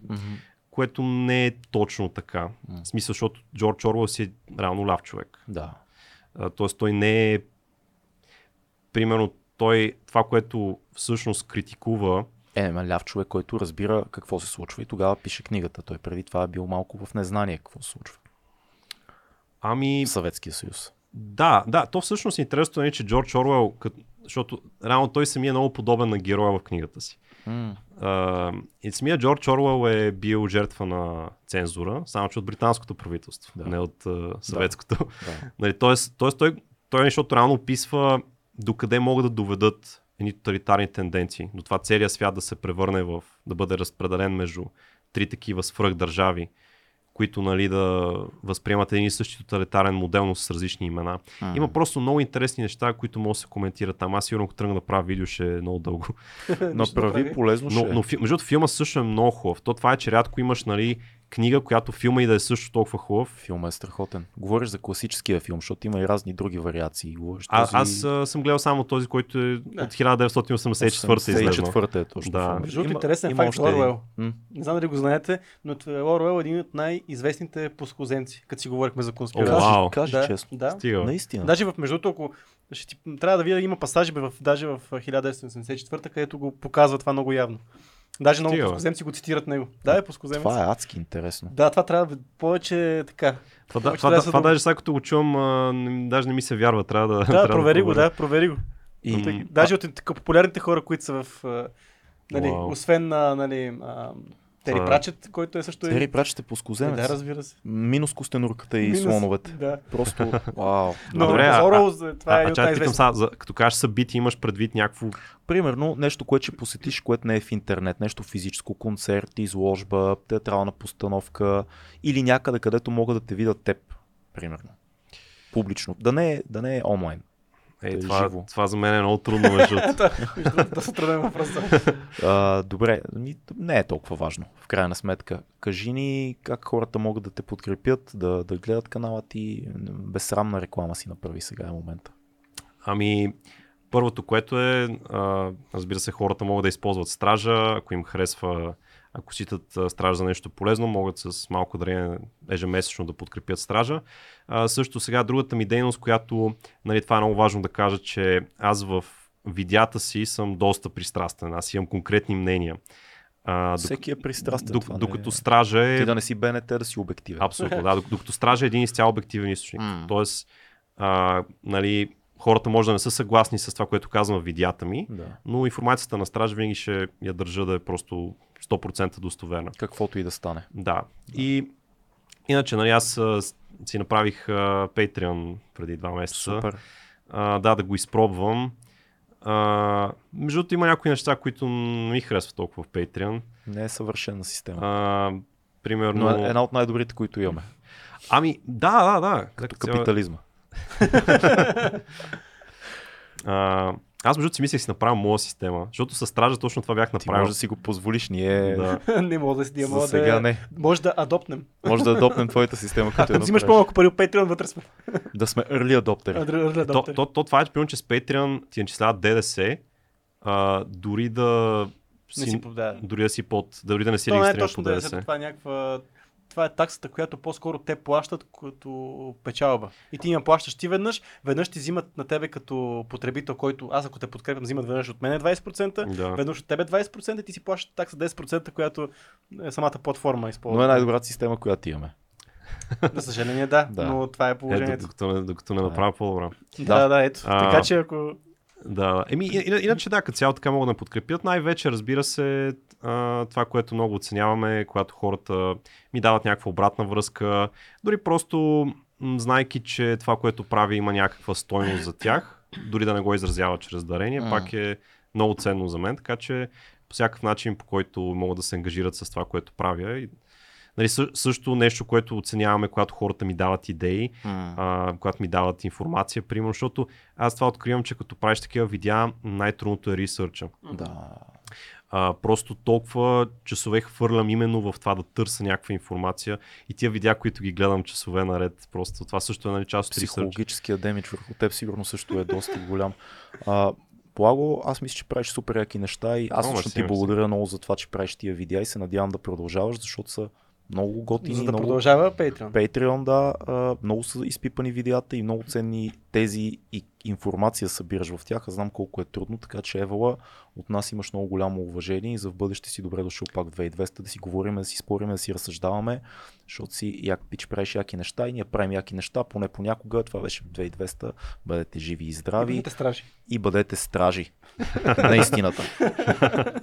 което не е точно така. М. В смисъл, защото Джордж Орвел си е реално ляв човек. Да. А, Тоест той не е... Примерно той, това, което всъщност критикува, Е, ма ляв човек, който разбира какво се случва и тогава пише книгата. Той преди това е бил малко в незнание какво се случва ами в Съветския съюз. Да, да, то всъщност интересното е, че Джордж Орвел, защото реално той самия е много подобен на героя в книгата си. М, Uh, и самия Джордж Орвел е бил жертва на цензура, само че от британското правителство, Да. не от uh, съветското. Да. нали, тоест, тоест той, той защото реално описва докъде могат да доведат едни тоталитарни тенденции. До това целият свят да се превърне в, да бъде разпределен между три такива свръхдържави, които нали, да възприемат един и същи тоталитарен модел, но с различни имена. М. Има просто много интересни неща, които може да се коментират там. Аз сигурно, ако тръгна да правя видео, ще е много дълго. Направи полезно Но, но фи- между другото, филма също е много хубав. То това е, че рядко имаш нали, книга, която филма и да е също толкова хубав. Филма е страхотен. Говориш за класическия филм, защото има и разни други вариации. Говориш А, този... аз а, съм гледал само този, който е от 1984 излезно. 84 е точно. Да. филма. Между другото, интересен има факт. Оруел. М, Не знам дали го знаете, но Оруел е един от най-известните посхозенци, като си говорихме за конспирация. вау. Кажи, да, кажи честно. Да. Стига. Наистина. Даже в между другото, ако ще ти, трябва да видя, има пасажи бе, в, даже в 1974, където го показва това много явно. Даже много поскоземци го цитират него. Да, е поскоземец. Това е адски интересно. Да, това трябва повече така. Това, Повече това, трябва да, това даже сега като го чувам, а, не- даже не ми се вярва. Трябва да. Да, трябва провери го, да, провери го. И, Тъй- Даже от така популярните хора, които са в... а, Нали, освен на нали, а, Тери Това- Прачет, който е също... Тери е... прачете по Е, скоземец. да, разбира се. Минус костенурката и Минус- слоновете. Да. Просто, вау. Но добре, а- Орел, това А, е а чай питам сега, за, като кажеш събитие, имаш предвид някакво... Примерно нещо, което ще посетиш, което не е в интернет, нещо физическо, концерт, изложба, театрална постановка или някъде, където могат да те видят теб, примерно. Публично. Да не е, да не е онлайн. Е, Да е това, живо. това за мен е много трудно, между другото, доста труден въпрос. да. Добре, не е толкова важно. В крайна сметка, кажи ни как хората могат да те подкрепят, да, да гледат канала ти. Безсрамна реклама си направи сега е момента. Ами, първото, което е, а, разбира се, хората могат да използват стража, ако им харесва, ако считат а, стража за нещо полезно, могат с малко дарение ежемесечно да подкрепят стража. А, също сега другата ми дейност, която, нали, това е много важно да кажа, че аз в видеята си съм доста пристрастен, аз имам конкретни мнения. А, Всеки е пристрастен. док- това не докато е... стража е... Ти да не си БНТ, да си обективен. Абсолютно, да. Док- Докато стража е един изцяло обективен източник. М. Тоест, а, нали, хората може да не са съгласни с това, което казвам в видеята ми, Да. но информацията на стража винаги ще я държа да е просто 100% достоверна. Каквото и да стане. Да. И иначе, нали, аз си направих а, Patreon преди два месеца. Супер. А, да, да го изпробвам. А, между другото има някои неща, които не ми харесват толкова в Patreon. Не е съвършена система. А, примерно... Но е една от най-добрите, които имаме. Ами, да, да, да. Като капитализма. А, аз между си мислех си направя моя система, защото с стража точно това бях Ти направил. може да си го позволиш, ние да. не мога да си за мога сега да... не. Може да адопнем. Може да адопнем твоята система, като Ако взимаш направиш. по-малко пари от Patreon, вътре сме. Да сме early adopteri. Адр- То, адоптери. то, то, това е, че примерно, че с Patreon ти начисляват ДДС, а, дори да Не си, си повдава. дори да си под, дори да не си То не е регистриран по точно да ДДС. това е някаква това е таксата, която по-скоро те плащат като печалба. И ти им плащаш ти веднъж, веднъж ти взимат на тебе като потребител, който аз ако те подкрепям, взимат веднъж от мене 20%, Да. веднъж от тебе 20% и ти си плащаш такса 10%, която е самата платформа използва. Но е най-добрата система, която имаме. За съжаление, да, Да. но това е Ето, положението. докато не, докато не направя по-добра. Да, да, ето. А. Така че ако Да, еми, иначе да, като цяло така могат да подкрепят. Най-вече, разбира се, а, това, което много оценяваме, когато хората ми дават някаква обратна връзка, дори просто м, знайки, че това, което прави, има някаква стойност за тях, дори да не го изразява чрез дарение, М. пак е много ценно за мен, така че по всякакъв начин, по който могат да се ангажират с това, което правя. И, нали, съ- също нещо, което оценяваме, когато хората ми дават идеи, а, когато ми дават информация, примерно, защото аз това откривам, че като правиш такива видеа, най-трудното е ресърча. Да. А, просто толкова часове хвърлям именно в това да търся някаква информация и тия видеа, които ги гледам часове наред, просто това също е нали, част от. Психологическия демидж върху теб сигурно също е доста голям. А, Благо, аз мисля, че правиш супер яки неща и аз лично ти благодаря много за това, че правиш тия видеа и се надявам да продължаваш, защото са много готини, за да много продължава Patreon. Patreon, да, а, много са изпипани видеята и много ценни тези и информация събираш в тях. Аз знам колко е трудно, така че Евала, от нас имаш много голямо уважение и за в бъдеще си добре дошъл пак в 2200 да си говорим, да си спорим, да си разсъждаваме, защото си як пич правиш яки неща и ние правим яки неща, поне понякога. Това беше в 2200. Бъдете живи и здрави Бъдете стражи. и бъдете стражи на истината.